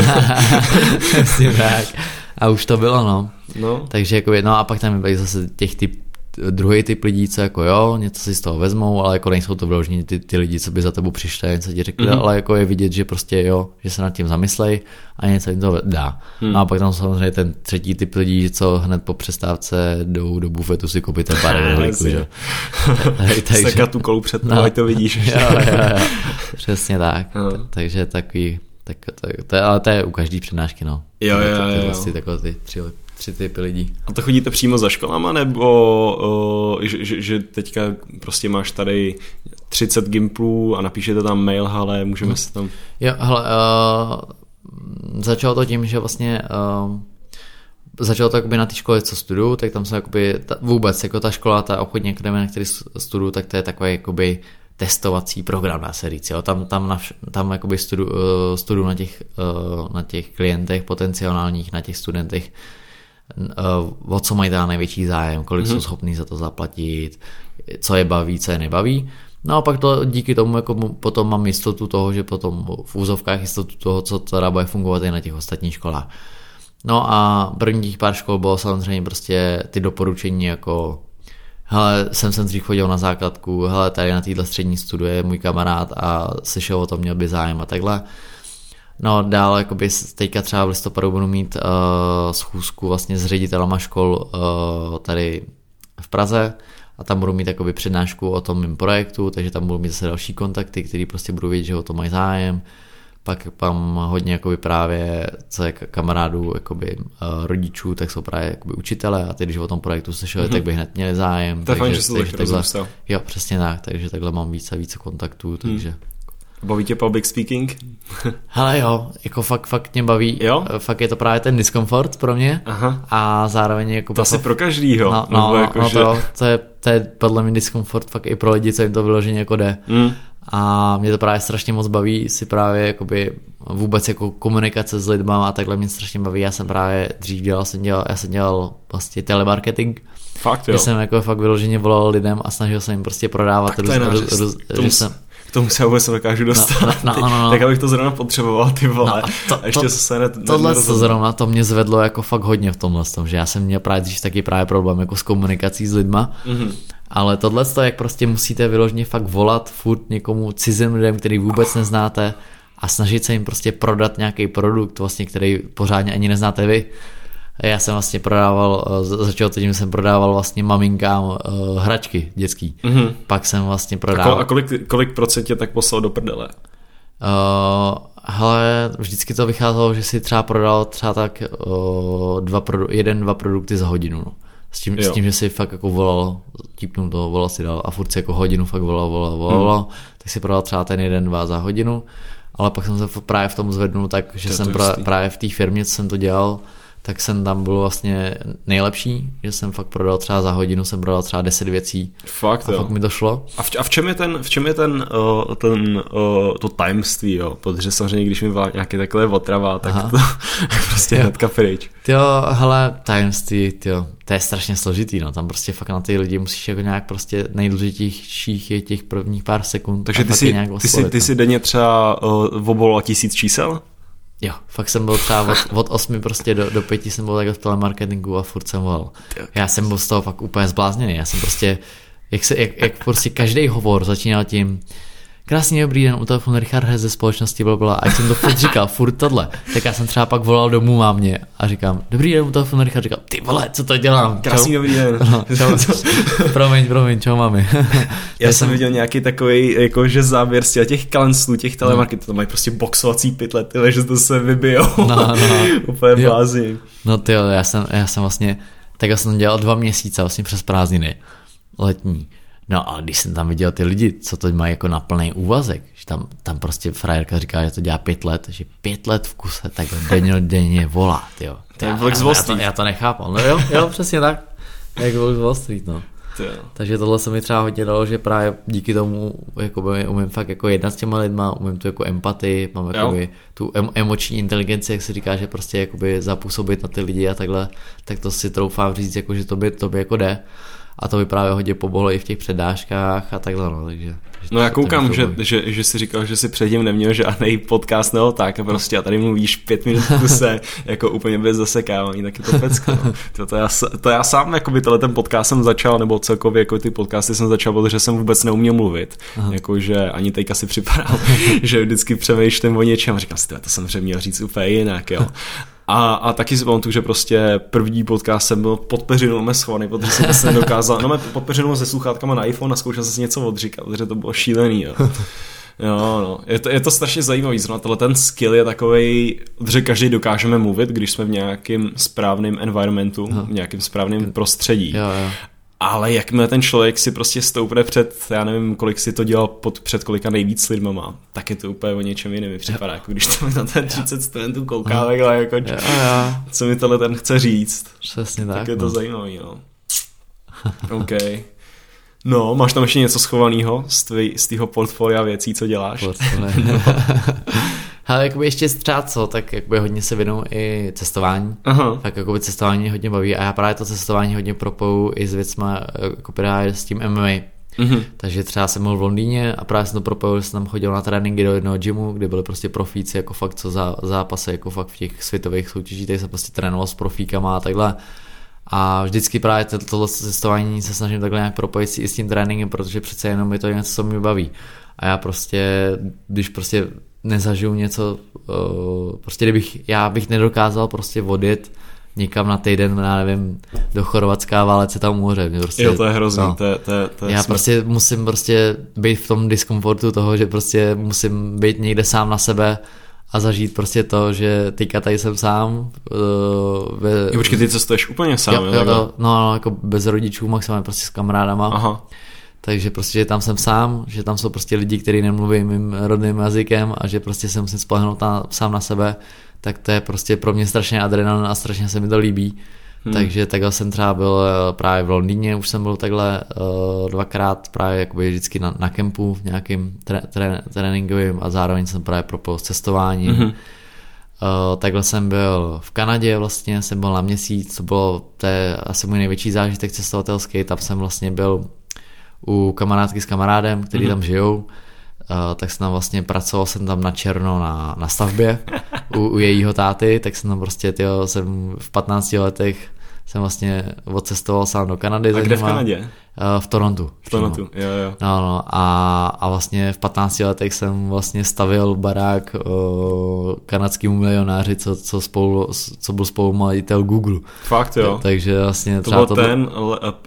s tím tak. A už to bylo, no. No, Takže jako, no a pak tam je zase těch typ, druhý typ lidí, co jako jo, něco si z toho vezmou, ale jako nejsou to vyložení ty, ty lidi, co by za tebou přišli a něco ti řekli, Mhm. mm-hmm. ale jako je vidět, že prostě jo, že se nad tím zamyslej a něco jim to dá. Hmm. No a pak tam samozřejmě ten třetí typ lidí, co hned po přestávce jdou do bufetu si koupit ten pár rohlíků, že? Takže- Sekat tu kolu před No. to vidíš. jo, jo, jo, přesně tak. No. Takže takový, tak, to, je- ale to je u každý přednášky, no. Jo, jo, jo. Tyhle, ty, takové ty tři, tři typy lidí. A to chodíte přímo za školama, nebo o, že, že, že teďka prostě máš tady 30 gimplů a napíšete tam mail, ale můžeme se tam... Jo, hele, uh, začalo to tím, že vlastně uh, začalo to jakoby na té škole, co studuju, tak tam jsem jakoby ta, vůbec, jako ta škola, ta obchodní akademie, na který studuju, tak to je takový jakoby testovací program, dá se říct, jo. Tam, tam, na, tam jakoby studu, uh, studuju na těch, uh, na těch klientech potenciálních, na těch studentech, o co mají teda největší zájem, kolik mm-hmm. jsou schopní za to zaplatit, co je baví, co je nebaví. No a pak to díky tomu jako potom mám jistotu toho, že potom v úzovkách jistotu toho, co teda bude fungovat i na těch ostatních školách. No a první těch pár škol bylo samozřejmě prostě ty doporučení jako hele, jsem sem dřív chodil na základku, hele, tady na této střední studuje můj kamarád a slyšel o tom, měl by zájem a takhle. No dál, jakoby teďka třeba v listopadu budu mít uh, schůzku vlastně s ředitelama škol uh, tady v Praze a tam budu mít jakoby přednášku o tom mým projektu, takže tam budu mít zase další kontakty, který prostě budu vědět, že o to mají zájem. Pak mám hodně jakoby právě, co je k- kamarádů, jakoby uh, rodičů, tak jsou právě jakoby učitele a ty, když o tom projektu slyšeli, mm-hmm. tak by hned měli zájem. To je fajn, že se to takže tak takhle. Jo, přesně tak, takže takhle mám více a více kontaktů, takže... Hmm. Baví tě public speaking? Hele jo, jako fakt, fakt mě baví, Jo? fakt je to právě ten diskomfort pro mě Aha. a zároveň jako... To asi pro každýho. No, nebo no, jako, no že... to, to, je, to je podle mě diskomfort fakt i pro lidi, co jim to vyloženě jako jde. Mm. A mě to právě strašně moc baví si právě jakoby vůbec jako komunikace s lidma a takhle mě strašně baví. Já jsem právě dřív dělal, jsem dělal, já jsem dělal vlastně telemarketing, Fakt jo. jsem jako fakt vyloženě volal lidem a snažil jsem jim prostě prodávat Tak to je tomu že se- jsem, K tomu se vůbec nedokážu dostat. no, no, no, no. Tak abych to zrovna potřeboval, ty vole. No, a to- a ještě to- se ne, Tohle to zrovna to mě zvedlo jako fakt hodně v tomhle tom, že já jsem měl právě dřív taky právě problém jako s komunikací s lidma, Mhm. ale tohle to, jak prostě musíte vyloženě fakt volat furt někomu cizím lidem, který vůbec neznáte a snažit se jim prostě prodat nějaký produkt, vlastně, který pořádně ani neznáte vy. Já jsem vlastně prodával, eh, za- začal tím, že jsem prodával vlastně maminkám uh, hračky dětský. Mhm. Pak jsem vlastně prodával... a kolik, kolik procent tě tak poslal do prdele? Uh, hele, vždycky to vycházelo, že si třeba prodal třeba tak uh, dva produ- jeden, dva produkty za hodinu. No. S, tím, s tím, že si fakt jako volal, típnul to, volal si dal a furt si jako hodinu fakt volal, volal, volal, hmm. tak si prodal třeba ten jeden, dva za hodinu, ale pak jsem se právě v tom zvednul tak, že To jsem to pra, právě v té firmě, co jsem to dělal, tak jsem tam byl vlastně nejlepší, že jsem fakt prodal třeba za hodinu, jsem prodal třeba 10 věcí Fakt a jo. fakt mi to šlo. A v, a v čem je ten, v čem je ten, uh, ten uh, to tajemství, jo? Protože samozřejmě, když mi byla nějaký takové otrava, tak Aha. to prostě Jo. hnedka pryč. Jo, hele, tajemství, tyjo, to je strašně složitý, no, tam prostě fakt na ty lidi musíš jako nějak prostě nejdůležitějších je těch prvních pár sekund. Takže ty si, nějak ty, si, oslovit, ty no. si denně třeba uh, obolal tisíc čísel? Jo, fakt jsem byl třeba od, od 8 prostě do, do 5 jsem byl takhle v telemarketingu a furt jsem volal. Já jsem byl z toho fakt úplně zblázněný, já jsem prostě, jak, se, jak, jak prostě každý hovor začínal tím, krásný dobrý den, u telefonu Richard Hez ze společnosti byla, byla, ať jsem to furt říkal, furt tohle. Tak já jsem třeba pak volal domů mámě a říkám, dobrý den, u telefonu Richard, říkal, ty vole, co to dělám? Krásný dobrý den. No, čau, promiň, promiň, čau máme. já jsem viděl nějaký takový jakože záběr z těch kalenslů, těch telemarketů, to mají prostě boxovací pytle, tyhle, že to se vybijou. No, no. Úplně blázi. No ty já jsem, já jsem vlastně, tak já jsem dělal dva měsíce vlastně přes prázdniny letní. No a když jsem tam viděl ty lidi, co to mají jako na plný úvazek, že tam, tam prostě frajerka říká, že to dělá pět let, že pět let v kuse, tak denně denně volá, jo. To je Wall Street. Já to, já to nechápu, no jo, jo, přesně tak. Jak z Wall Street, no. Takže tohle se mi třeba hodně dalo, že právě díky tomu jakoby, umím fakt jako jednat s těma lidma, umím tu jako empatii, mám jakoby, tu em, emoční inteligenci, jak se říká, že prostě jakoby zapůsobit na ty lidi a takhle, tak to si troufám říct, jako, že to by, to by jako jde a to by právě hodně pomohlo i v těch přednáškách a takhle, no, takže... No já koukám, že, že, že, jsi říkal, že si předtím neměl žádný podcast nebo tak a prostě a tady mluvíš pět minut kuse jako úplně bez zasekávání, tak je to pecka. No. To, to, já, to já sám jako by ten podcast jsem začal, nebo celkově jako ty podcasty jsem začal, protože jsem vůbec neuměl mluvit. Jako, že ani teďka si připadal, že vždycky přemýšlím o něčem a říkám si, to jsem měl říct úplně jinak, jo. A, a taky si pamatuju, že prostě první podcast jsem byl pod peřinou schovaný, protože jsem se nedokázal, no pod peřinou se sluchátkama na iPhone a zkoušel jsem si něco odříkat, protože to bylo šílený, jo. Jo, no. Je to, je to strašně zajímavý, zrovna tohle ten skill je takový, že každý dokážeme mluvit, když jsme v nějakém správném environmentu, v nějakém správném prostředí. Jo, jo ale jakmile ten člověk si prostě stoupne před, já nevím, kolik si to dělal pod, před kolika nejvíc lidma má, tak je to úplně o něčem jiném, mi připadá, jako když tam na ten 30 studentů kouká takhle, jako, jo, jo. co mi tohle ten chce říct. Přesně tak. Tak je to no. zajímavý, no. OK. No, máš tam ještě něco schovaného z, tvý, z tvýho portfolia věcí, co děláš? Portfolio. Ale jakoby ještě třeba co, tak jakoby hodně se věnou i cestování. Aha. Tak jakoby cestování hodně baví a já právě to cestování hodně propoju i s věcma, jako právě s tím MMA. Mm-hmm. Takže třeba jsem byl v Londýně a právě jsem to propojil, jsem tam chodil na tréninky do jednoho gymu, kde byly prostě profíci, jako fakt co za zápasy, jako fakt v těch světových soutěžích, tady jsem prostě trénoval s profíkama a takhle. A vždycky právě tohle cestování se snažím takhle nějak propojit si i s tím tréninkem, protože přece jenom je to něco, co mě baví. A já prostě, když prostě nezažiju něco, uh, prostě kdybych, já bych nedokázal prostě odjet někam na týden, já nevím, do Chorvatska válec se tam moře. Prostě, jo, to je hrozný, no. to je, to je, to je Já smrt. prostě musím prostě být v tom diskomfortu toho, že prostě musím být někde sám na sebe a zažít prostě to, že teďka tady jsem sám. Uh, ve... Jo, počkej, ty cestuješ úplně sám, jo? jo to, no, no, jako bez rodičů, maximálně prostě s kamarádama. Aha. Takže prostě, že tam jsem sám, že tam jsou prostě lidi, kteří nemluví mým rodným jazykem a že prostě se musím spolehnout na, sám na sebe, tak to je prostě pro mě strašně adrenalin a strašně se mi to líbí. Hmm. Takže takhle jsem třeba byl eh, právě v Londýně, už jsem byl takhle uh, dvakrát právě jakoby vždycky na, na kempu v nějakým tre, tre, tréninkovým a zároveň jsem právě propojil s cestováním. Hmm. Uh, takhle jsem byl v Kanadě vlastně, jsem byl na měsíc, co bylo, to je asi můj největší zážitek cestovatelský, tam jsem vlastně byl u kamarádky s kamarádem, který mm-hmm. tam žijou, uh, tak jsem tam vlastně pracoval jsem tam na černo na, na stavbě u, u jejího táty, tak jsem tam prostě, tyjo, jsem v 15 letech jsem vlastně odcestoval sám do Kanady. A kde v Kanadě? v Torontu. Torontu, jo, jo. No, no, a, a vlastně v 15 letech jsem vlastně stavil barák o, kanadskému milionáři, co, co, spolu, co byl spolumajitel Google. Fakt jo. Tak, takže vlastně to byl to ten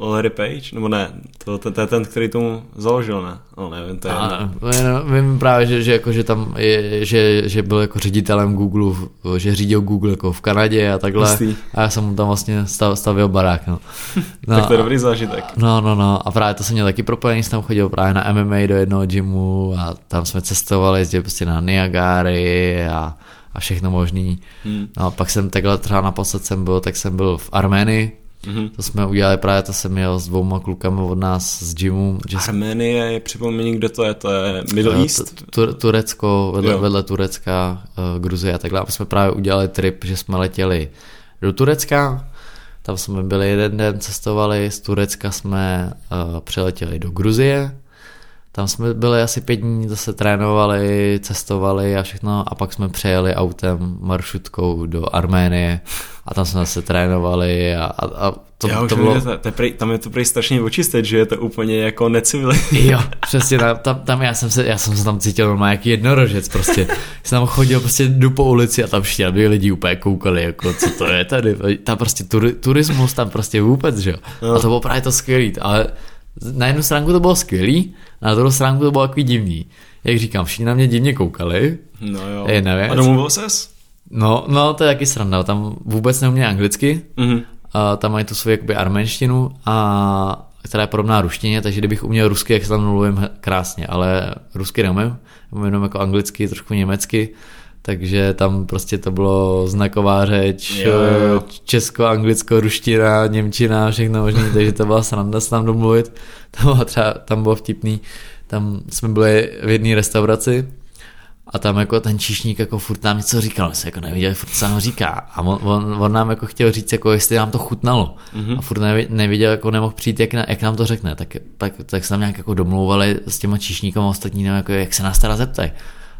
Larry Page, nebo ne, to, to, to je ten, který tomu založil, ne? No nevím, to je a, no, Vím právě, že, že, jako, že tam je, že, že byl jako ředitelem Google, že řídil Google jako v Kanadě a takhle. Jistý. A já jsem mu tam vlastně stavil barák. No. No, tak to je dobrý zážitek. No, no, no. A právě to jsem měl taky propojený, jsem tam chodil právě na MMA do jednoho gymu a tam jsme cestovali, jezdili prostě na Niagary a, a všechno možný. Hmm. No a pak jsem takhle třeba naposled jsem byl, tak jsem byl v Arménii, Mm-hmm. To jsme udělali právě, to jsem měl s dvouma klukami od nás z gymu. Že Arménie je, připomeň, kde to je, to je Middle East? Tu, Turecko, vedle, vedle Turecka, uh, Gruzie a takhle. A my jsme právě udělali trip, že jsme letěli do Turecka, tam jsme byli jeden den, cestovali, z Turecka jsme uh, přiletěli do Gruzie, tam jsme byli asi pět dní, zase trénovali, cestovali a všechno a pak jsme přejeli autem, maršrutkou do Arménie a tam jsme zase trénovali a, a, a to, Já to bylo... to, to prej, tam je to prej strašně očistet, že je to úplně jako necivilizované. Jo, přesně, tam, tam, já, jsem se, já jsem se tam cítil normálně jaký jednorožec, prostě jsem tam chodil, prostě jdu po ulici a tam všichni aby lidi úplně koukali, jako co to je tady, tam prostě tur, turismus tam prostě vůbec, že jo. No. A to bylo právě to skvělý, ale na jednu stránku to bylo skvělý, na druhou stránku to bylo takový divný. Jak říkám, všichni na mě divně koukali. No jo. Jedna věc. A domluvil ses? No, no, to je taky sranda, tam vůbec neuměl anglicky, mm-hmm. a tam mají tu svou jakoby arménštinu, a, která je podobná ruštině, takže kdybych uměl rusky, jak se tam mluvím krásně, ale rusky neumím, umím jenom jako anglicky, trošku německy, takže tam prostě to bylo znaková řeč, jo, jo. česko, anglicko, ruština, němčina, všechno možné, takže to byla sranda se tam domluvit. To bylo třeba, tam bylo vtipný, tam jsme byli v jedné restauraci a tam jako ten číšník jako furt nám něco říkal, my jsme jako nevěděli, furt nám říká. A on, on, on, nám jako chtěl říct, jako jestli nám to chutnalo. Mm-hmm. A furt nevěděl, jako nemohl přijít, jak, na, jak nám to řekne. Tak, tak, tak se tam nějak jako domlouvali s těma číšníkama ostatní, jako, jak se nás teda zeptají.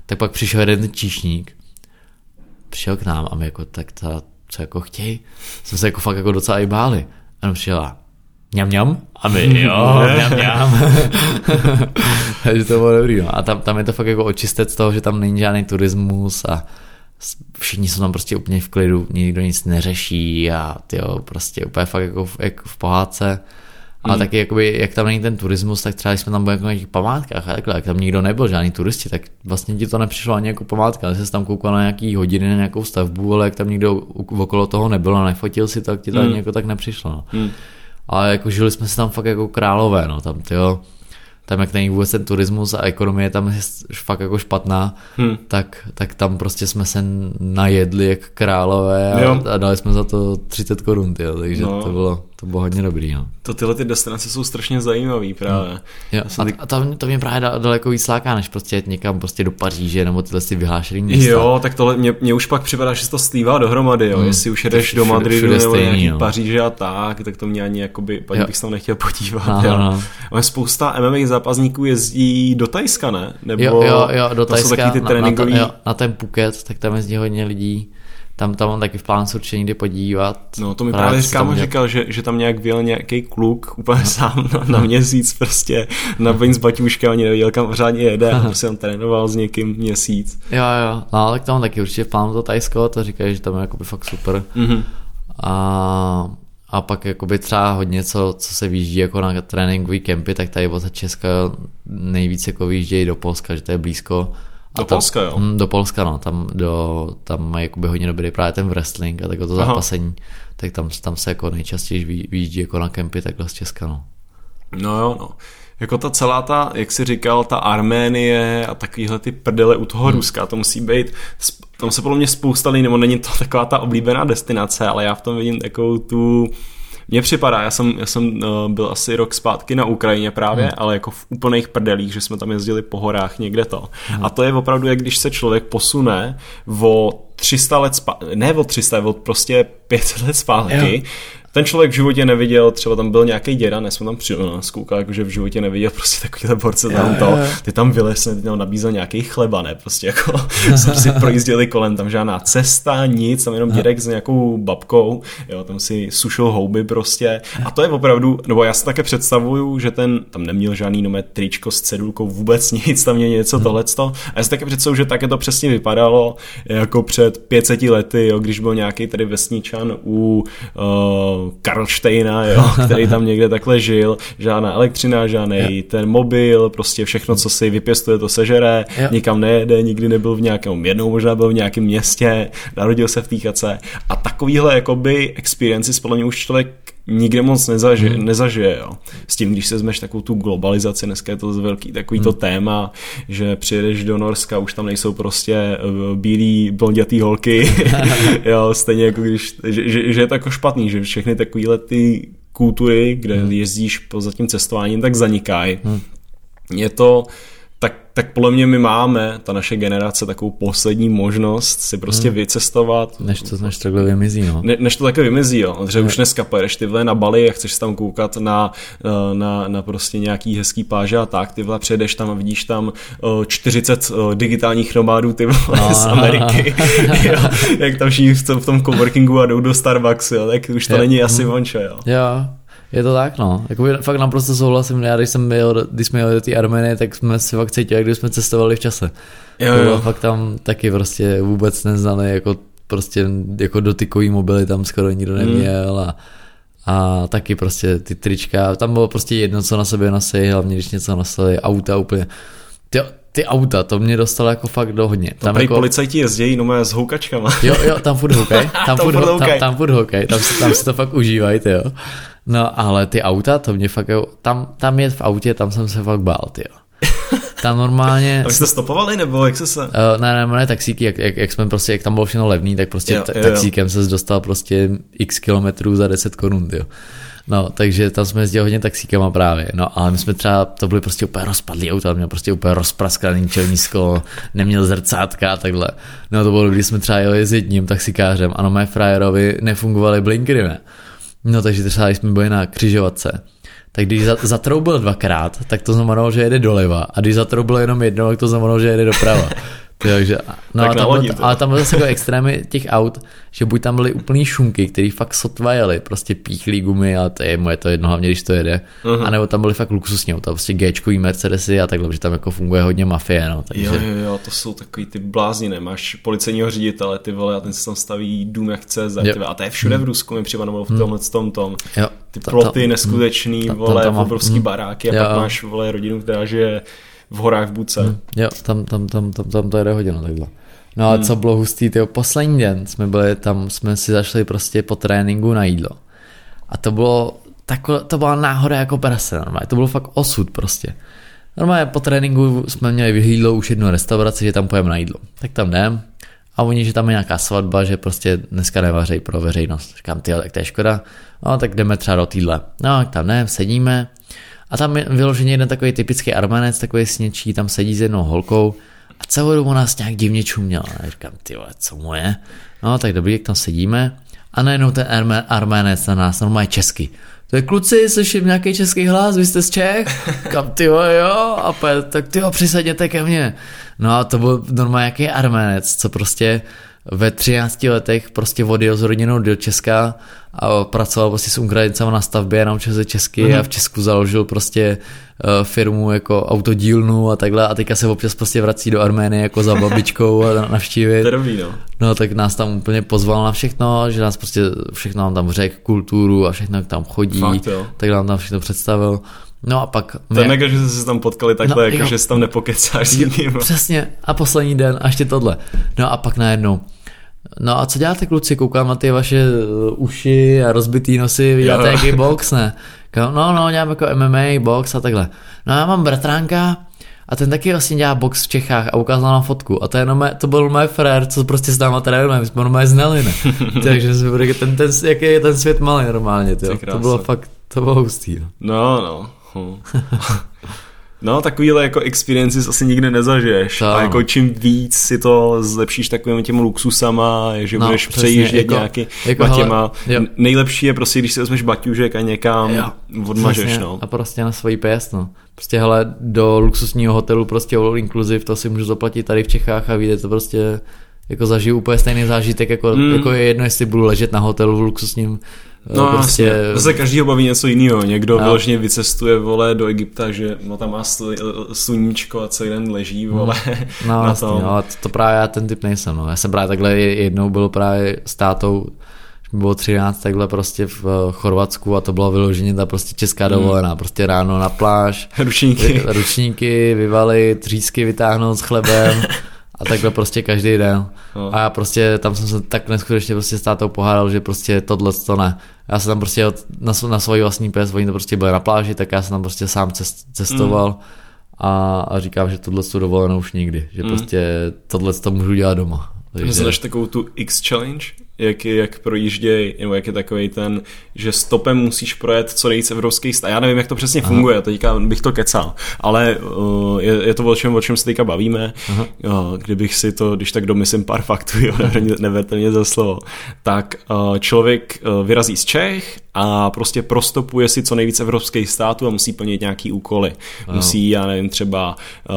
Tak pak přišel jeden číšník, přišel k nám a my jako, tak ta, co jako chtějí? Jsme se jako fakt jako docela i báli. A on přišel a ňam ňam a my jo, ňam ňam. Takže to bylo dobrý. No. A tam, tam je to fakt jako očistet z toho, že tam není žádný turismus a všichni jsou tam prostě úplně v klidu, nikdo nic neřeší a tyjo, prostě úplně fakt jako v, jako v pohádce. Ale mm. taky, jakoby, jak tam není ten turismus, tak třeba když jsme tam byli jako na nějakých památkách a takhle, jak tam nikdo nebyl, žádný turisti, tak vlastně ti to nepřišlo ani jako památka, ale jsi tam koukal na nějaký hodiny, na nějakou stavbu, ale jak tam nikdo okolo toho nebyl a nefotil si, tak ti to mm. ani jako tak nepřišlo. No. Mm. Ale jako žili jsme se tam fakt jako králové, no, tam tyjo, tam jak není vůbec ten turismus a ekonomie tam je fakt jako špatná, hmm. tak, tak tam prostě jsme se najedli jak králové a, a dali jsme za to 30 korun, tyjo, takže no. to bylo to bylo hodně dobrý, no. To tyhle ty destinace jsou strašně zajímavý právě. Hmm. Jo, a, ty... a to, to mě právě daleko víc láká, než prostě jet někam prostě do Paříže nebo tyhle si vyhlášený města. Jo, tak tohle mě, mě už pak připadá, že se to stývá dohromady, jo. Hmm. Jestli už jedeš do Madridu nebo stejný, nějaký no. Paříže a tak, tak to mě ani jakoby, ani bych se tam nechtěl podívat. No, jo. No. Ale spousta MMA zápasníků jezdí do Tajska, ne? Nebo jo, jo, jo, do Tajska, jsou taky ty tréninkový... na, na, to, jo, na ten Phuket, tak tam jezdí hodně lidí tam, tam mám taky v plánu se určitě někdy podívat. No to mi právě kámo říkal, že, že tam nějak byl nějaký kluk úplně no. sám na, na, měsíc prostě na s baťuška, ani nevěděl kam pořádně jede a prostě tam trénoval s někým měsíc. Jo jo, no tak tam taky určitě v plánu to Tajsko, to říkají, že tam je jakoby fakt super. Mm-hmm. A, a pak jakoby třeba hodně co, co se vyjíždí jako na tréninkový kempy, tak tady od Česka nejvíc jako vyjíždějí do Polska, že to je blízko do tam, Polska, jo? Mm, do Polska, no. Tam, do, tam mají jakoby hodně dobrý právě ten wrestling a takové to zápasení. Tak tam, tam se jako nejčastěji vyjíždí jako na kempy takhle z Česka, no. No jo, no. Jako ta celá ta, jak jsi říkal, ta Arménie a takovýhle ty prdele u toho hmm. Ruska, to musí být, tam se podle mě spousta lidí, nebo není to taková ta oblíbená destinace, ale já v tom vidím takovou tu, mně připadá, já jsem, já jsem uh, byl asi rok zpátky na Ukrajině právě, hmm. ale jako v úplných prdelích, že jsme tam jezdili po horách někde to. Hmm. A to je opravdu, jak když se člověk posune o 300 let zpátky, ne o 300, o prostě 500 let zpátky, jo ten člověk v životě neviděl, třeba tam byl nějaký děda, ne jsem tam přijel na zkoukal, jakože v životě neviděl prostě takovýhle borce tam to, ty tam vylesne, ty tam nabízel nějaký chleba, ne, prostě jako jsme si projížděli kolem, tam žádná cesta, nic, tam jenom dědek s nějakou babkou, jo, tam si sušil houby prostě. A to je opravdu, nebo já si také představuju, že ten tam neměl žádný nové tričko s cedulkou, vůbec nic, tam měl něco hmm. tohleto. A já si také představuju, že také to přesně vypadalo jako před 500 lety, jo, když byl nějaký tady vesničan u uh, Karlštejna, jo, který tam někde takhle žil, žádná elektřina, žádný jo. ten mobil, prostě všechno, co si vypěstuje, to sežere, jo. nikam nejede, nikdy nebyl v nějakém, jednou možná byl v nějakém městě, narodil se v týkace a takovýhle jakoby experiences podle mě už člověk nikde moc nezažije, hmm. nezažije jo. S tím, když se zmeš takovou tu globalizaci, dneska je to velký takový hmm. to téma, že přijedeš do Norska, už tam nejsou prostě eh, bílí blondětý holky, jo, stejně jako když, že, že, že, je to jako špatný, že všechny takovýhle ty kultury, kde hmm. jezdíš za tím cestováním, tak zanikají. Hmm. Je to tak, tak podle mě my máme, ta naše generace, takovou poslední možnost si prostě hmm. vycestovat. Než to, než takhle vymizí, no. Ne, než to takhle vymizí, jo. Ne. už dneska pojedeš ty na Bali a chceš tam koukat na, eh, na, na prostě nějaký hezký páže a tak, ty vole přijedeš tam a vidíš tam 40 eh, eh, digitálních nomádů ty vole no, z Ameriky, jo, jak tam všichni v tom coworkingu a jdou do Starbucks, jo, tak už to je, není asi vončo, jo. Jo, je to tak, no. Jakoby fakt naprosto souhlasím. Já, když jsem jel, když jsme jeli do té Armenie, tak jsme si fakt cítili, když jsme cestovali v čase. Jo, jo. Fakt tam taky prostě vůbec neznali, jako prostě jako dotykový mobily tam skoro nikdo hmm. neměl a, a taky prostě ty trička, tam bylo prostě jedno, co na sebe nosí, hlavně když něco nosili, auta úplně. Ty, ty auta, to mě dostalo jako fakt do hodně. Tam jako... policajti jezdí jenom s houkačkama. Jo, jo, tam furt houkaj, tam, tam, furt, tam, tam furt tam, tam si to fakt užívají, jo. No ale ty auta, to mě fakt, tam, tam jet v autě, tam jsem se fakt bál, ty Tam normálně... A jste stopovali, nebo jak se se... Uh, ne, ne, ne, taxíky, jak, jak, jak, jsme prostě, jak tam bylo všechno levný, tak prostě jo, jo, taxíkem se dostal prostě x kilometrů za 10 korun, jo. No, takže tam jsme jezdili hodně taxíkama právě. No, ale my jsme třeba, to byly prostě úplně rozpadlý auta, měl prostě úplně rozpraskaný čelní sklo, neměl zrcátka a takhle. No to bylo, když jsme třeba jeli s jedním taxikářem a na mé frajerovi nefungovaly blinkery, ne? No takže třeba když jsme byli na křižovatce, tak když zatroubil dvakrát, tak to znamenalo, že jede doleva a když zatroubil jenom jednou, tak to znamenalo, že jede doprava. Takže, no tak a tam, byl, ale tam byly zase jako extrémy těch aut, že buď tam byly úplný šunky, který fakt sotva jeli, prostě píchlý gumy a to je moje to jedno, hlavně když to jede. Uh-huh. A nebo tam byly fakt luxusní auta, prostě Gčkový Mercedesy a takhle, že tam jako funguje hodně mafie. No, takže... Jo, jo, jo, to jsou takový ty blázni, nemáš policejního ředitele, ty vole, a ten si tam staví dům jak chce, a to je všude v hmm. Rusku, mi připadalo v hmm. tomhle tom tom. Jo. Ty ploty neskutečný, vole, obrovský baráky a pak máš, vole, rodinu, která žije v horách v Buce. Hmm. Jo, tam, tam, tam, tam, tam to jede hodně takhle. No a hmm. co bylo hustý, tyjo, poslední den jsme byli tam, jsme si zašli prostě po tréninku na jídlo. A to bylo, takhle, to byla náhoda jako prase, normálně, to bylo fakt osud prostě. Normálně po tréninku jsme měli jídlo už jednu restauraci, že tam pojeme na jídlo. Tak tam jdem a oni, že tam je nějaká svatba, že prostě dneska nevařej pro veřejnost. Říkám, ty, tak to je škoda. No, tak jdeme třeba do týdle. No, tam ne, sedíme a tam je vyloženě jeden takový typický armanec, takový sněčí, tam sedí s jednou holkou a celou dobu nás nějak divně čuměl. A říkám, ty vole, co mu je? No tak dobrý, jak tam sedíme. A najednou ten arménec na nás, normálně česky. To je kluci, slyším nějaký český hlas, vy jste z Čech? Kam ty jo, a pe, tak ty přisedněte ke mně. No a to byl normálně nějaký arménec, co prostě ve 13 letech prostě odjel s rodinou do Česka a pracoval prostě s Ukrajincama na stavbě, naučil se česky mm-hmm. a v Česku založil prostě uh, firmu jako autodílnu a takhle a teďka se občas prostě vrací do Arménie jako za babičkou a navštívit. no. no. tak nás tam úplně pozval na všechno, že nás prostě všechno nám tam řekl, kulturu a všechno jak tam chodí, Fakt, tak nám tam všechno představil. No a pak... To je mega, že jste se tam potkali takhle, no, jako, jo. že se tam nepokecáš s ním. Přesně. A poslední den a ještě tohle. No a pak najednou. No a co děláte kluci? Koukám na ty vaše uh, uši a rozbitý nosy, vy děláte jaký box, ne? No, no, dělám jako MMA, box a takhle. No já mám bratránka, a ten taky vlastně dělá box v Čechách a ukázal na fotku. A to, je mé, to byl můj frér, co prostě s náma trénuje, my jsme normálně znali, ne? Takže jsme ten, ten, jaký je ten svět malý normálně. To bylo fakt, to bylo hustý. No, no. no. No, takovýhle jako experiences asi nikdy nezažiješ. To, a jako čím víc si to zlepšíš takovými těmi luxusama, že no, budeš přesně, přejíždět jako, nějaký jako batěma. Hele, nejlepší je prostě, když si vezmeš baťužek a někam jo, odmažeš, přesně, no. A prostě na svoji pěst, no. Prostě hele, do luxusního hotelu prostě all inclusive, to si můžu zaplatit tady v Čechách a vidět to prostě jako zažiju úplně stejný zážitek, jako, mm. jako je jedno, jestli budu ležet na hotelu v luxusním No prostě... Zase každý baví něco jiného. Někdo no. vyloženě vycestuje, vole, do Egypta, že no, tam má sluníčko a celý den leží, hmm. vole, no, na vlastně, tom. No, to, to právě já ten typ nejsem, no. Já jsem právě takhle jednou byl právě s tátou, bylo 13 takhle prostě v eh, Chorvatsku a to bylo vyloženě ta prostě česká hmm. dovolená, prostě ráno na pláž, ručníky, ručníky vyvalit, třísky vytáhnout s chlebem a takhle prostě každý den. No. A já prostě tam jsem se tak neskutečně prostě s tátou pohádal, že prostě tohle to ne. Já jsem tam prostě na, na svoji vlastní pes, oni to prostě byli na pláži, tak já jsem tam prostě sám cest, cestoval mm. a, a říkám, že tohle tu dovolenou už nikdy, že mm. prostě tohle to můžu dělat doma. Takže... Znáš takovou tu X challenge? Jak, jak projížděj, nebo jak je takový ten, že stopem musíš projet co nejvíc evropský stát. Já nevím, jak to přesně Aha. funguje, teďka bych to kecal, ale uh, je, je, to o čem, o čem se teďka bavíme. Uh, kdybych si to, když tak domyslím pár faktů, jo, neberte mě za slovo, tak uh, člověk uh, vyrazí z Čech a prostě prostopuje si co nejvíc evropských států a musí plnit nějaký úkoly. Wow. Musí, já nevím, třeba uh,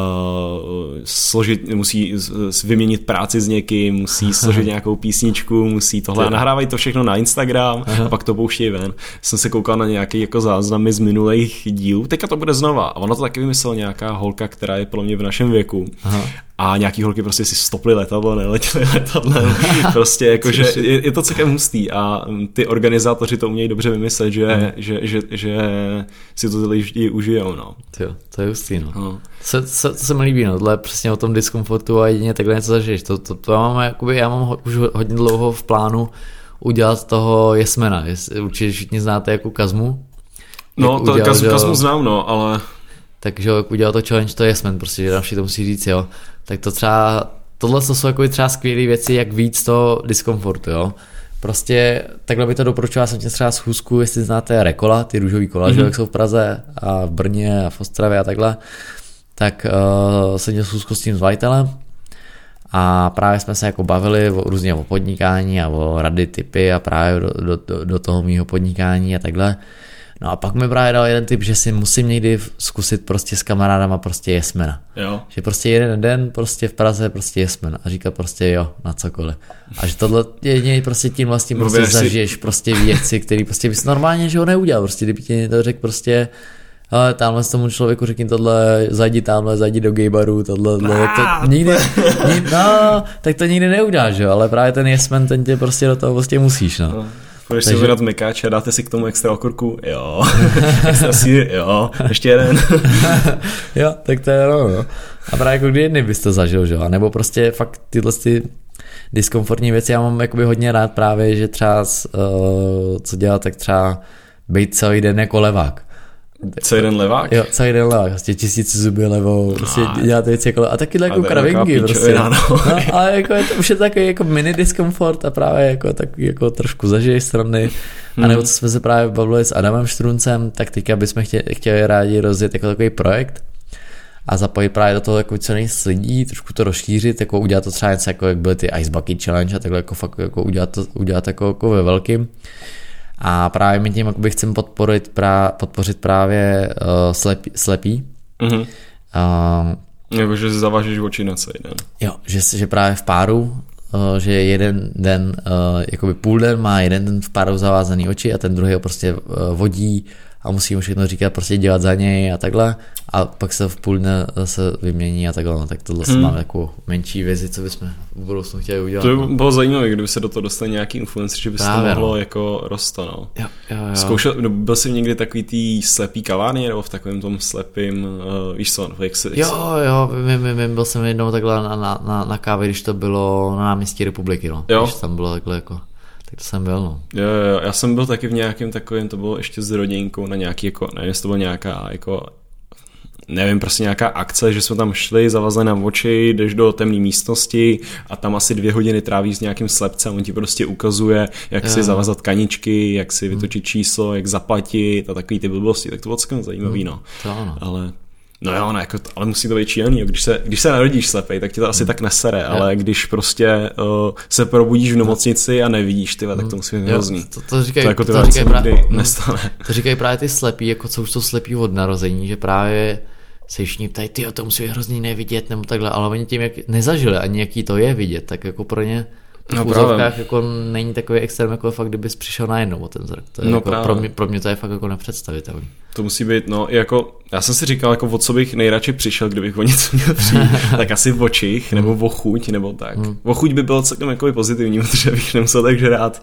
složit, musí vyměnit práci s někým, musí složit nějakou písničku, musí tohle. A nahrávají to všechno na Instagram Aha. a pak to pouštějí ven. Jsem se koukal na nějaké jako záznamy z minulých dílů. Teďka to bude znova. A ono to taky vymyslel nějaká holka, která je pro mě v našem věku. Aha a nějaký holky prostě si stoply letadlo, neletěli letadlem, prostě jakože je, je to celkem hustý a ty organizátoři to umějí dobře vymyslet, že, hmm. že, že, že si to ty lidi užijou, no. Jo, to je hustý, no. no. Co, co, co se mi líbí, no, tohle přesně o tom diskomfortu a jedině takhle něco zažiješ, to, to, to mám, jakoby, já mám už hodně dlouho v plánu udělat toho Jesmena, určitě všichni znáte jako Kazmu. No, to udělal, Kazmu, Kazmu znám, no, ale takže jak udělal to challenge, to je Jesmen, prostě, že další to musí říct, jo. Tak to třeba, tohle to jsou jako třeba skvělé věci, jak víc to diskomfortu, jo. Prostě takhle by to doporučoval jsem tě třeba schůzku, jestli znáte Rekola, ty růžový kola, mm-hmm. že mhm. jak jsou v Praze a v Brně a v Ostravě a takhle, tak uh, jsem měl schůzku s tím zvajitelem a právě jsme se jako bavili o, různě o podnikání a o rady, typy a právě do, do, do toho mýho podnikání a takhle. No a pak mi právě dal jeden tip, že si musím někdy zkusit prostě s kamarádama prostě jesmena. Jo. Že prostě jeden den prostě v Praze prostě jesmena a říkat prostě jo na cokoliv. A že tohle jedině prostě tím vlastně prostě si... zažiješ prostě věci, které prostě bys normálně že ho neudělal. Prostě kdyby ti to řekl prostě ale tamhle s tomu člověku řekni tohle, zajdi tamhle, zajdi do gaybaru, tohle, tohle to nikdy, nikdy, no, tak to nikdy neuděláš, jo, ale právě ten jesmen, ten tě prostě do toho prostě musíš, no. no. Budeš Takže... si vydat mekáče a dáte si k tomu extra okurku? Jo. extra sír? Jo. Ještě jeden. jo, tak to je ono. No. A právě jako kdy jedny bys to zažil, že jo? A nebo prostě fakt tyhle ty diskomfortní věci já mám jakoby hodně rád právě, že třeba uh, co dělat, tak třeba být celý den jako levák. Celý den levák? Jo, celý den levák, prostě tisíc zuby levou, prostě no, děláte věci jako, a taky jako kravinky, prostě. No, no, ale jako je to, už je takový jako mini diskomfort a právě jako tak jako trošku zažiješ strany. Hmm. A nebo co jsme se právě bavili s Adamem Štruncem, tak teďka bychom chtěli, chtěli rádi rozjet jako takový projekt, a zapojit právě do toho jako co nejvíc lidí, trošku to rozšířit, jako udělat to třeba něco jako jak byly ty Ice Bucket Challenge a takhle jako fakt jako udělat to, udělat jako, jako ve velkým. A právě my tím jakoby chcem podporit prá, podpořit právě uh, slepí. slepí. Mm-hmm. Uh, jako, že zavažíš oči na celý den. Jo, že, že právě v páru, uh, že jeden den, uh, jakoby půl den má jeden den v páru zavázaný oči a ten druhý ho prostě uh, vodí a musí mu všechno říkat, prostě dělat za něj a takhle a pak se v půl dne se vymění a takhle, no, tak tohle hmm. máme jako menší vizi, co bychom v budoucnu chtěli udělat. To by no. bylo zajímavé, kdyby se do toho dostal nějaký influencer, že by se to mohlo no. jako rosto, no. Jo, jo, jo. Zkoušel, no, byl jsi někdy takový tý slepý kavárny, nebo v takovém tom slepým, uh, víš co, jak se... Jo, jo, vím, vím, vím, byl jsem jednou takhle na, na, na, na kávě, když to bylo na náměstí republiky, no. Jo. Když tam bylo takhle jako... To jsem byl, no. Jo, jo, já jsem byl taky v nějakém takovém, to bylo ještě s rodinkou na nějaký, jako, nevím, jestli to bylo nějaká, jako nevím, prostě nějaká akce, že jsme tam šli, zavazli nám oči, jdeš do temné místnosti a tam asi dvě hodiny tráví s nějakým slepcem, on ti prostě ukazuje, jak jo. si zavazat kaničky, jak si vytočit číslo, jak zaplatit a takový ty blbosti, tak to bylo celkem zajímavý, no. To ano. Ale No jo, no, jako, ale musí to být čílený. Když se, když se narodíš slepej, tak ti to asi hmm. tak nesere, jo. ale když prostě uh, se probudíš v nemocnici a nevidíš, ty, tak to hmm. musí být hrozný. To, to, říkají, to, jako to, to říkají právě, hmm. nestane. To říkají právě ty slepí, jako co už jsou slepí od narození, že právě se všichni ptají, ty to musí hrozně nevidět nebo takhle, ale oni tím, jak nezažili ani jaký to je vidět, tak jako pro ně no, v úzovkách jako není takový extrém, jako fakt, kdybys přišel najednou o ten zrak. To je no, jako, pro, mě, pro mě to je fakt jako nepředstavitelné. To musí být, no, jako, já jsem si říkal, jako o co bych nejradši přišel, kdybych o něco měl přijít, tak asi v očích, nebo o chuť, nebo tak. Hmm. O chuť by bylo celkem jako pozitivní, protože bych nemusel tak žrát,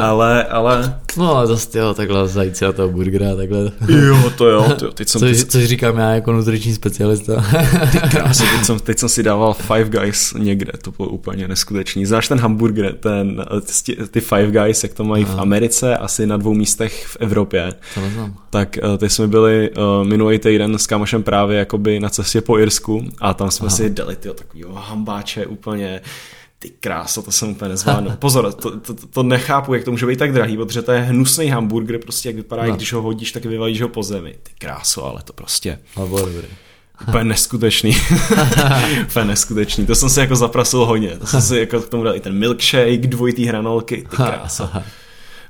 ale, ale... No, ale zase jo, takhle zajíci a toho burgera, takhle. Jo, to jo, to jo, teď jsem... Což, což říkám já jako nutriční specialista. Ty krásy, teď jsem, teď jsem si dával Five Guys někde, to bylo úplně neskutečný. Znáš ten hamburger, ten, ty Five Guys, jak to mají Aha. v Americe, asi na dvou místech v Evropě. Tak eh, ty jsme byli uh, minulý týden s kámošem právě jakoby na cestě po Irsku a tam jsme Aha. si dali tyjo, takový hambáče úplně ty krása, to jsem úplně nezvládnu. Pozor, to, to, to, nechápu, jak to může být tak drahý, protože to je hnusný hamburger, prostě jak vypadá, no. když ho hodíš, tak vyvalíš ho po zemi. Ty kráso, ale to prostě... No, dobrý. Úplně neskutečný. úplně neskutečný. To jsem si jako zaprasil hodně. To jsem si jako k tomu dal i ten milkshake, dvojitý hranolky, ty krása.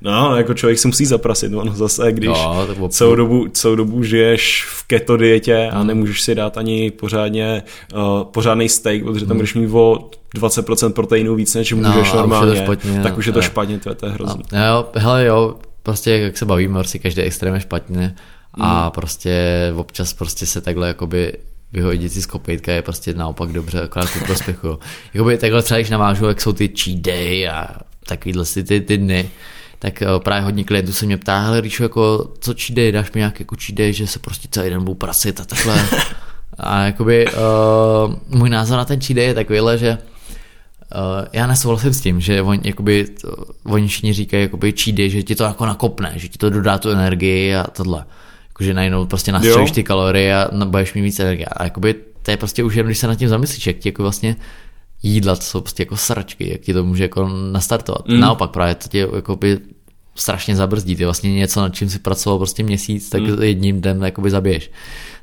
No, jako člověk si musí zaprasit, no, zase, když no, celou, dobu, celou dobu žiješ v keto dietě a hmm. nemůžeš si dát ani pořádně uh, pořádný steak, protože tam hmm. budeš mít o 20% proteinů víc, než můžeš no, normálně, už je to špatně, tak už je to špatně, to je, to je hrozný. No, jo, hele jo, prostě jak se bavíme, prostě každý extrém je špatně a hmm. prostě občas prostě se takhle jakoby vyhodit si z kopejtka je prostě naopak dobře, akorát ku prospěchu. Jakoby takhle třeba, když navážu, jak jsou ty cheat day a takovýhle si ty, ty dny, tak eh, právě hodně klientů se mě ptá, hele Ríšo, jako, co cheat day, dáš mi nějaký jako cheat day, že se prostě celý den budu prasit a takhle. A jakoby uh, můj názor na ten cheat day je takovýhle, že Uh, já nesouhlasím s tím, že on, jakoby, oni všichni říkají jakoby cheat day, že ti to jako nakopne, že ti to dodá tu energii a tohle. Jakože najednou prostě nastřelíš ty kalorie a budeš mít víc energie. A jakoby to je prostě už jen, když se nad tím zamyslíš, jak ti jako vlastně jídla, to jsou prostě jako sračky, jak ti to může jako nastartovat. Mm. Naopak právě to tě jako by strašně zabrzdí. Ty vlastně něco, nad čím si pracoval prostě měsíc, tak mm. jedním dnem jakoby zabiješ.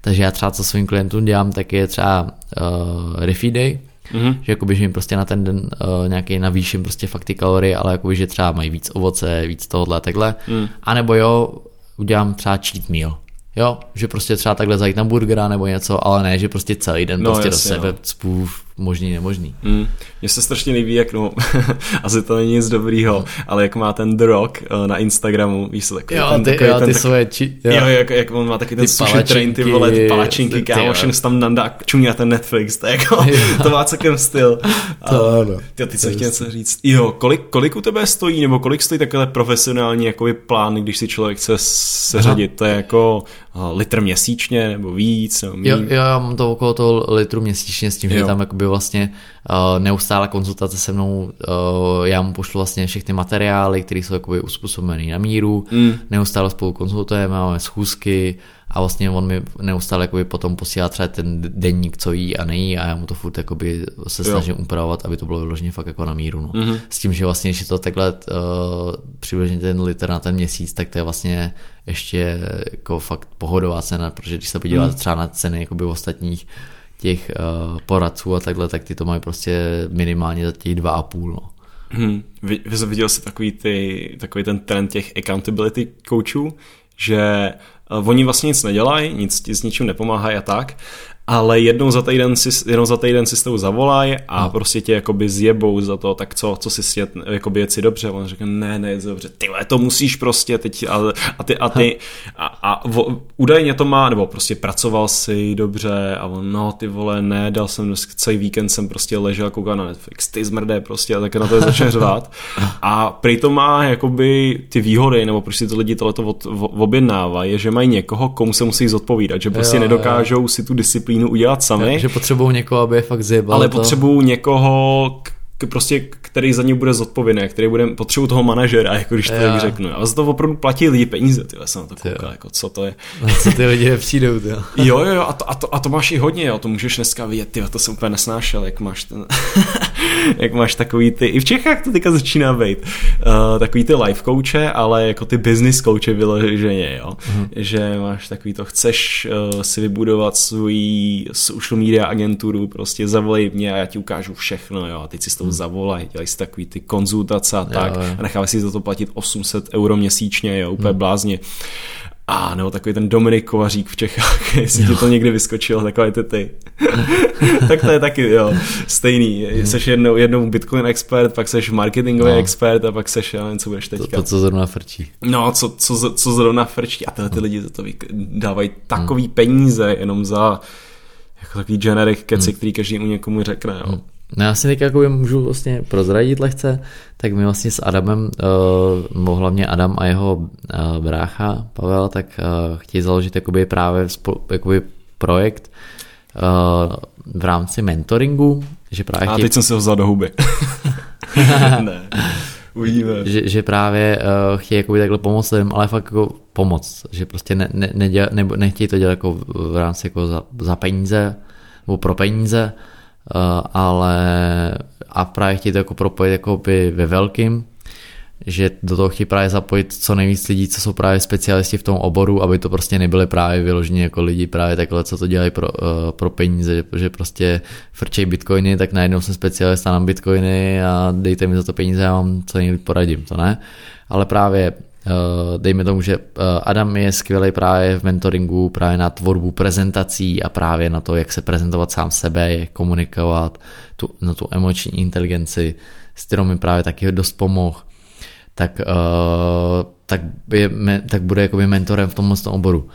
Takže já třeba co svým klientům dělám, tak je třeba uh, refeed day, mm-hmm. že jakoby, že jim prostě na ten den uh, nějaký navýším prostě fakt ty kalorie, ale jakoby, že třeba mají víc ovoce, víc tohohle a takhle. Mm. A nebo jo, udělám třeba cheat meal. Jo, že prostě třeba takhle zajít na burgera nebo něco, ale ne, že prostě celý den no, prostě jasně, do sebe no. spův možný, nemožný. Mm. Mně se strašně líbí, jak no, asi to není nic dobrýho, ale jak má ten The Rock uh, na Instagramu, víš co, takový jo, ten, ty, takový jo, ten, ty svoje či, jo. jo, jak, jak on má taky ten sushi train, ty vole, ty palačinky, kámo, všem tam nandá čumí na ten Netflix, to jako, to má celkem styl. To ano. Ty, ty co chtěl něco říct. Jo, kolik, kolik u tebe stojí, nebo kolik stojí takhle profesionální jakoby plán, když si člověk chce seřadit, to je jako litr měsíčně, nebo víc, nebo Jo, jo, já mám to okolo toho litru měsíčně s tím, jo. že tam jakoby vlastně uh, neustála konzultace se mnou, uh, já mu pošlu vlastně všechny materiály, které jsou jakoby uspůsobené na míru, mm. neustále spolu konzultujeme, máme schůzky a vlastně on mi neustále jakoby potom posílá třeba ten denník, co jí a nejí a já mu to furt jakoby se snažím jo. upravovat, aby to bylo vyloženě fakt jako na míru. No. Mm-hmm. S tím, že vlastně, když je to takhle uh, přibližně ten liter na ten měsíc, tak to je vlastně ještě jako fakt pohodová cena, protože když se podíváte mm. třeba na ceny jakoby ostatních těch uh, poradců a takhle, tak ty to mají prostě minimálně za těch dva a půl. No. Hmm. Viděl jsi takový, ty, takový ten trend těch accountability coachů, že oni vlastně nic nedělají, nic ti s ničím nepomáhají a tak, ale jednou za týden si, jednou za týden si s tou zavolají a no. prostě tě jakoby zjebou za to, tak co, co si sjet, jakoby jet si dobře, on řekne, ne, ne, dobře, ty to musíš prostě teď a, a ty, a ty, a, a vo, údajně to má, nebo prostě pracoval si dobře a on, no ty vole, ne, dal jsem celý víkend jsem prostě ležel, koukal na Netflix, ty zmrdé prostě a tak na to začne řvát. A prý to má jakoby ty výhody, nebo prostě to lidi tohleto od, objednávají, je, že mají někoho, komu se musí zodpovídat, že prostě jo, nedokážou jo. si tu disciplínu disciplínu udělat sami. Ja, že potřebují někoho, aby je fakt zjebal. Ale potřebují někoho, k, prostě, který za ně bude zodpovědný, který bude potřebu toho manažera, jako když to tak řeknu. A za to opravdu platí lidi peníze, ty jsem na to koukal, jako co to je. A co ty lidi nepřijdou, ty. Jo, jo, a to, a, to, a to máš i hodně, jo, to můžeš dneska vidět, ty, to jsem úplně nesnášel, jak máš ten, jak máš takový ty, i v Čechách to teďka začíná být, uh, takový ty life coache, ale jako ty business coache vyloženě, jo, uh-huh. že máš takový to, chceš uh, si vybudovat svůj social media agenturu, prostě zavolej mě a já ti ukážu všechno, jo, a teď si s tou zavolají, dělají si takový ty konzultace a tak jo, jo. a nechávají si za to platit 800 euro měsíčně, jo, úplně hmm. blázně. A nebo takový ten Dominik Kovařík v Čechách, jestli jo. ti to někdy vyskočilo, takové ty ty. tak to je taky, jo, stejný. Hmm. Seš jednou, jednou Bitcoin expert, pak seš marketingový no. expert a pak seš, já nevím, co budeš teďka. To, to co zrovna frčí. No, co, co, co zrovna frčí. A tyhle ty lidi za to dávají takový hmm. peníze jenom za jako takový generic keci, hmm. který každý mu někomu řekne, jo. Hmm. No já si teď jako můžu vlastně prozradit lehce, tak my vlastně s Adamem, uh, hlavně Adam a jeho uh, brácha Pavel, tak uh, chtějí založit jakoby právě jakoby projekt v rámci mentoringu, že právě A chtějí... teď jsem se ho vzal do huby. ne. Uvidíme. Že, že právě chtějí jakoby takhle pomoct lidem, ale fakt jako pomoct, že prostě ne, ne, neděl, ne, nechtějí to dělat jako v rámci jako za, za peníze nebo pro peníze, Eh, ale a právě chtějí to jako propojit jako by ve velkým, že do toho chtějí právě zapojit co nejvíc lidí, co jsou právě specialisti v tom oboru, aby to prostě nebyly právě vyložení jako lidi právě takhle, co to dělají pro, uh, pro peníze, že prostě frčej bitcoiny, tak najednou jsem specialista na bitcoiny a dejte mi za to peníze, já vám co nejlíp poradím, to ne. Ale právě dejme tomu, že uh, Adam je skvělý právě v mentoringu, právě na tvorbu prezentací a právě na to, jak se prezentovat sám sebe, jak komunikovat, tu, na tu emoční inteligenci, s kterou mi právě taky dost pomohl tak, uh, tak, je, tak bude jakoby mentorem v tomhle oboru.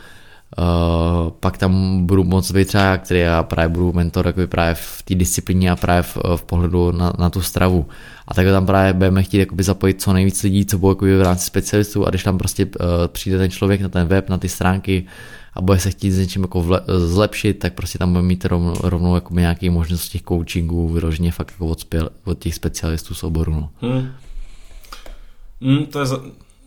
Uh, pak tam budu moc být třeba který já právě budu mentor právě v té disciplíně a právě v, v pohledu na, na tu stravu. A tak tam právě budeme chtít jakoby zapojit co nejvíc lidí, co budou v rámci specialistů a když tam prostě uh, přijde ten člověk na ten web, na ty stránky a bude se chtít s něčím jako vle, zlepšit, tak prostě tam bude mít rovnou, rovnou jakoby nějaký možnost těch coachingů vyloženě fakt jako od, spěl, od těch specialistů z oboru. No. Hmm. Mm, to je.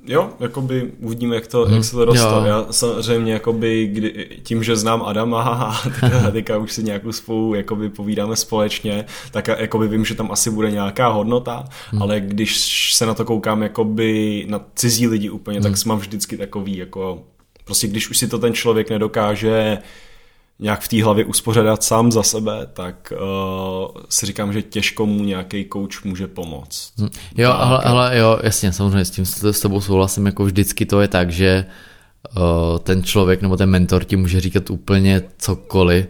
Jo, jakoby uvidíme, jak, to, hmm. jak se to dostane. Já samozřejmě jakoby, kdy, tím, že znám Adama a teďka už si nějakou spolu jakoby povídáme společně, tak jakoby vím, že tam asi bude nějaká hodnota, hmm. ale když se na to koukám jakoby na cizí lidi úplně, hmm. tak mám vždycky takový jako prostě když už si to ten člověk nedokáže nějak v té hlavě uspořádat sám za sebe, tak uh, si říkám, že těžko mu nějaký coach může pomoct. Hm. Jo, ale, ale jo, jasně, samozřejmě s tím s tebou souhlasím, jako vždycky to je tak, že uh, ten člověk nebo ten mentor ti může říkat úplně cokoliv,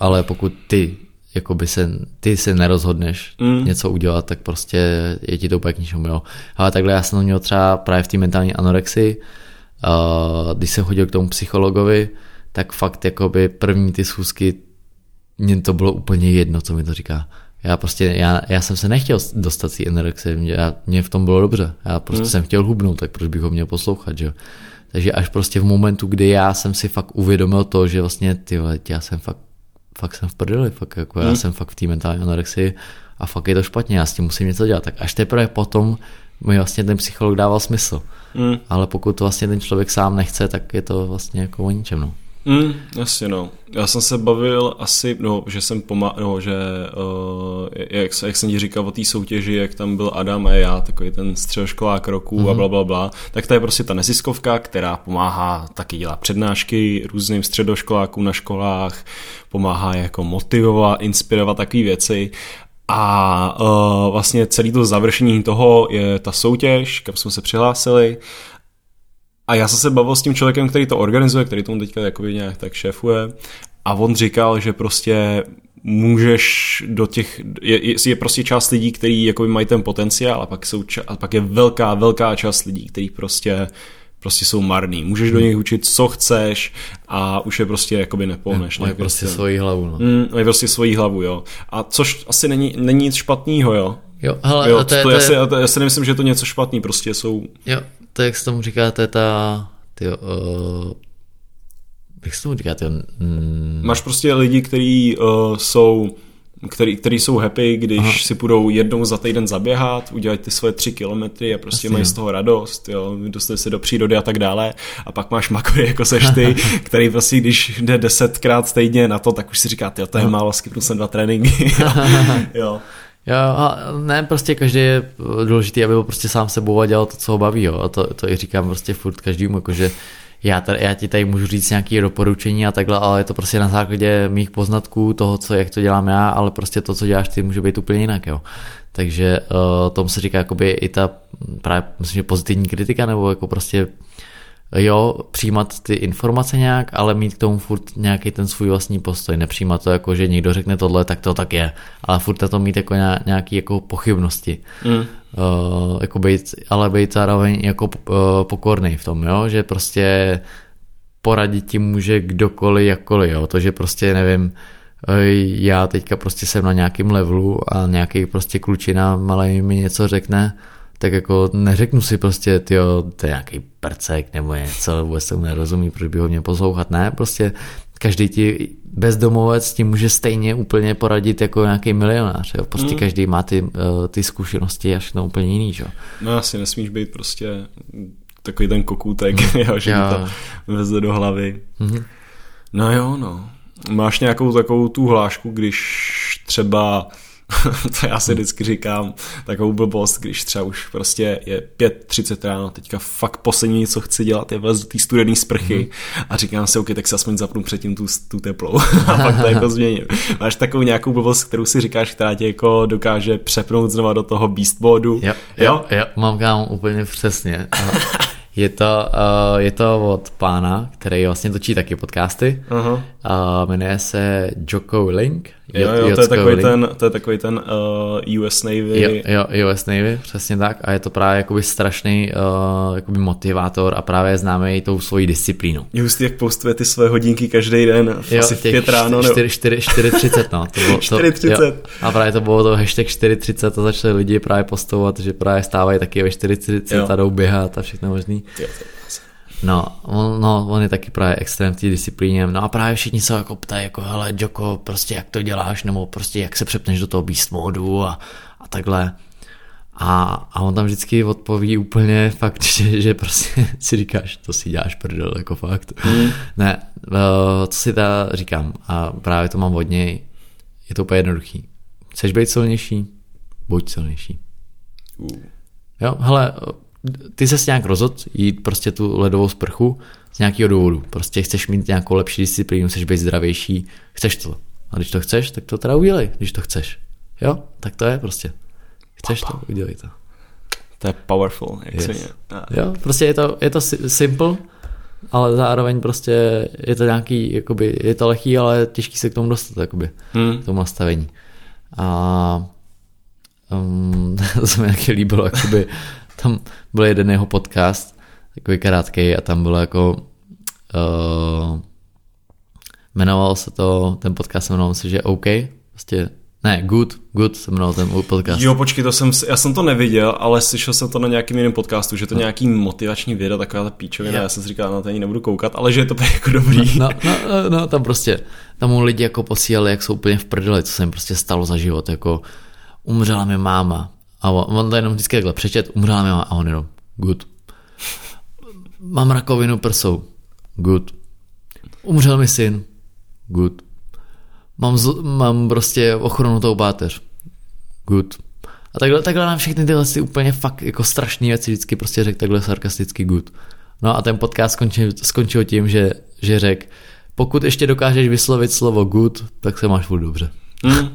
ale pokud ty jakoby se, ty se nerozhodneš mm. něco udělat, tak prostě je ti to úplně k ničemu, jo. Ale takhle já jsem to měl třeba právě v té mentální anorexii, uh, když jsem chodil k tomu psychologovi, tak fakt jakoby první ty schůzky, mně to bylo úplně jedno, co mi to říká. Já prostě, já, já jsem se nechtěl dostat si anorexie, mě, mě v tom bylo dobře, já prostě hmm. jsem chtěl hubnout, tak proč bych ho měl poslouchat, že Takže až prostě v momentu, kdy já jsem si fakt uvědomil to, že vlastně ty já jsem fakt, fakt jsem v prdeli, fakt jako hmm. já jsem fakt v té mentální anorexii a fakt je to špatně, já s tím musím něco dělat. Tak až teprve potom mi vlastně ten psycholog dával smysl. Hmm. Ale pokud vlastně ten člověk sám nechce, tak je to vlastně jako o ničem. No. Mm, jasně no. Já jsem se bavil asi, no, že jsem pomáhal, no, že uh, jak, jak jsem ti říkal o té soutěži, jak tam byl Adam a já, takový ten středoškolák roku mm-hmm. a mhm. bla, bla, bla, tak to je prostě ta neziskovka, která pomáhá, taky dělá přednášky různým středoškolákům na školách, pomáhá jako motivovat, inspirovat takové věci a uh, vlastně celý to završení toho je ta soutěž, kam jsme se přihlásili a já jsem se bavil s tím člověkem, který to organizuje, který tomu teďka jakoby nějak tak šéfuje a on říkal, že prostě můžeš do těch, je, je prostě část lidí, kteří jako mají ten potenciál a pak, jsou, a pak je velká, velká část lidí, kteří prostě prostě jsou marný. Můžeš do hmm. nich učit, co chceš a už je prostě jakoby nepohneš. Mají prostě svoji hlavu. No. Mm, mají prostě svoji hlavu, jo. A což asi není, není nic špatného, jo. Jo, hele, jo, to, to, to, je, to, je, já si nemyslím, že je to něco špatný, prostě jsou... Jo, to jak se tomu říká, to je ta, tyjo, uh, jak se tomu říká, tyjo, mm. Máš prostě lidi, kteří uh, jsou který, který jsou happy, když Aha. si půjdou jednou za týden zaběhat, udělat ty svoje tři kilometry a prostě Asi mají jo. z toho radost, jo, dostali se do přírody a tak dále. A pak máš makory jako seš ty, který prostě když jde desetkrát týdně na to, tak už si říká, jo, to je málo, skipnu jsem dva tréninky. jo. Jo, a ne, prostě každý je důležitý, aby byl prostě sám sebou a dělal to, co ho baví, jo. A to, to i říkám prostě furt každému, jakože já, tady, já ti tady můžu říct nějaké doporučení a takhle, ale je to prostě na základě mých poznatků, toho, co, jak to dělám já, ale prostě to, co děláš ty, může být úplně jinak, jo. Takže uh, tomu se říká jakoby i ta právě, myslím, že pozitivní kritika, nebo jako prostě jo, přijímat ty informace nějak, ale mít k tomu furt nějaký ten svůj vlastní postoj, nepřijímat to jako, že někdo řekne tohle, tak to tak je, ale furt to mít jako nějaký jako pochybnosti. Mm. Uh, jako být, ale být zároveň jako uh, pokorný v tom, jo, že prostě poradit ti může kdokoliv, jakkoliv, jo, to, že prostě nevím, já teďka prostě jsem na nějakém levelu a nějaký prostě klučina malý mi něco řekne, tak jako neřeknu si prostě, tyjo, to je nějaký percek nebo něco, vůbec tomu nerozumí, proč by ho měl poslouchat. Ne, prostě každý ti bezdomovec ti může stejně úplně poradit jako nějaký milionář. Jo? Prostě mm. každý má ty, uh, ty zkušenosti až na úplně jiný. Že? No asi nesmíš být prostě takový ten kokůtek, mm. jo, že jo. to veze do hlavy. Mm. No jo, no. Máš nějakou takovou tu hlášku, když třeba to já si vždycky říkám takovou blbost, když třeba už prostě je 5.30 ráno, teďka fakt poslední, co chci dělat, je vlez do té studené sprchy mm. a říkám si, ok, tak se aspoň zapnu předtím tu, tu teplou a pak to jako změním. Máš takovou nějakou blbost, kterou si říkáš, která tě jako dokáže přepnout znova do toho beast modu. Jo, jo, jo, jo mám kámo úplně přesně. Je to, uh, je to od pána, který vlastně točí taky podcasty. Uh-huh. Uh, jmenuje se Joko Link. Jo, jo, to je, takový ten, to je takový ten uh, US Navy. Jo, jo, US Navy, přesně tak. A je to právě jakoby strašný uh, jakoby motivátor a právě známe i tou svojí disciplínu. Je hustý, jak postuje ty své hodinky každý den, jo, asi v pět ráno. 4.30, no. To bylo, 4.30. To, a právě to bylo to hashtag 4.30 a začali lidi právě postovat, že právě stávají taky ve 4.30 a jdou běhat a všechno možný. Jo, No, on, no, on je taky právě extrém v té disciplíně. No a právě všichni se jako ptají, jako hele, Joko, prostě jak to děláš, nebo prostě jak se přepneš do toho beast modu a, a takhle. A, a on tam vždycky odpoví úplně fakt, že, že prostě si říkáš, to si děláš prdel, jako fakt. Mm. Ne, eh, co si ta říkám, a právě to mám od něj, je to úplně jednoduchý. Chceš být silnější? Buď silnější. Uh. Jo, hele, ty se nějak rozhodl jít prostě tu ledovou sprchu z nějakého důvodu. Prostě chceš mít nějakou lepší disciplínu, chceš být zdravější, chceš to. A když to chceš, tak to teda udělej, když to chceš. Jo, tak to je prostě. Chceš Papa. to, udělej to. To je powerful, jak yes. se Jo, prostě je to, je to simple, ale zároveň prostě je to nějaký, jakoby, je to lehký, ale těžký se k tomu dostat, jakoby, hmm. k tomu nastavení. A um, to se mi nějaký líbilo, jakoby, tam byl jeden jeho podcast, takový krátký a tam bylo jako uh, jmenoval se to, ten podcast se jmenoval se, že OK, prostě ne, Good, Good se jmenoval ten podcast. Jo, počkej, to jsem, já jsem to neviděl, ale slyšel jsem to na nějakým jiném podcastu, že to no. nějaký motivační video, taková ta píčovina, já jsem si říkal, no to ani nebudu koukat, ale že je to jako dobrý. No, no, no, no, tam prostě, tam mu lidi jako posílali, jak jsou úplně v prdeli, co se jim prostě stalo za život, jako umřela mi máma, a on to jenom vždycky takhle přečet, umřela mi a on jenom, good. Mám rakovinu prsou, good. Umřel mi syn, good. Mám, zl, mám prostě tou páteř, good. A takhle, takhle nám všechny tyhle si úplně fakt jako strašné věci vždycky prostě řekl takhle sarkasticky good. No a ten podcast skončil, skončil tím, že, že řekl, pokud ještě dokážeš vyslovit slovo good, tak se máš furt dobře. Hmm.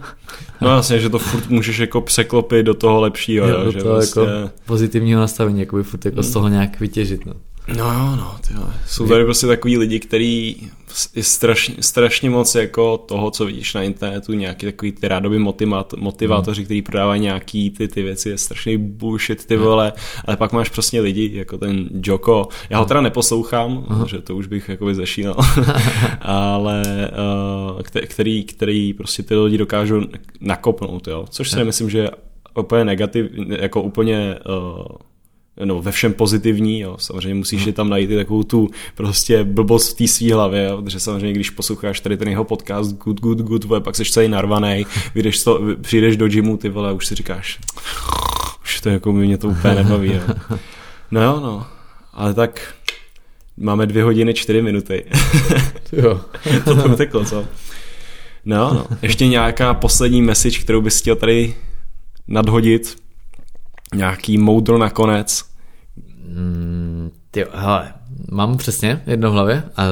No jasně, že to furt můžeš jako překlopit do toho lepšího. Jo, do že toho vlastně... jako pozitivního nastavení, jako by furt jako hmm. z toho nějak vytěžit. No. No jo, no, tyhle. Jsou tady prostě takový lidi, kteří je strašně, strašně moc jako toho, co vidíš na internetu, nějaký takový ty rádoby motivátoři, mm. kteří prodávají nějaký ty, ty věci, je strašný bullshit, ty vole, ale pak máš prostě lidi, jako ten Joko, já ho teda neposlouchám, Aha. že to už bych jakoby zešínal, ale uh, který, který prostě ty lidi dokážou nakopnout, jo, což si nemyslím, že úplně negativ, jako úplně uh, no, ve všem pozitivní, jo. samozřejmě musíš hmm. tam najít i takovou tu prostě blbost v té svý hlavě, jo. protože samozřejmě když posloucháš tady ten jeho podcast good, good, good, vole, pak jsi celý narvaný, vyjdeš to, přijdeš do gymu, ty vole, už si říkáš, už to jako mě to úplně nebaví, jo. No jo, no, ale tak máme dvě hodiny, čtyři minuty. jo. to tam teklo, co? No, no. Ještě nějaká poslední message, kterou bys chtěl tady nadhodit nějaký moudro nakonec? Mm, ty, hele, mám přesně jedno v hlavě a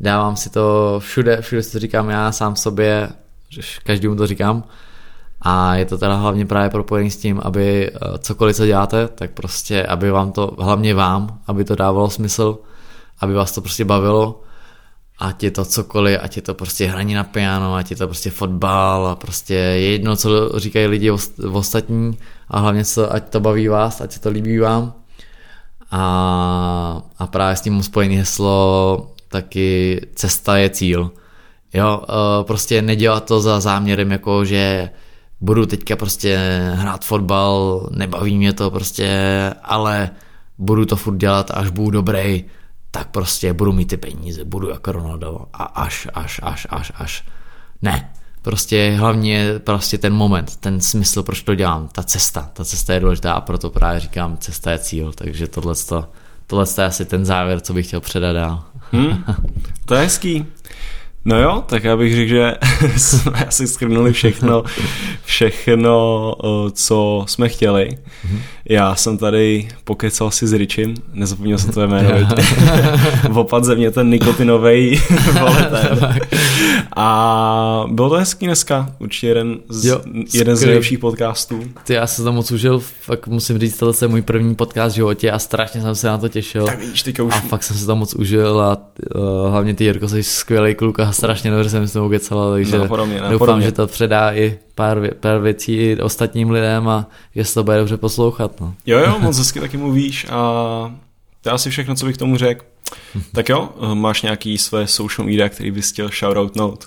dávám si to všude, všude si to říkám já sám sobě, každému to říkám. A je to teda hlavně právě propojený s tím, aby eh, cokoliv, co děláte, tak prostě, aby vám to, hlavně vám, aby to dávalo smysl, aby vás to prostě bavilo, ať je to cokoliv, ať je to prostě hraní na piano, ať je to prostě fotbal a prostě je jedno, co říkají lidi ostatní. A hlavně co, ať to baví vás, ať se to líbí vám. A, a právě s tím spojený heslo taky cesta je cíl. Jo, e, prostě nedělat to za záměrem jako, že budu teďka prostě hrát fotbal, nebaví mě to prostě, ale budu to furt dělat, až budu dobrý, tak prostě budu mít ty peníze, budu jako Ronaldo a až, až, až, až, až. Ne, prostě hlavně prostě ten moment, ten smysl, proč to dělám, ta cesta, ta cesta je důležitá a proto právě říkám, cesta je cíl, takže tohle tohle je asi ten závěr, co bych chtěl předat dál. Hmm, to je hezký. No jo, tak já bych řekl, že jsme asi schrnuli všechno, všechno, co jsme chtěli. Mm-hmm. Já jsem tady pokecal si s Richim, nezapomněl jsem to jméno, Opad ze mě ten nikotinový voletem. A bylo to hezký dneska, určitě jeden z, jo, jeden z nejlepších podcastů. Ty já jsem tam moc užil, fakt musím říct, tohle je můj první podcast v životě a strašně jsem se na to těšil. Tak vidíš, už... A fakt jsem se tam moc užil a uh, hlavně ty Jirko, jsi skvělý kluk a strašně dobře jsem s tou kecala, takže no, podobně, no, doufám, podobně. že to předá i pár, vě, pár věcí ostatním lidem a jestli to bude dobře poslouchat. No. Jo, jo, moc hezky taky mluvíš a to je asi všechno, co bych tomu řekl. tak jo, máš nějaký své social media, který bys chtěl shoutoutnout?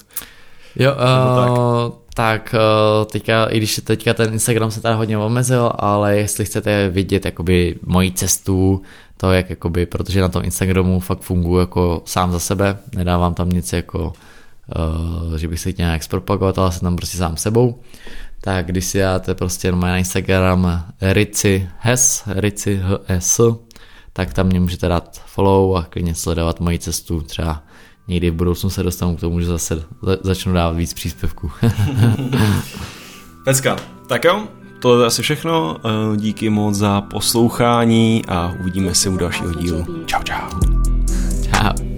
Jo, uh, tak, uh, teďka, i když teďka ten Instagram se tady hodně omezil, ale jestli chcete vidět jakoby moji cestu, to jak jakoby, protože na tom Instagramu fakt funguji jako sám za sebe, nedávám tam nic jako uh, že bych se nějak zpropagovat, ale jsem tam prostě sám sebou. Tak když si dáte prostě na Instagram Rici Hes, Rici HS, tak tam mě můžete dát follow a klidně sledovat moji cestu. Třeba někdy v budoucnu se dostanu k tomu, že zase začnu dávat víc příspěvků. Pecka. Tak jo, to je asi všechno. Eh, díky moc za poslouchání a uvidíme se u dalšího dílu. Čau, čau.